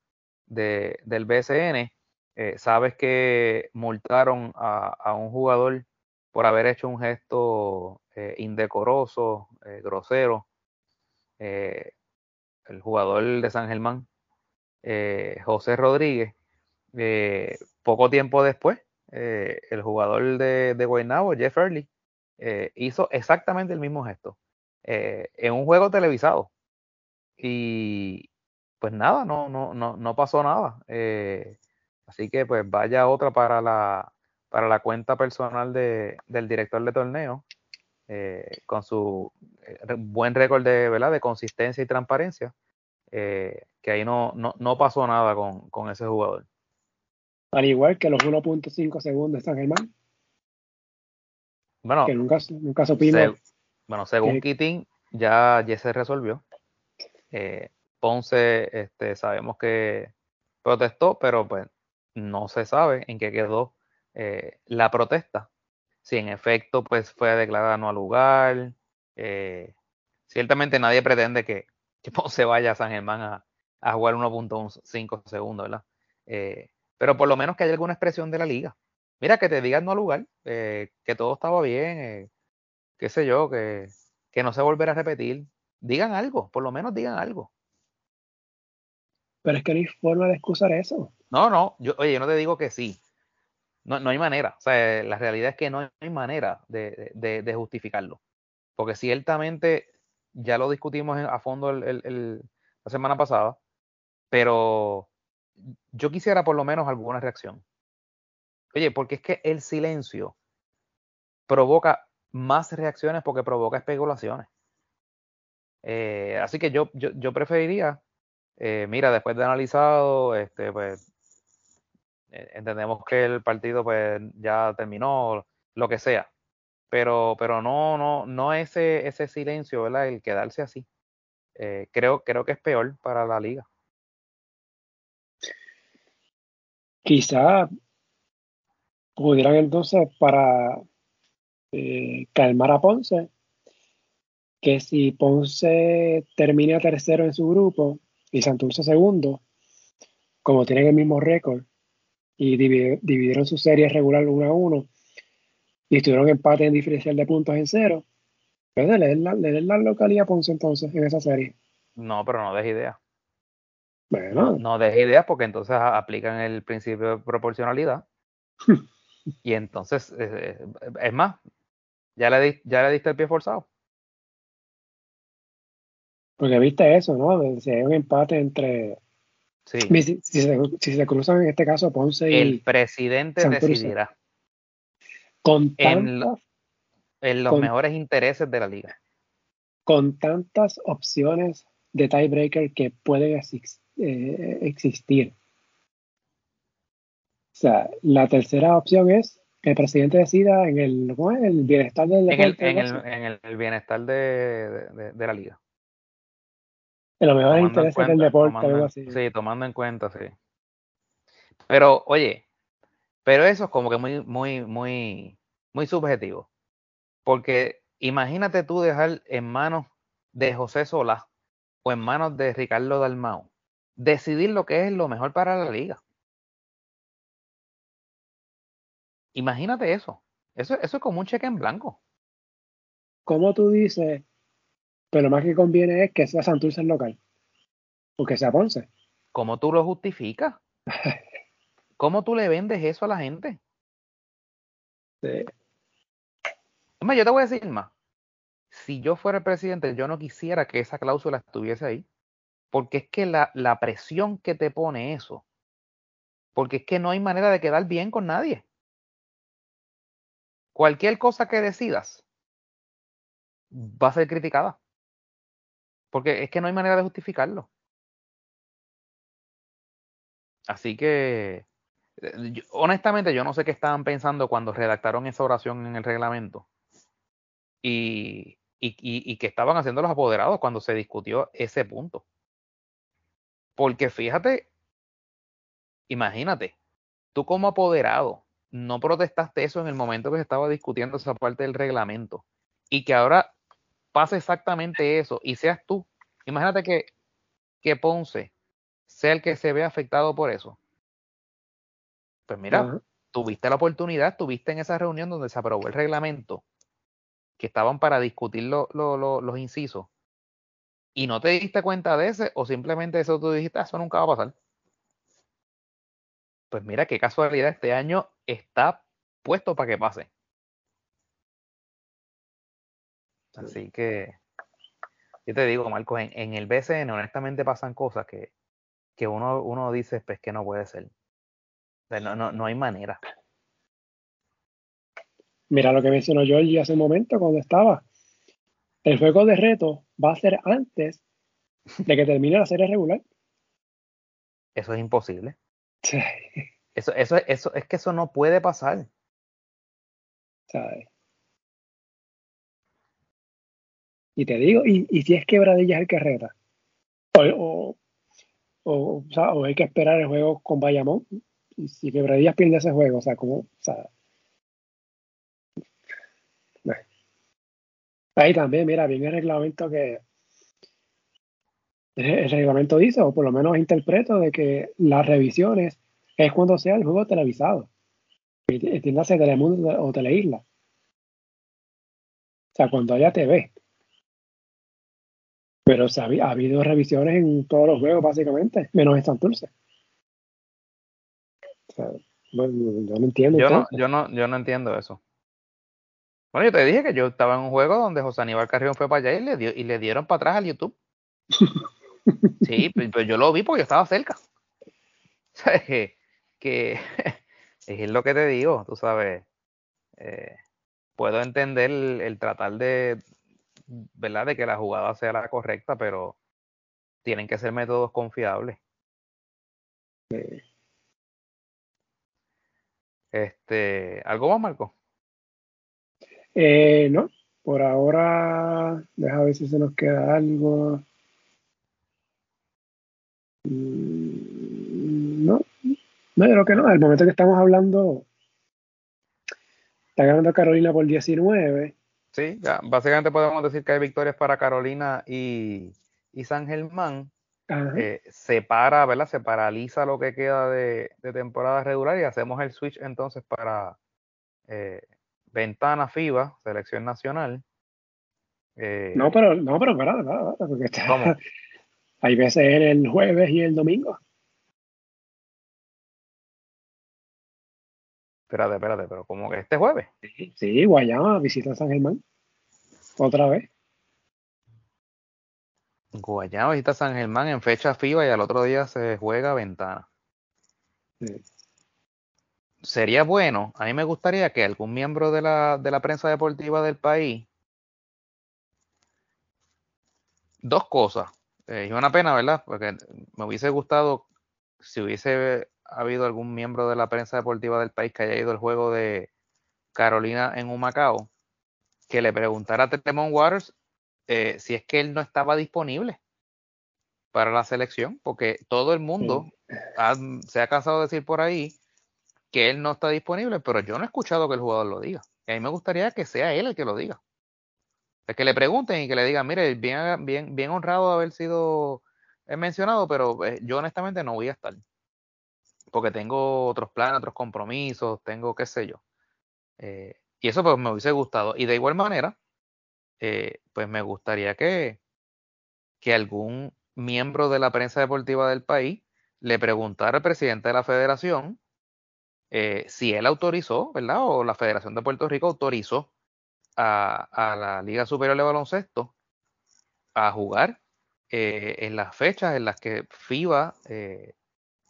de, del BCN, eh, sabes que multaron a, a, un jugador por haber hecho un gesto eh, indecoroso, grosero, el jugador de San Germán, eh, José Rodríguez, eh, poco tiempo después, eh, el jugador de, de Guaynabo, Jeff Early, hizo exactamente el mismo gesto en un juego televisado. Y pues nada, no, no, no, no pasó nada. así que pues vaya otra para la, para la cuenta personal de, del director de torneo, con su buen récord de, ¿verdad? de consistencia y transparencia. Que ahí no, no, no pasó nada con, con ese jugador. Al igual que los 1.5 segundos de San Germán. Bueno, que nunca, nunca supimos. bueno, según que, ya, ya se resolvió. Eh, Ponce, este, sabemos que protestó, pero pues no se sabe en qué quedó eh, la protesta. Si en efecto pues fue declarada no al lugar. Eh, ciertamente nadie pretende que, Ponce vaya a San Germán a, a jugar 1.5 segundos, ¿verdad? pero por lo menos que haya alguna expresión de la liga. Mira, que te digan no al lugar, eh, que todo estaba bien, eh, qué sé yo, que, que no se volverá a repetir. Digan algo, por lo menos digan algo. Pero es que no hay forma de excusar eso. No, no, yo, oye, yo no te digo que sí. No, no hay manera. O sea, la realidad es que no hay manera de, de, de justificarlo. Porque ciertamente ya lo discutimos a fondo el, la semana pasada, pero yo quisiera por lo menos alguna reacción. Oye, porque es que el silencio provoca más reacciones porque provoca especulaciones. Eh, así que yo, yo, yo preferiría, eh, mira, después de analizado, este, pues, eh, entendemos que el partido pues ya terminó, lo que sea. Pero, pero no, no, no ese, ese silencio, ¿verdad? El quedarse así. creo, creo que es peor para la liga. quizá pudieran entonces para eh, calmar a Ponce, que si Ponce termina tercero en su grupo y Santurce segundo, como tienen el mismo récord y dividieron su serie regular 1 a 1 y estuvieron empate en diferencial de puntos en cero, pues le den la, la localidad a Ponce entonces en esa serie. No, pero no des idea. Bueno. No, no ideas porque entonces aplican el principio de proporcionalidad. y entonces, eh, eh, es más, ya le, ya le diste el pie forzado. Porque viste eso, ¿no? Si hay un empate entre. Sí. Si, se, cruzan en este caso Ponce y. El presidente decidirá. Con en, en los mejores intereses de la liga. Con tantas opciones de tiebreaker que pueden existir eh, existir. O sea, la tercera opción es que el presidente decida en el, el bienestar del deporte. En el, en el, bienestar de, de, la liga. En lo mejor intereses del deporte, algo así. Sí, tomando en cuenta, sí. Pero, oye, pero eso es como que muy, muy, muy, muy subjetivo. Porque imagínate tú dejar en manos de José Solá o en manos de Ricardo Dalmau decidir lo que es lo mejor para la liga. Imagínate eso. Eso, eso es como un cheque en blanco. Como tú dices, pero más que conviene es que sea Santurce el local. O que sea Ponce. ¿Cómo tú lo justificas? ¿Cómo tú le vendes eso a la gente? Sí. Yo te voy a decir más. Si yo fuera el presidente, yo no quisiera que esa cláusula estuviese ahí. Porque es que la, la presión que te pone eso, porque es que no hay manera de quedar bien con nadie. Cualquier cosa que decidas va a ser criticada. Porque es que no hay manera de justificarlo. Así que, eh, honestamente, yo no sé qué estaban pensando cuando redactaron esa oración en el reglamento. Y, y, y, y que estaban haciendo los apoderados cuando se discutió ese punto. Porque fíjate, imagínate, tú como apoderado no protestaste eso en el momento que se estaba discutiendo esa parte del reglamento y que ahora pase exactamente eso y seas tú. Imagínate que, que Ponce sea el que se ve afectado por eso. Pues mira, tuviste la oportunidad, tuviste en esa reunión donde se aprobó el reglamento, que estaban para discutir los incisos, y no te diste cuenta de ese o simplemente eso tú dijiste, ah, eso nunca va a pasar. Pues mira qué casualidad, este año está puesto para que pase. Así que, yo te digo, Marcos, en, el BCN honestamente pasan cosas que, que uno, uno dice pues que no puede ser. No, no, no hay manera. Mira lo que mencionó Georgie hace un momento cuando estaba. El juego de reto va a ser antes de que termine la serie regular. Eso es imposible. Eso, eso, eso, es que eso no puede pasar. Y te digo, y, y si es quebradillas el que reta, o, o, o, hay que esperar el juego con Bayamón, si quebradillas pierde ese juego, o sea, como, o sea, Ahí también, mira, bien el reglamento que el reglamento dice, o por lo menos interpreto, de que las revisiones es cuando sea el juego televisado. Entiéndase Telemundo o Teleisla. O sea, cuando haya TV. Pero se ha, habido revisiones en todos los juegos, básicamente, menos en Santurce. O sea, yo no entiendo. Yo no, yo no, yo no entiendo eso. Bueno, yo te dije que yo estaba en un juego donde José Aníbal Carrión fue para allá y le, dio, y le dieron para atrás al YouTube. Sí, pero pues, yo lo vi porque yo estaba cerca. ¿Sabes? Que, que es lo que te digo, tú sabes. Eh, puedo entender el, tratar de, ¿verdad? De que la jugada sea la correcta, pero tienen que ser métodos confiables. Este, ¿algo más, Marco? Eh, no, por ahora, deja ver si se nos queda algo. Mm, no, no, yo creo que no. Al momento que estamos hablando, está ganando Carolina por 19. Sí, ya, básicamente podemos decir que hay victorias para Carolina y, y San Germán. Eh, separa, ¿verdad? Se paraliza lo que queda de, de, temporada regular y hacemos el switch entonces para eh, ventana FIBA, selección nacional. Eh, no, pero, no, pero espérate, espérate, porque está, hay veces el jueves y el domingo. Espérate, espérate, pero ¿cómo que este jueves? Sí, sí Guayama visita San Germán. Otra vez. Guayama visita San Germán en fecha FIBA y al otro día se juega ventana. Sí sería bueno, a mí me gustaría que algún miembro de la, de la prensa deportiva del país, dos cosas, eh, es una pena, ¿verdad? Porque me hubiese gustado si hubiese habido algún miembro de la prensa deportiva del país que haya ido al juego de Carolina en Humacao, que le preguntara a Tetemon Waters eh, si es que él no estaba disponible para la selección, porque todo el mundo se ha cansado de decir por ahí que él no está disponible, pero yo no he escuchado que el jugador lo diga. Y a mí me gustaría que sea él el que lo diga. Es que le pregunten y que le digan, mire, bien, bien, bien honrado de haber sido eh, mencionado, pero eh, yo honestamente no voy a estar. Porque tengo otros planes, otros compromisos, tengo qué sé yo. Eh, y eso pues me hubiese gustado. Y de igual manera, pues me gustaría que, que algún miembro de la prensa deportiva del país le preguntara al presidente de la federación eh, si él autorizó, ¿verdad? O la Federación de Puerto Rico autorizó a, la Liga Superior de Baloncesto a jugar eh, en las fechas en las que FIBA, eh,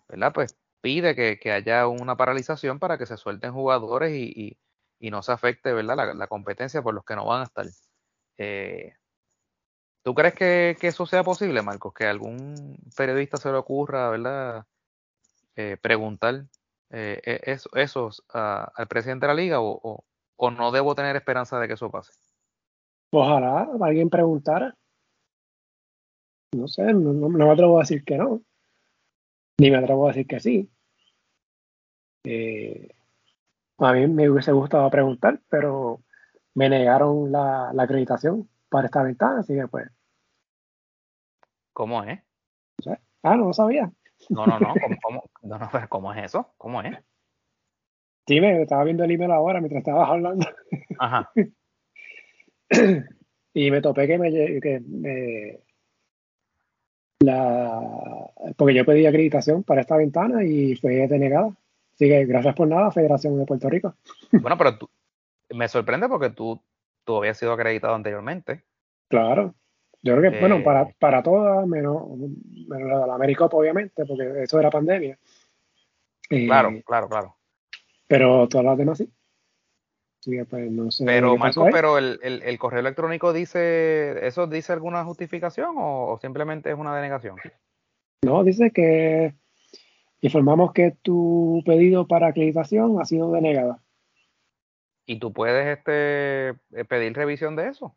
¿verdad? Pues pide que, haya una paralización para que se suelten jugadores y, no se afecte, ¿verdad? La, competencia por los que no van a estar. ¿Tú crees que, eso sea posible, Marcos? Que algún periodista se le ocurra, ¿verdad? preguntar eh, e, eso, esos al presidente de la liga o, o, no debo tener esperanza de que eso pase? Ojalá alguien preguntara. No sé, no, me atrevo a decir que no, ni me atrevo a decir que sí. Eh, a mí me hubiese gustado preguntar, pero me negaron la, la acreditación para esta ventana, así que pues. ¿Cómo es? Ah, no lo sabía. No, no, no, ¿cómo, no, no, ¿cómo es eso? ¿Cómo es? Sí, me estaba viendo el email ahora mientras estabas hablando. Ajá. y me topé que me, que la porque yo pedí acreditación para esta ventana y fue denegada. Así que gracias por nada, Federación de Puerto Rico. Bueno, pero tú, me sorprende porque tú, tú habías sido acreditado anteriormente. Claro. Yo creo que, bueno, Eh. para, para todas, menos, menos la de la Americop, obviamente, porque eso era pandemia. Eh, Claro, claro, claro. Pero todas las demás sí. Pues, no sé. Pero Marco, pero el, el, el correo electrónico dice, ¿eso dice alguna justificación o, o simplemente es una denegación? No, dice que informamos que tu pedido para acreditación ha sido denegado. Y tú puedes este eh, pedir revisión de eso.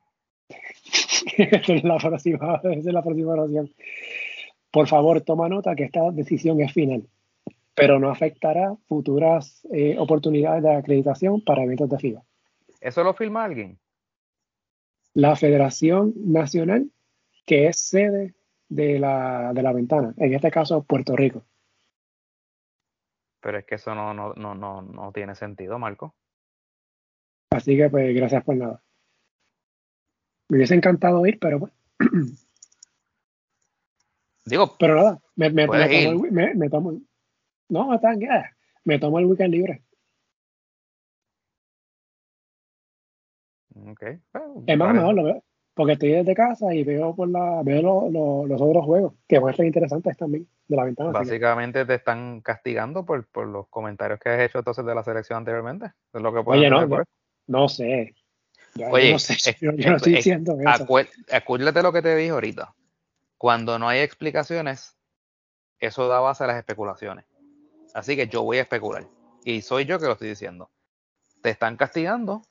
Esa es la próxima, es la próxima oración. Por favor, toma nota que esta decisión es final, pero no afectará futuras eh, oportunidades de acreditación para eventos de FIBA. ¿Eso lo firma alguien? La Federación Nacional, que es sede de la, de la ventana, en este caso Puerto Rico. Pero es que eso no, no, no, no, no tiene sentido, Marco. Así que, pues, gracias por nada. Me hubiese encantado ir, pero, pues, Digo, pero nada, me, me, me tomo el, me, me tomo, no, está me tomo el weekend libre. ok. bueno, Es más parece- mejor, lo veo, porque estoy desde casa y veo por la veo lo- lo- los otros juegos, que a ser interesantes también, de la ventana. que- Básicamente te están castigando por, por los comentarios que has hecho entonces de la selección anteriormente. Es lo que puedo Oye, no, no, sé. Yo, yo Oye, no sé, es- yo, yo no es- estoy es- diciendo eso. eso. Acué- Acuérdate lo que te dije ahorita. Cuando no hay explicaciones, eso da base a las especulaciones. Así que yo voy a especular. Y soy yo que lo estoy diciendo. Te están castigando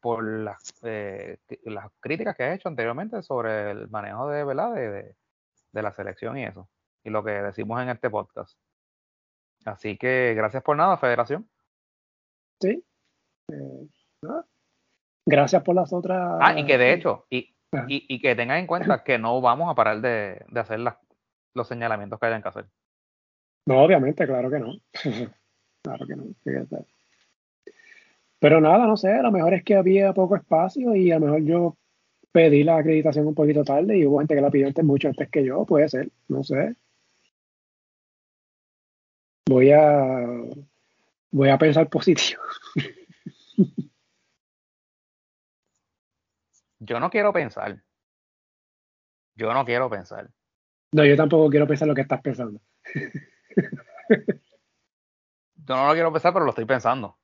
por las, eh, las críticas que has hecho anteriormente sobre el manejo de, ¿verdad? De, de- de la selección y eso. Y lo que decimos en este podcast. Así que gracias por nada, Federación. Sí. Eh, Gracias por las otras. Ah, y que de hecho, y, Ajá. y, y que tengan en cuenta que no vamos a parar de, de hacer las- los señalamientos que hayan que hacer. No, obviamente, claro que no. claro que no. fíjate. Pero nada, no sé, lo mejor es que había poco espacio y a lo mejor yo pedí la acreditación un poquito tarde y hubo gente que la pidió antes, mucho antes que yo, puede ser, no sé. Voy a voy a pensar positivo. Yo no quiero pensar. Yo no quiero pensar. No, yo tampoco quiero pensar lo que estás pensando. Yo no lo quiero pensar, pero lo estoy pensando.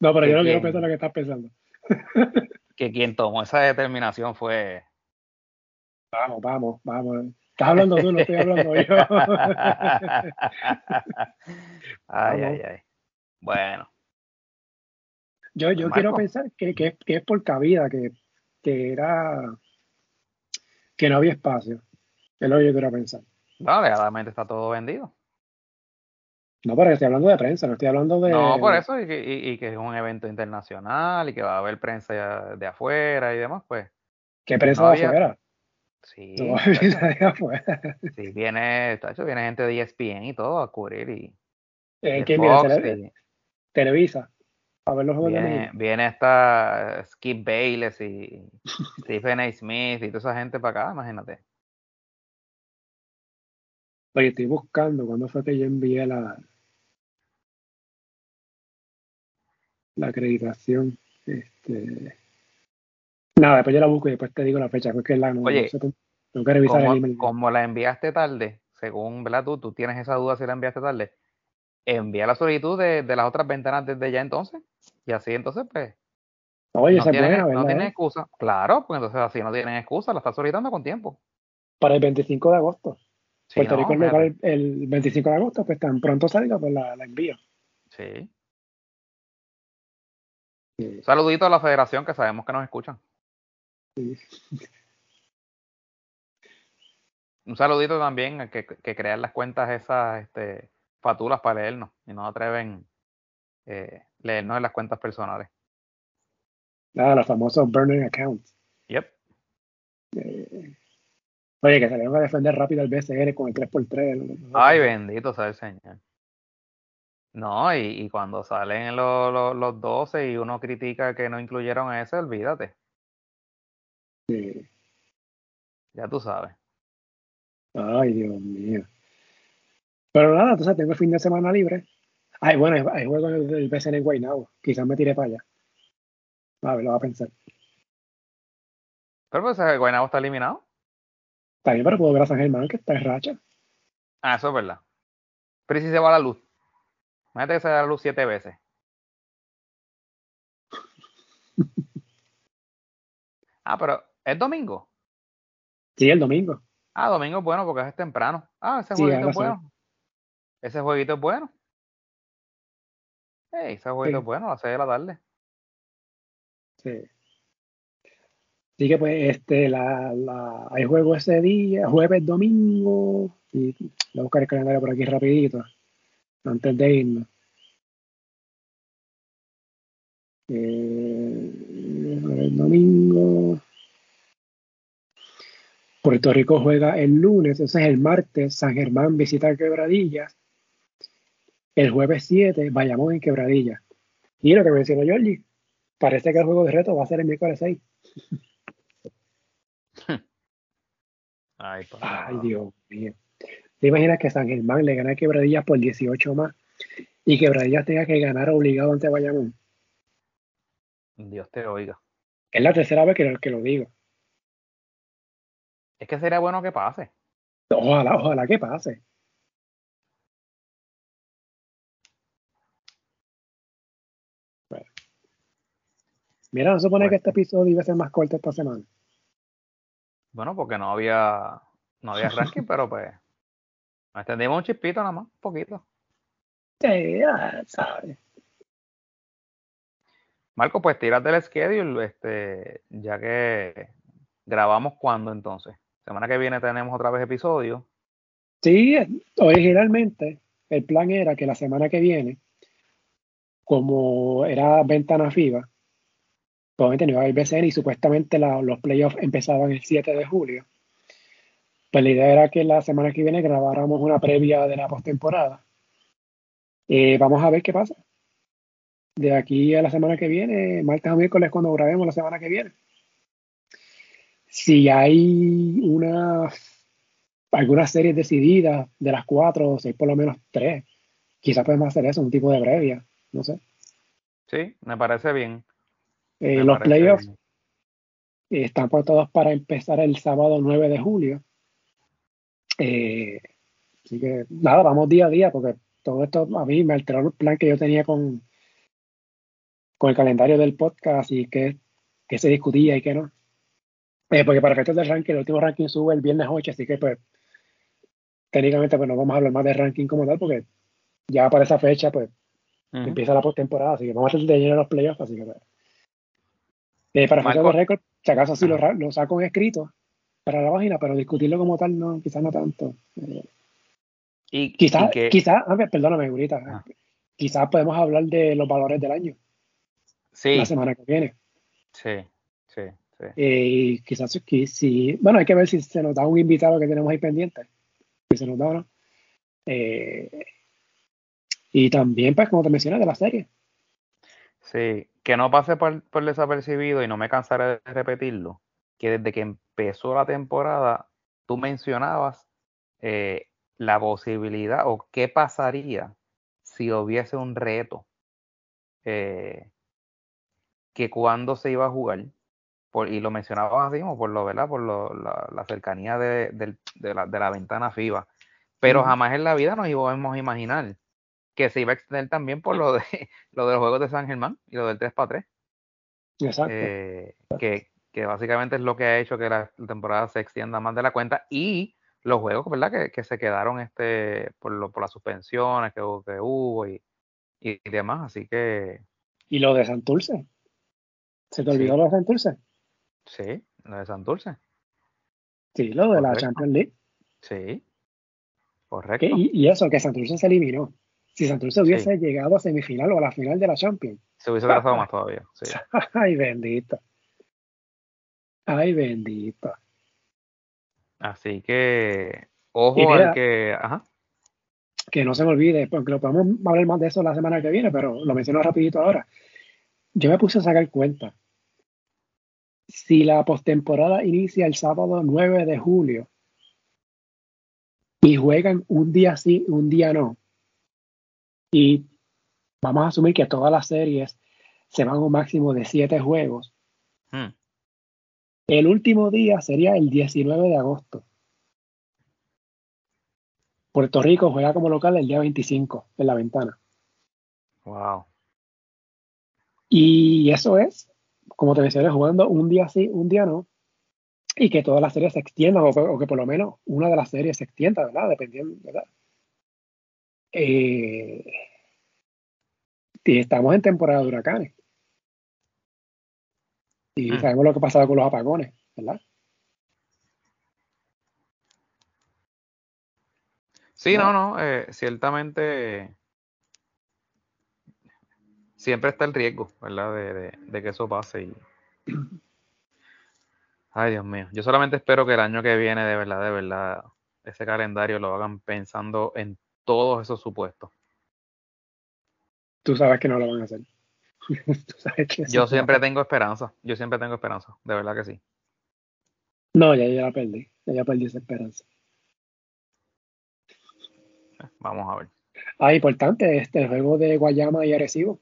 No, pero ¿Que yo no quiero pensar lo que estás pensando. Que quien tomó esa determinación fue. Vamos, vamos, vamos. Estás hablando tú, no estoy hablando yo. ay, Vamos. ay, ay. Bueno, Yo, yo Marco. quiero pensar que, que, que es por cabida, que, que era que no había espacio. Es lo que yo quiero pensar. no, alegadamente está todo vendido. No, pero estoy hablando de prensa, no estoy hablando de. No, por eso, y que, y- y que es un evento internacional y que va a haber prensa de afuera y demás, pues. ¿Qué prensa no de había- afuera? Sí, No, prensa de afuera. sí, viene, tacho, viene gente de ESPN y todo a cubrir y Eh, de ¿Quién viene? Fox Tele- y- Televisa. A ver los juegos de Viene, México. viene esta Skip Bayless y Stephen A. Smith y toda esa gente para acá, imagínate. Oye, estoy buscando cuándo fue que yo envié la, la acreditación. Este, nada, después yo la busco y después te digo la fecha, porque es la no, Oye, no sé, tengo que revisar el Como, email. como la enviaste tarde, según ¿verdad? Tú, tú tienes esa duda si la enviaste tarde, envía la solicitud de, de las otras ventanas desde ya entonces. Y así entonces, pues, Oye, no, es tienen, buena, no tienen eh? excusa. Claro, porque entonces así no tienen excusa, la estás solicitando con tiempo. Para el 25 de agosto. Sí, Puerto no, Rico local el 25 de agosto, pues tan pronto salga, pues la, la envío. Sí. Sí. Saludito a la federación que sabemos que nos escuchan. Sí. Un saludito también a que, que crean las cuentas esas este, fatulas para leernos y no atreven eh, leernos en las cuentas personales. Nada, los famosos burner accounts. Yep. Eh, oye, que salieron a defender rápido al BCN con el 3x3. Ay, bendito sea el Señor. No, y, y cuando salen los, los, los 12 y uno critica que no incluyeron ese, olvídate. Sí. Ya tú sabes. Ay, Dios mío. Pero nada, entonces tengo el fin de semana libre. Ay, bueno, hay juego del BCN en Guaynabo. Quizás me tire para allá. A ver, lo va a pensar. Pero pues el Guaynabo está eliminado. Está bien, pero puedo ver a San Germán que está en racha. Ah, eso es verdad. Pero ¿y si se va la luz. Imagínate que se da la luz siete veces. ah, pero ¿es domingo? Sí, el domingo. Ah, domingo es bueno porque es temprano. Ah, ese Sí, jueguito es bueno. Ese jueguito es bueno. Ey, ese jueguito Sí. es bueno, a las 6 de la tarde. Sí. Así que pues este la, la hay juego ese día, jueves, domingo, y voy a buscar el calendario por aquí rapidito, antes de irnos. Eh, jueves, domingo. Puerto Rico juega el lunes, entonces el martes San Germán visita Quebradillas. El jueves 7 vayamos en Quebradillas. Y lo que mencionó Jordi, parece que el juego de reto va a ser el miércoles 6. Ay, Ay, Dios mío. ¿Te imaginas que San Germán le gana a Quebradillas por 18 más y Quebradillas tenga que ganar obligado ante Bayamón? Dios te oiga. Es la tercera vez que, que lo digo. Es que sería bueno que pase. Ojalá, ojalá que pase. Mira, no se supone Bueno. que este episodio iba a ser más corto esta semana. Bueno, porque no había, no había ranking, pero pues nos extendimos un chispito nada más, un poquito. Sí, ya sabes. Marco, pues tírate el schedule, este, ya que grabamos cuando entonces. Semana que viene tenemos otra vez episodio. Sí, originalmente el plan era que la semana que viene, como era ventana FIBA, obviamente no iba a haber BCN y supuestamente los playoffs empezaban el 7 de julio. Pues la idea era que la semana que viene grabáramos una previa de la postemporada. Eh, vamos a ver qué pasa. De aquí a la semana que viene, martes o miércoles, cuando grabemos la semana que viene. Si hay una algunas series decididas de las cuatro o seis por lo menos tres. Quizás podemos hacer eso, un tipo de previa, no sé. Sí, me parece bien. Eh, me los parece playoffs eh, están todos para empezar el sábado 9 de julio. Eh, así que nada, vamos día a día porque todo esto a mí me alteró el plan que yo tenía con, con el calendario del podcast y qué, qué se discutía y qué no. Eh, porque para efectos del ranking, el último ranking sube el viernes 8, así que pues técnicamente pues no vamos a hablar más de ranking como tal porque ya para esa fecha pues empieza la postemporada, así que vamos a hacer de lleno los playoffs, así que pues. Eh, para Marco. de récord, si acaso sí lo, saco en escrito para la página, pero discutirlo como tal no, quizás no tanto. Eh, Y, quizás, que, quizás, a ver, perdóname, ahorita, Ajá. quizás podemos hablar de los valores del año sí, la semana que viene. sí, sí, sí. Eh, y quizás si, bueno, hay que ver si se nos da un invitado que tenemos ahí pendiente, si se nos da o no. Eh, y también, pues, como te mencioné, de la serie. Sí, que no pase por, por desapercibido y no me cansaré de repetirlo, que desde que empezó la temporada tú mencionabas eh, la posibilidad o qué pasaría si hubiese un reto eh, que cuando se iba a jugar, por, y lo mencionabas así, por lo, ¿verdad? Por lo, la, la cercanía de, de la, de la ventana FIBA, pero jamás en la vida nos íbamos a imaginar que se iba a extender también por lo de, lo de los juegos de San Germán y lo del 3 para 3 Exacto. eh, que, que básicamente es lo que ha hecho que la, temporada se extienda más de la cuenta y los juegos, ¿verdad? Que, que se quedaron este por, lo, por las suspensiones que, hubo- que hubo y, y demás, así que y lo de Santurce. ¿Se te Sí. olvidó lo de Santurce? sí, lo de Santurce, Sí, lo de la. Champions League. sí, correcto, y, y eso, que Santurce se eliminó. Si Santurce hubiese llegado a semifinal o a la final de la Champions. se hubiese trazado más todavía, sí. Ay, bendito. Ay, bendito. Así que ojo mira- al que, ajá, Que no se me olvide, porque lo podemos hablar más de eso la semana que viene, pero lo menciono rapidito ahora. Yo me puse a sacar cuenta. Si la postemporada inicia el sábado 9 de julio y juegan un día sí, un día no, y vamos a asumir que todas las series se van a un máximo de siete juegos. Hmm. El último día sería el 19 de agosto. Puerto Rico juega como local el día 25 en la ventana. Wow. Y eso es, como te mencioné, jugando un día sí, un día no. Y que todas las series se extiendan, o, que por lo menos una de las series se extienda, ¿verdad? Dependiendo, ¿verdad? Eh, y estamos en temporada de huracanes. Y Mm. sabemos lo que ha pasado con los apagones, ¿verdad? Sí, No. no, no, eh, ciertamente siempre está el riesgo, ¿verdad? De, de- de que eso pase. Y... Ay, Dios mío. Yo solamente espero que el año que viene, de verdad, de verdad, ese calendario lo hagan pensando en todos esos supuestos. Tú sabes que no lo van a hacer. Tú sabes que eso Yo siempre tengo esperanza, yo siempre tengo esperanza, de verdad que sí. No, ya yo la perdí. Ya yo perdí esa esperanza. Vamos a ver. Ah, importante, este el juego de Guayama y Arecibo.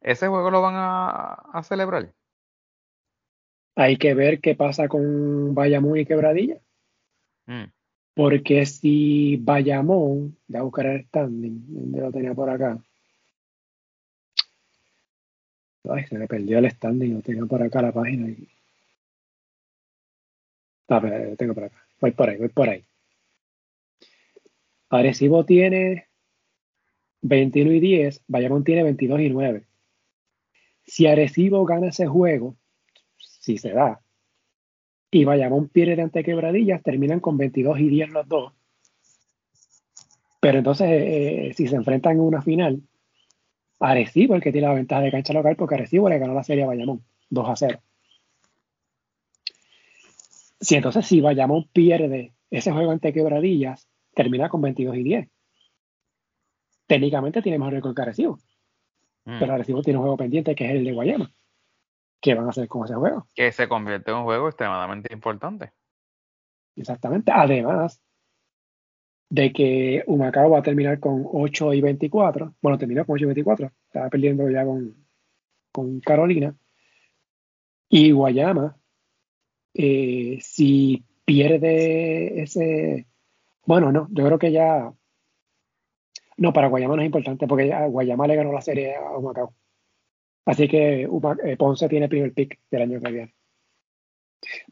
¿Ese juego lo van a, a celebrar? Hay que ver qué pasa con Bayamón y Quebradilla. Mm, Porque si Bayamón, voy a buscar el standing, donde lo tenía por acá. Ay, se me perdió el standing, lo tenía por acá la página. y- Ah, pero lo tengo por acá. Voy por ahí, voy por ahí. Arecibo tiene 21 y 10, Bayamón tiene 22 y 9. Si Arecibo gana ese juego, si se da, y Bayamón pierde ante Quebradillas, terminan con 22 y 10 los dos. Pero entonces, eh, si se enfrentan en una final, Arecibo es el que tiene la ventaja de cancha local porque Arecibo le ganó la serie a Bayamón 2 a 0. Si entonces, si Bayamón pierde ese juego ante Quebradillas, termina con 22 y 10. Técnicamente tiene mejor récord que Arecibo, mm. pero Arecibo tiene un juego pendiente que es el de Guayama. ¿Qué van a hacer con ese juego? Que se convierte en un juego extremadamente importante. Exactamente. Además de que Humacao va a terminar con 8 y 24. Bueno, terminó con 8 y 24. Estaba perdiendo ya con, con Carolina. Y Guayama, eh, si pierde ese. Bueno, no, yo creo que ya. No, para Guayama no es importante porque ya Guayama le ganó la serie a Humacao. Así que eh, Ponce tiene primer pick del año que viene.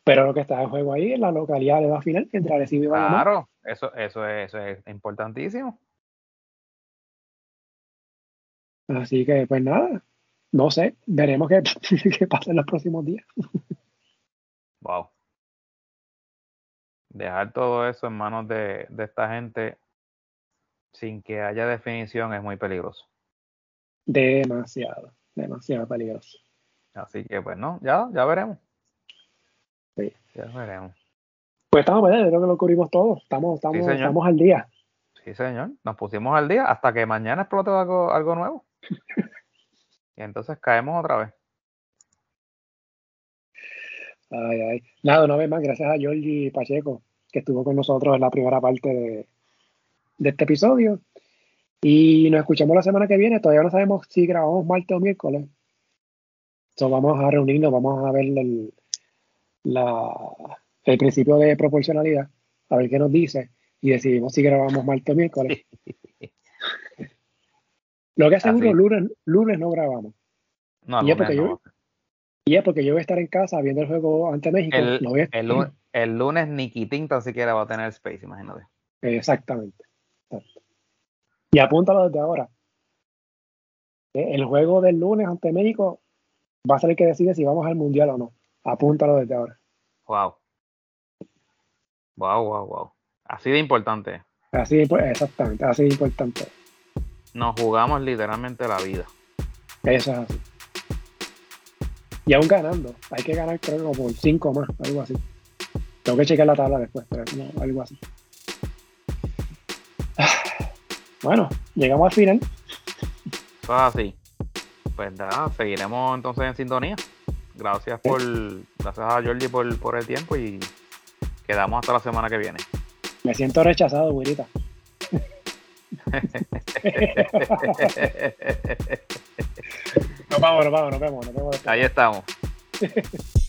Pero lo que está en juego ahí es la localidad de la final entre Arecibo y Bayamón. Claro, eso, eso, es, eso es importantísimo. Así que, pues nada, no sé, veremos qué, qué pasa en los próximos días. Wow. Dejar todo eso en manos de, de esta gente sin que haya definición es muy peligroso. Demasiado, demasiado peligroso. Así que, pues no, ya, ya veremos. Sí. Ya veremos. Pues estamos, ¿verdad? creo que lo cubrimos todo. Estamos, estamos, estamos al día. Sí, señor. Nos pusimos al día hasta que mañana explote algo, algo nuevo. y entonces caemos otra vez. Ay, ay. Nada, una vez más, gracias a Giorgi Pacheco, que estuvo con nosotros en la primera parte de, de este episodio. Y nos escuchamos la semana que viene. Todavía no sabemos si grabamos martes o miércoles. So, vamos a reunirnos, vamos a ver el, la, el principio de proporcionalidad, a ver qué nos dice. Y decidimos si grabamos martes o miércoles. Lo que seguro, lunes, lunes no grabamos. No, Y es lunes porque no. yo- Y es porque yo voy a estar en casa viendo el juego ante México. El, el lu- el lunes ni Quitín tan siquiera va a tener space, imagínate. Exactamente. Y apúntalo desde ahora. Eh, El juego del lunes ante México va a ser el que decide si vamos al mundial o no. Apúntalo desde ahora. Wow. Wow, wow, wow. Así de importante. Así, de impo- exactamente, así de importante. Nos jugamos literalmente la vida. Eso es así. Y aún ganando. Hay que ganar, creo por 5 más, algo así. Tengo que chequear la tabla después, pero no, algo así. Bueno, llegamos al final. Eso es así. Pues nada, seguiremos entonces en sintonía. Gracias por, gracias a Georgie por, por el tiempo y quedamos hasta la semana que viene. Me siento rechazado, güerita. nos vamos, nos vamos, nos vemos, nos vemos. Ahí estamos.